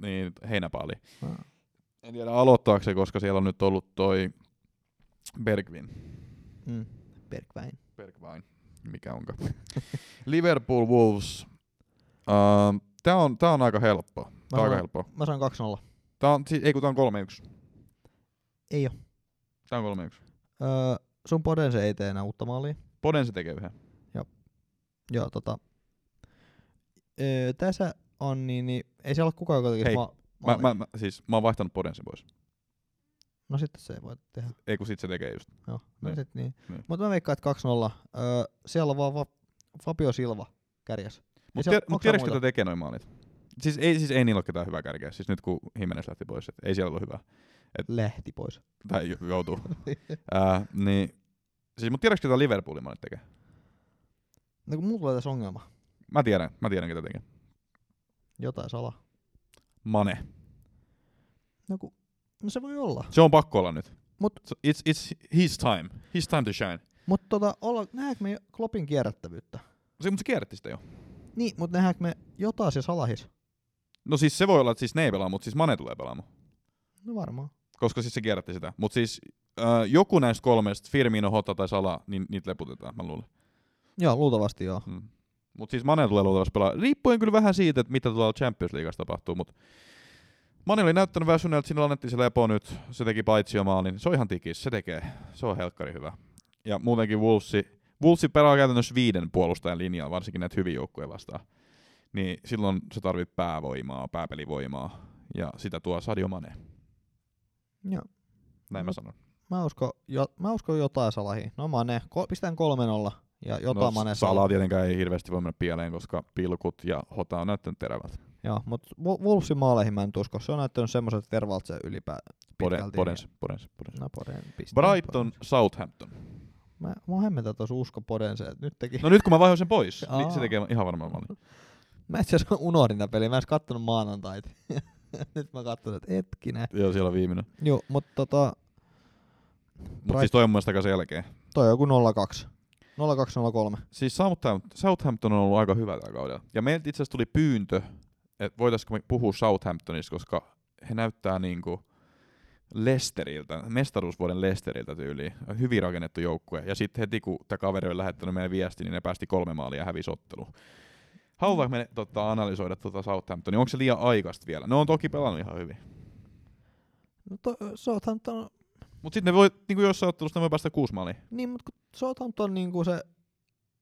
Niin, Heinäpaali. Ah. En tiedä aloittaako se, koska siellä on nyt ollut toi Bergvin. Mm. Bergwijn. Bergwijn, mikä onka. Liverpool Wolves. Uh, tää, on, tää on aika helppo. Tää on aika helppo. Mä sain 2-0. Tää on, siis, ei kun tää on 3-1. Ei oo. Tää on 3-1. Öö, sun Podense ei tee enää uutta maalia. Poden se tekee yhden. Joo, tota. Öö, tässä on niin, niin ei siellä ole kukaan, joka Hei, ma- Mä, mä, mä, siis, mä oon vaihtanut Podensen pois. No sitten se ei voi tehdä. Ei kun sit se tekee just. Joo, no Niin. sit niin. Niin. Mutta mä veikkaan, että 2-0. Öö, siellä on vaan va- Fabio Silva kärjäs. Mut, siellä tiedä, mut tiedätkö, ketä tekee noin maalit? Siis ei, siis ei niillä ole ketään hyvää kärkeä. Siis nyt kun Jimenez lähti pois, et ei siellä ole hyvää. Lehti pois. Tai jo- joutuu. Ää, niin, siis, mut tiedätkö, ketä Liverpoolin maalit tekee? No kun mulla tulee tässä ongelma. Mä tiedän, mä tiedän, ketä tekee. Jotain salaa. Mane. No, kun, no se voi olla. Se on pakko olla nyt. Mut- So it's, it's his time. His time to shine. Mutta tota, olla, nähdäänkö me Kloppin kierrättävyyttä? Se, mutta se kierrätti sitä jo. Niin, mutta nähdäänkö me jotain ja salahis? No siis se voi olla, että siis ne ei pelaa, mutta siis Mane tulee pelaamaan. No varmaan. Koska siis se kierrätti sitä. Mutta siis äh, joku näistä kolmesta, Firmino, Hota tai Sala, niin niitä leputetaan, mä luulen. Joo, luultavasti joo. Mm. Mutta siis Mane tulee luultavasti pelaa. Riippuen kyllä vähän siitä, että mitä tuolla Champions Leagueassa tapahtuu, mutta Mane oli näyttänyt väsyneeltä, sinne annettiin se lepo nyt, se teki paitsi maalin, se on ihan tikis, se tekee, se on helkkari hyvä. Ja muutenkin Wolvesi, Wolvesi pelaa käytännössä viiden puolustajan linjalla, varsinkin näitä hyviä joukkueja vastaan. Niin silloin se tarvit päävoimaa, pääpelivoimaa, ja sitä tuo Sadio Mane, Joo. näin mä Mut- sanon. Mä uskon, jo, mä uskon jotain salahiin. No Mane, ko, pistän 3-0 ja jotain no, Mane Salaa tietenkään ei hirveästi voi mennä pieleen, koska pilkut ja Hota on näyttänyt terävältä. Joo, mutta Wolvesin maaleihin mä en usko. Se on näyttänyt semmoiset Vervaltse ylipää Poden, pitkälti. podens, podens, podens. No Poden pistää. Brighton, Southampton. Mä, mä hemmetä tuossa usko Podense, että nyt teki. No nyt kun mä vaihoin sen pois, niin se Aa. tekee ihan varmaan maalin. Mä itse asiassa unohdin tämän pelin. Mä en edes kattonut maanantaita. nyt mä katson, että hetkinen. Joo, siellä on viimeinen. Joo, mutta tota, Mutta siis toi on mun mielestä selkeä. toi on joku 0-2. 0-2-0-3. Siis Southampton, Southampton on ollut aika hyvä tällä kaudella. Ja meiltä itse asiassa tuli pyyntö, että voitaisiko me puhua Southamptonista, koska he näyttää niinku Lesteriltä, mestaruusvuoden Lesteriltä tyyliin. Hyvin rakennettu joukkue. Ja sitten heti kun tämä kaveri oli lähettänyt meille viesti, niin ne päästi kolme maalia ja hävisi ottelu. Halutaanko me tota, analysoida tuota Southamptonia? Onko se liian aikaista vielä? Ne on toki pelannut ihan hyvin. No to, Southampton, Mutta sitten ne voi, niin kuin jossain ottelussa ne voi päästä kuusi maalia. niin, mutta kun Southampton niinku se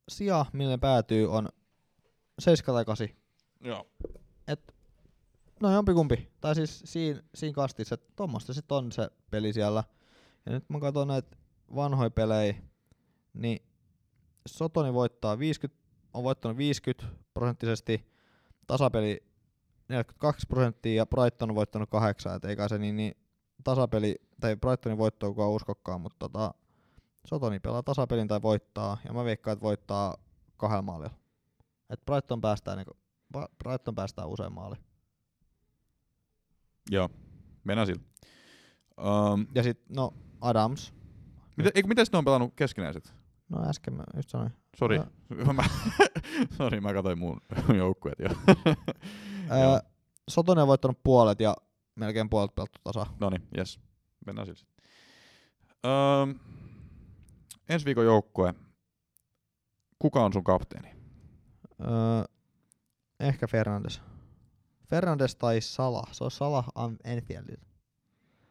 sija, millä ne päätyy, on 7 tai 8. Joo. No jompikumpi. Tai siis siinä, siinä kastissa, että tuommoista sit on se peli siellä. Ja nyt mä katson näitä vanhoja pelejä, niin Sotoni voittaa 50, on voittanut 50 prosenttisesti, tasapeli 42 prosenttia ja Brighton on voittanut 8, et eikä se niin, niin tasapeli, tai Brightonin voittoa kukaan uskokkaan, mutta tota, Sotoni pelaa tasapelin tai voittaa, ja mä veikkaan, että voittaa kahdella maalilla. Et Brighton päästää, niinku, Brighton päästää usein maaliin. Joo. Mennään sillä. Um, Ja sit, no, Adams. mitä, eikö, miten ne on pelannut keskinäiset? No äsken mä just sanoin. Sori. Ää, Mä, Sori, mä katsoin mun joukkueet jo. Ää, Sotonen on voittanut puolet ja melkein puolet pelattu tasa. No niin, jes. Mennään sitten. Um, ensi viikon joukkue. Kuka on sun kapteeni? Öö, ehkä Fernandes. Fernandes tai Salah. Se on Salah on Enfieldillä.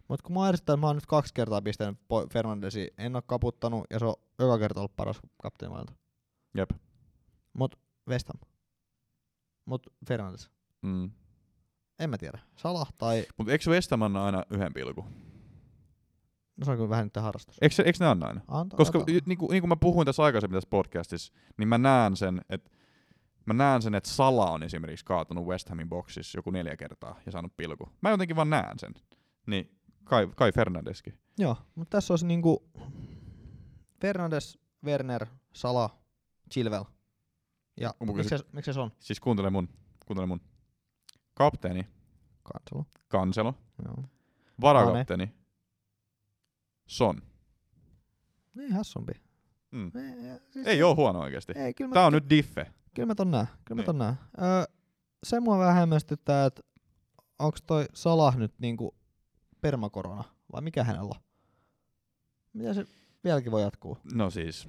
Mut kun mä ajattelin, että mä oon nyt kaksi kertaa pistänyt Fernandesi, en oo kaputtanut ja se on joka kerta ollut paras kapteeni maailmalta. Jep. Mut West Ham. Mut Fernandes. Mm. En mä tiedä. Salah tai... Mutta eikö West Ham anna aina yhden pilkun? No se on kyllä vähän nyt harrastus. Eikö, eikö ne anna aina? Anta, Koska anta. y- niin kuin, niin kuin mä puhuin tässä aikaisemmin tässä podcastissa, niin mä näen sen, että mä näen sen, että Sala on esimerkiksi kaatunut West Hamin boksissa joku neljä kertaa ja saanut pilku. Mä jotenkin vaan näen sen. Niin kai, kai Fernandeskin. Joo, mutta tässä olisi niinku Fernandes, Werner, Sala, Chilwell. Ja miksi se, miksi se on? Siis kuuntele mun. Kuuntele mun. kapteeni, Kansalo. Kanselo, Joo. varakapteeni, Son. Ei hassumpi. Mm. Ei, ei, siis Ei oo huono oikeesti. Ei, kyllä Tää on nyt diffe. Kyllä mä ton näen. Kyllä mä Niin. ton näen. Öö, se mua vähän hämmästyttää, että onks toi Salah nyt niinku permakorona vai mikä hänellä on? Mitä se vieläkin voi jatkuu? No siis,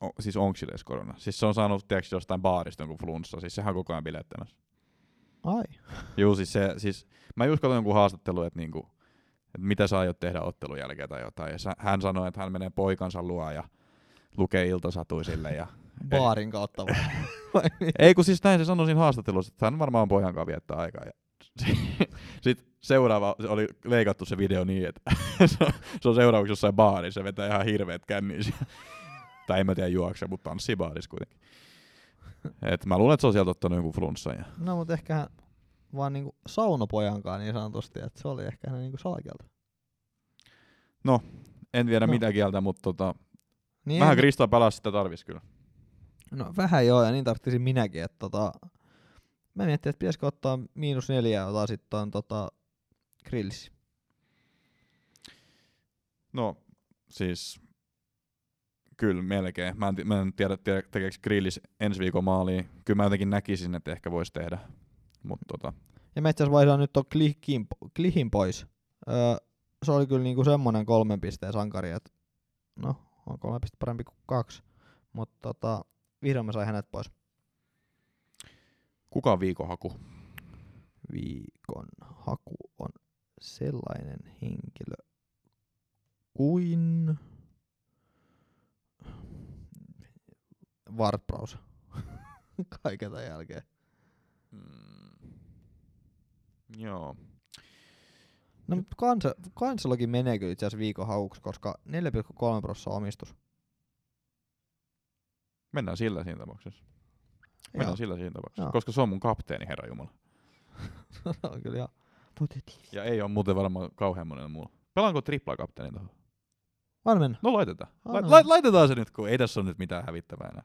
o, siis onko sille edes korona? Siis se on saanut tiiäks, jostain baarista jonkun flunssa, siis sehän on koko ajan bilettämässä. Ai. Juu, siis, se, siis mä just katsoin jonkun haastattelu, että niinku, että mitä sä aiot tehdä ottelun jälkeen tai jotain. Ja hän sanoi, että hän menee poikansa luo ja lukee iltasatuisille. Ja... Baarin kautta vai? Ei kun siis näin se sanoi siinä haastattelussa, että hän varmaan pojan kanssa viettää aikaa. Ja sitten seuraava se oli leikattu se video niin, että se on- se on seuraavaksi jossain baarissa, se vetää ihan hirveet kännissä. tai en mä tiedä juokse, mutta tanssii baarissa kuitenkin. Et mä luulen, että se on sieltä ottanut jonkun flunssan. Ja... no mut ehkä hän vaan niinku saunopojankaan niin sanotusti, että se oli ehkä hänen niinku salakieltä. En tiedä No. mitä kieltä, mutta tota, Niin vähän en- Krista Palas sitä tarvis kyllä. No vähän joo, ja niin tarvitsin minäkin, että tota, mä miettin, että pitäisikö ottaa miinus neljä ja otan sitten tota, grillissi. No, siis kyllä melkein. Mä en, mä en tiedä, tiedä tekeekö Grillis ensi viikon maaliin. Kyllä mä jotenkin näkisin, että ehkä voisi tehdä. Mutta tota, Ja mä itse asiassa vaihdan nyt ton klihin, klihin pois. Öö, se oli kyllä niinku semmonen kolmen pisteen sankari, että no, on kolme pistettä parempi kuin kaksi. Mutta tota, vihdoin mä sain hänet pois. kuka on viikonhaku? Viikon haku on sellainen henkilö kuin Wartbraus. Kaiken tämän jälkeen. Mm. Joo. No, mutta kansa, kansallakin menee kyllä itse asiassa viikon hauksi, koska 4,3 prosenttia omistus. Mennään sillä siinä tapauksessa. Mennään Joo, sillä siinä tapauksessa. Joo. Koska se on mun kapteeni, herra Jumala. se on kyllä. Ja ei ole muuten varmaan kauhean monen mulla. Pelaanko tripla kapteeni tuohon? Anna mennä. No laitetaan. La- Anna la- laitetaan se nyt, kun ei tässä ole nyt mitään hävittävää enää.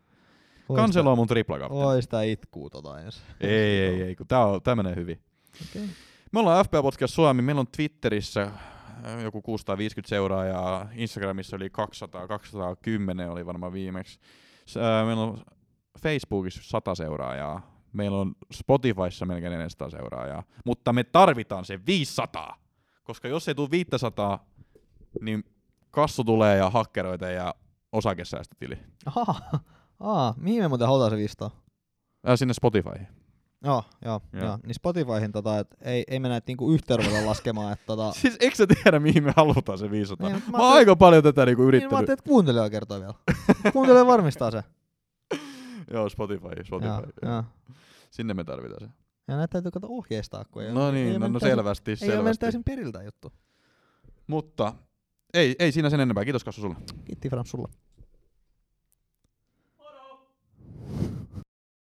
On mun tripla kapteeni. Oi sitä itkuu tota ensin. Ei, ei, ei, kun tää, on, tää menee hyvin. Okei. Me ollaan FPA Podcast Suomi, meillä on Twitterissä äh, joku 650 seuraajaa, Instagramissa oli 200, 210 oli varmaan viimeksi. Meillä on Facebookissa 100 seuraajaa, meillä on Spotifyssa melkein 400 seuraajaa, mutta me tarvitaan se 500, koska jos ei tule 500, niin kassu tulee ja hakkeroita ja osakesäästötili. Aha, Aa, mihin me muuten halutaan se 500? Äh, sinne Spotifyhin. Joo, joo, Joo. joo. Niin Spotifyhin tota, et ei, ei mennä niinku yhteen ruveta laskemaan, että tota... Siis eikö sä tiedä, mihin me halutaan se 500? Niin, mä, mä oon aika paljon tätä niinku Niin, mä yrittänyt. ajattelin, että kuuntelija kertoo vielä. kuuntelija varmistaa se. Joo, Spotify, Spotify. Joo, joo. joo. Sinne me tarvitaan se. Ja näitä täytyy kato ohjeistaa, kun ei No ole, niin, ei no, no täysin- selvästi, Ei ole mennyt selvästi. täysin periltä juttu. Mutta ei, ei siinä sen enempää. Kiitos Kassu sulle. Kiitti Frans sulla.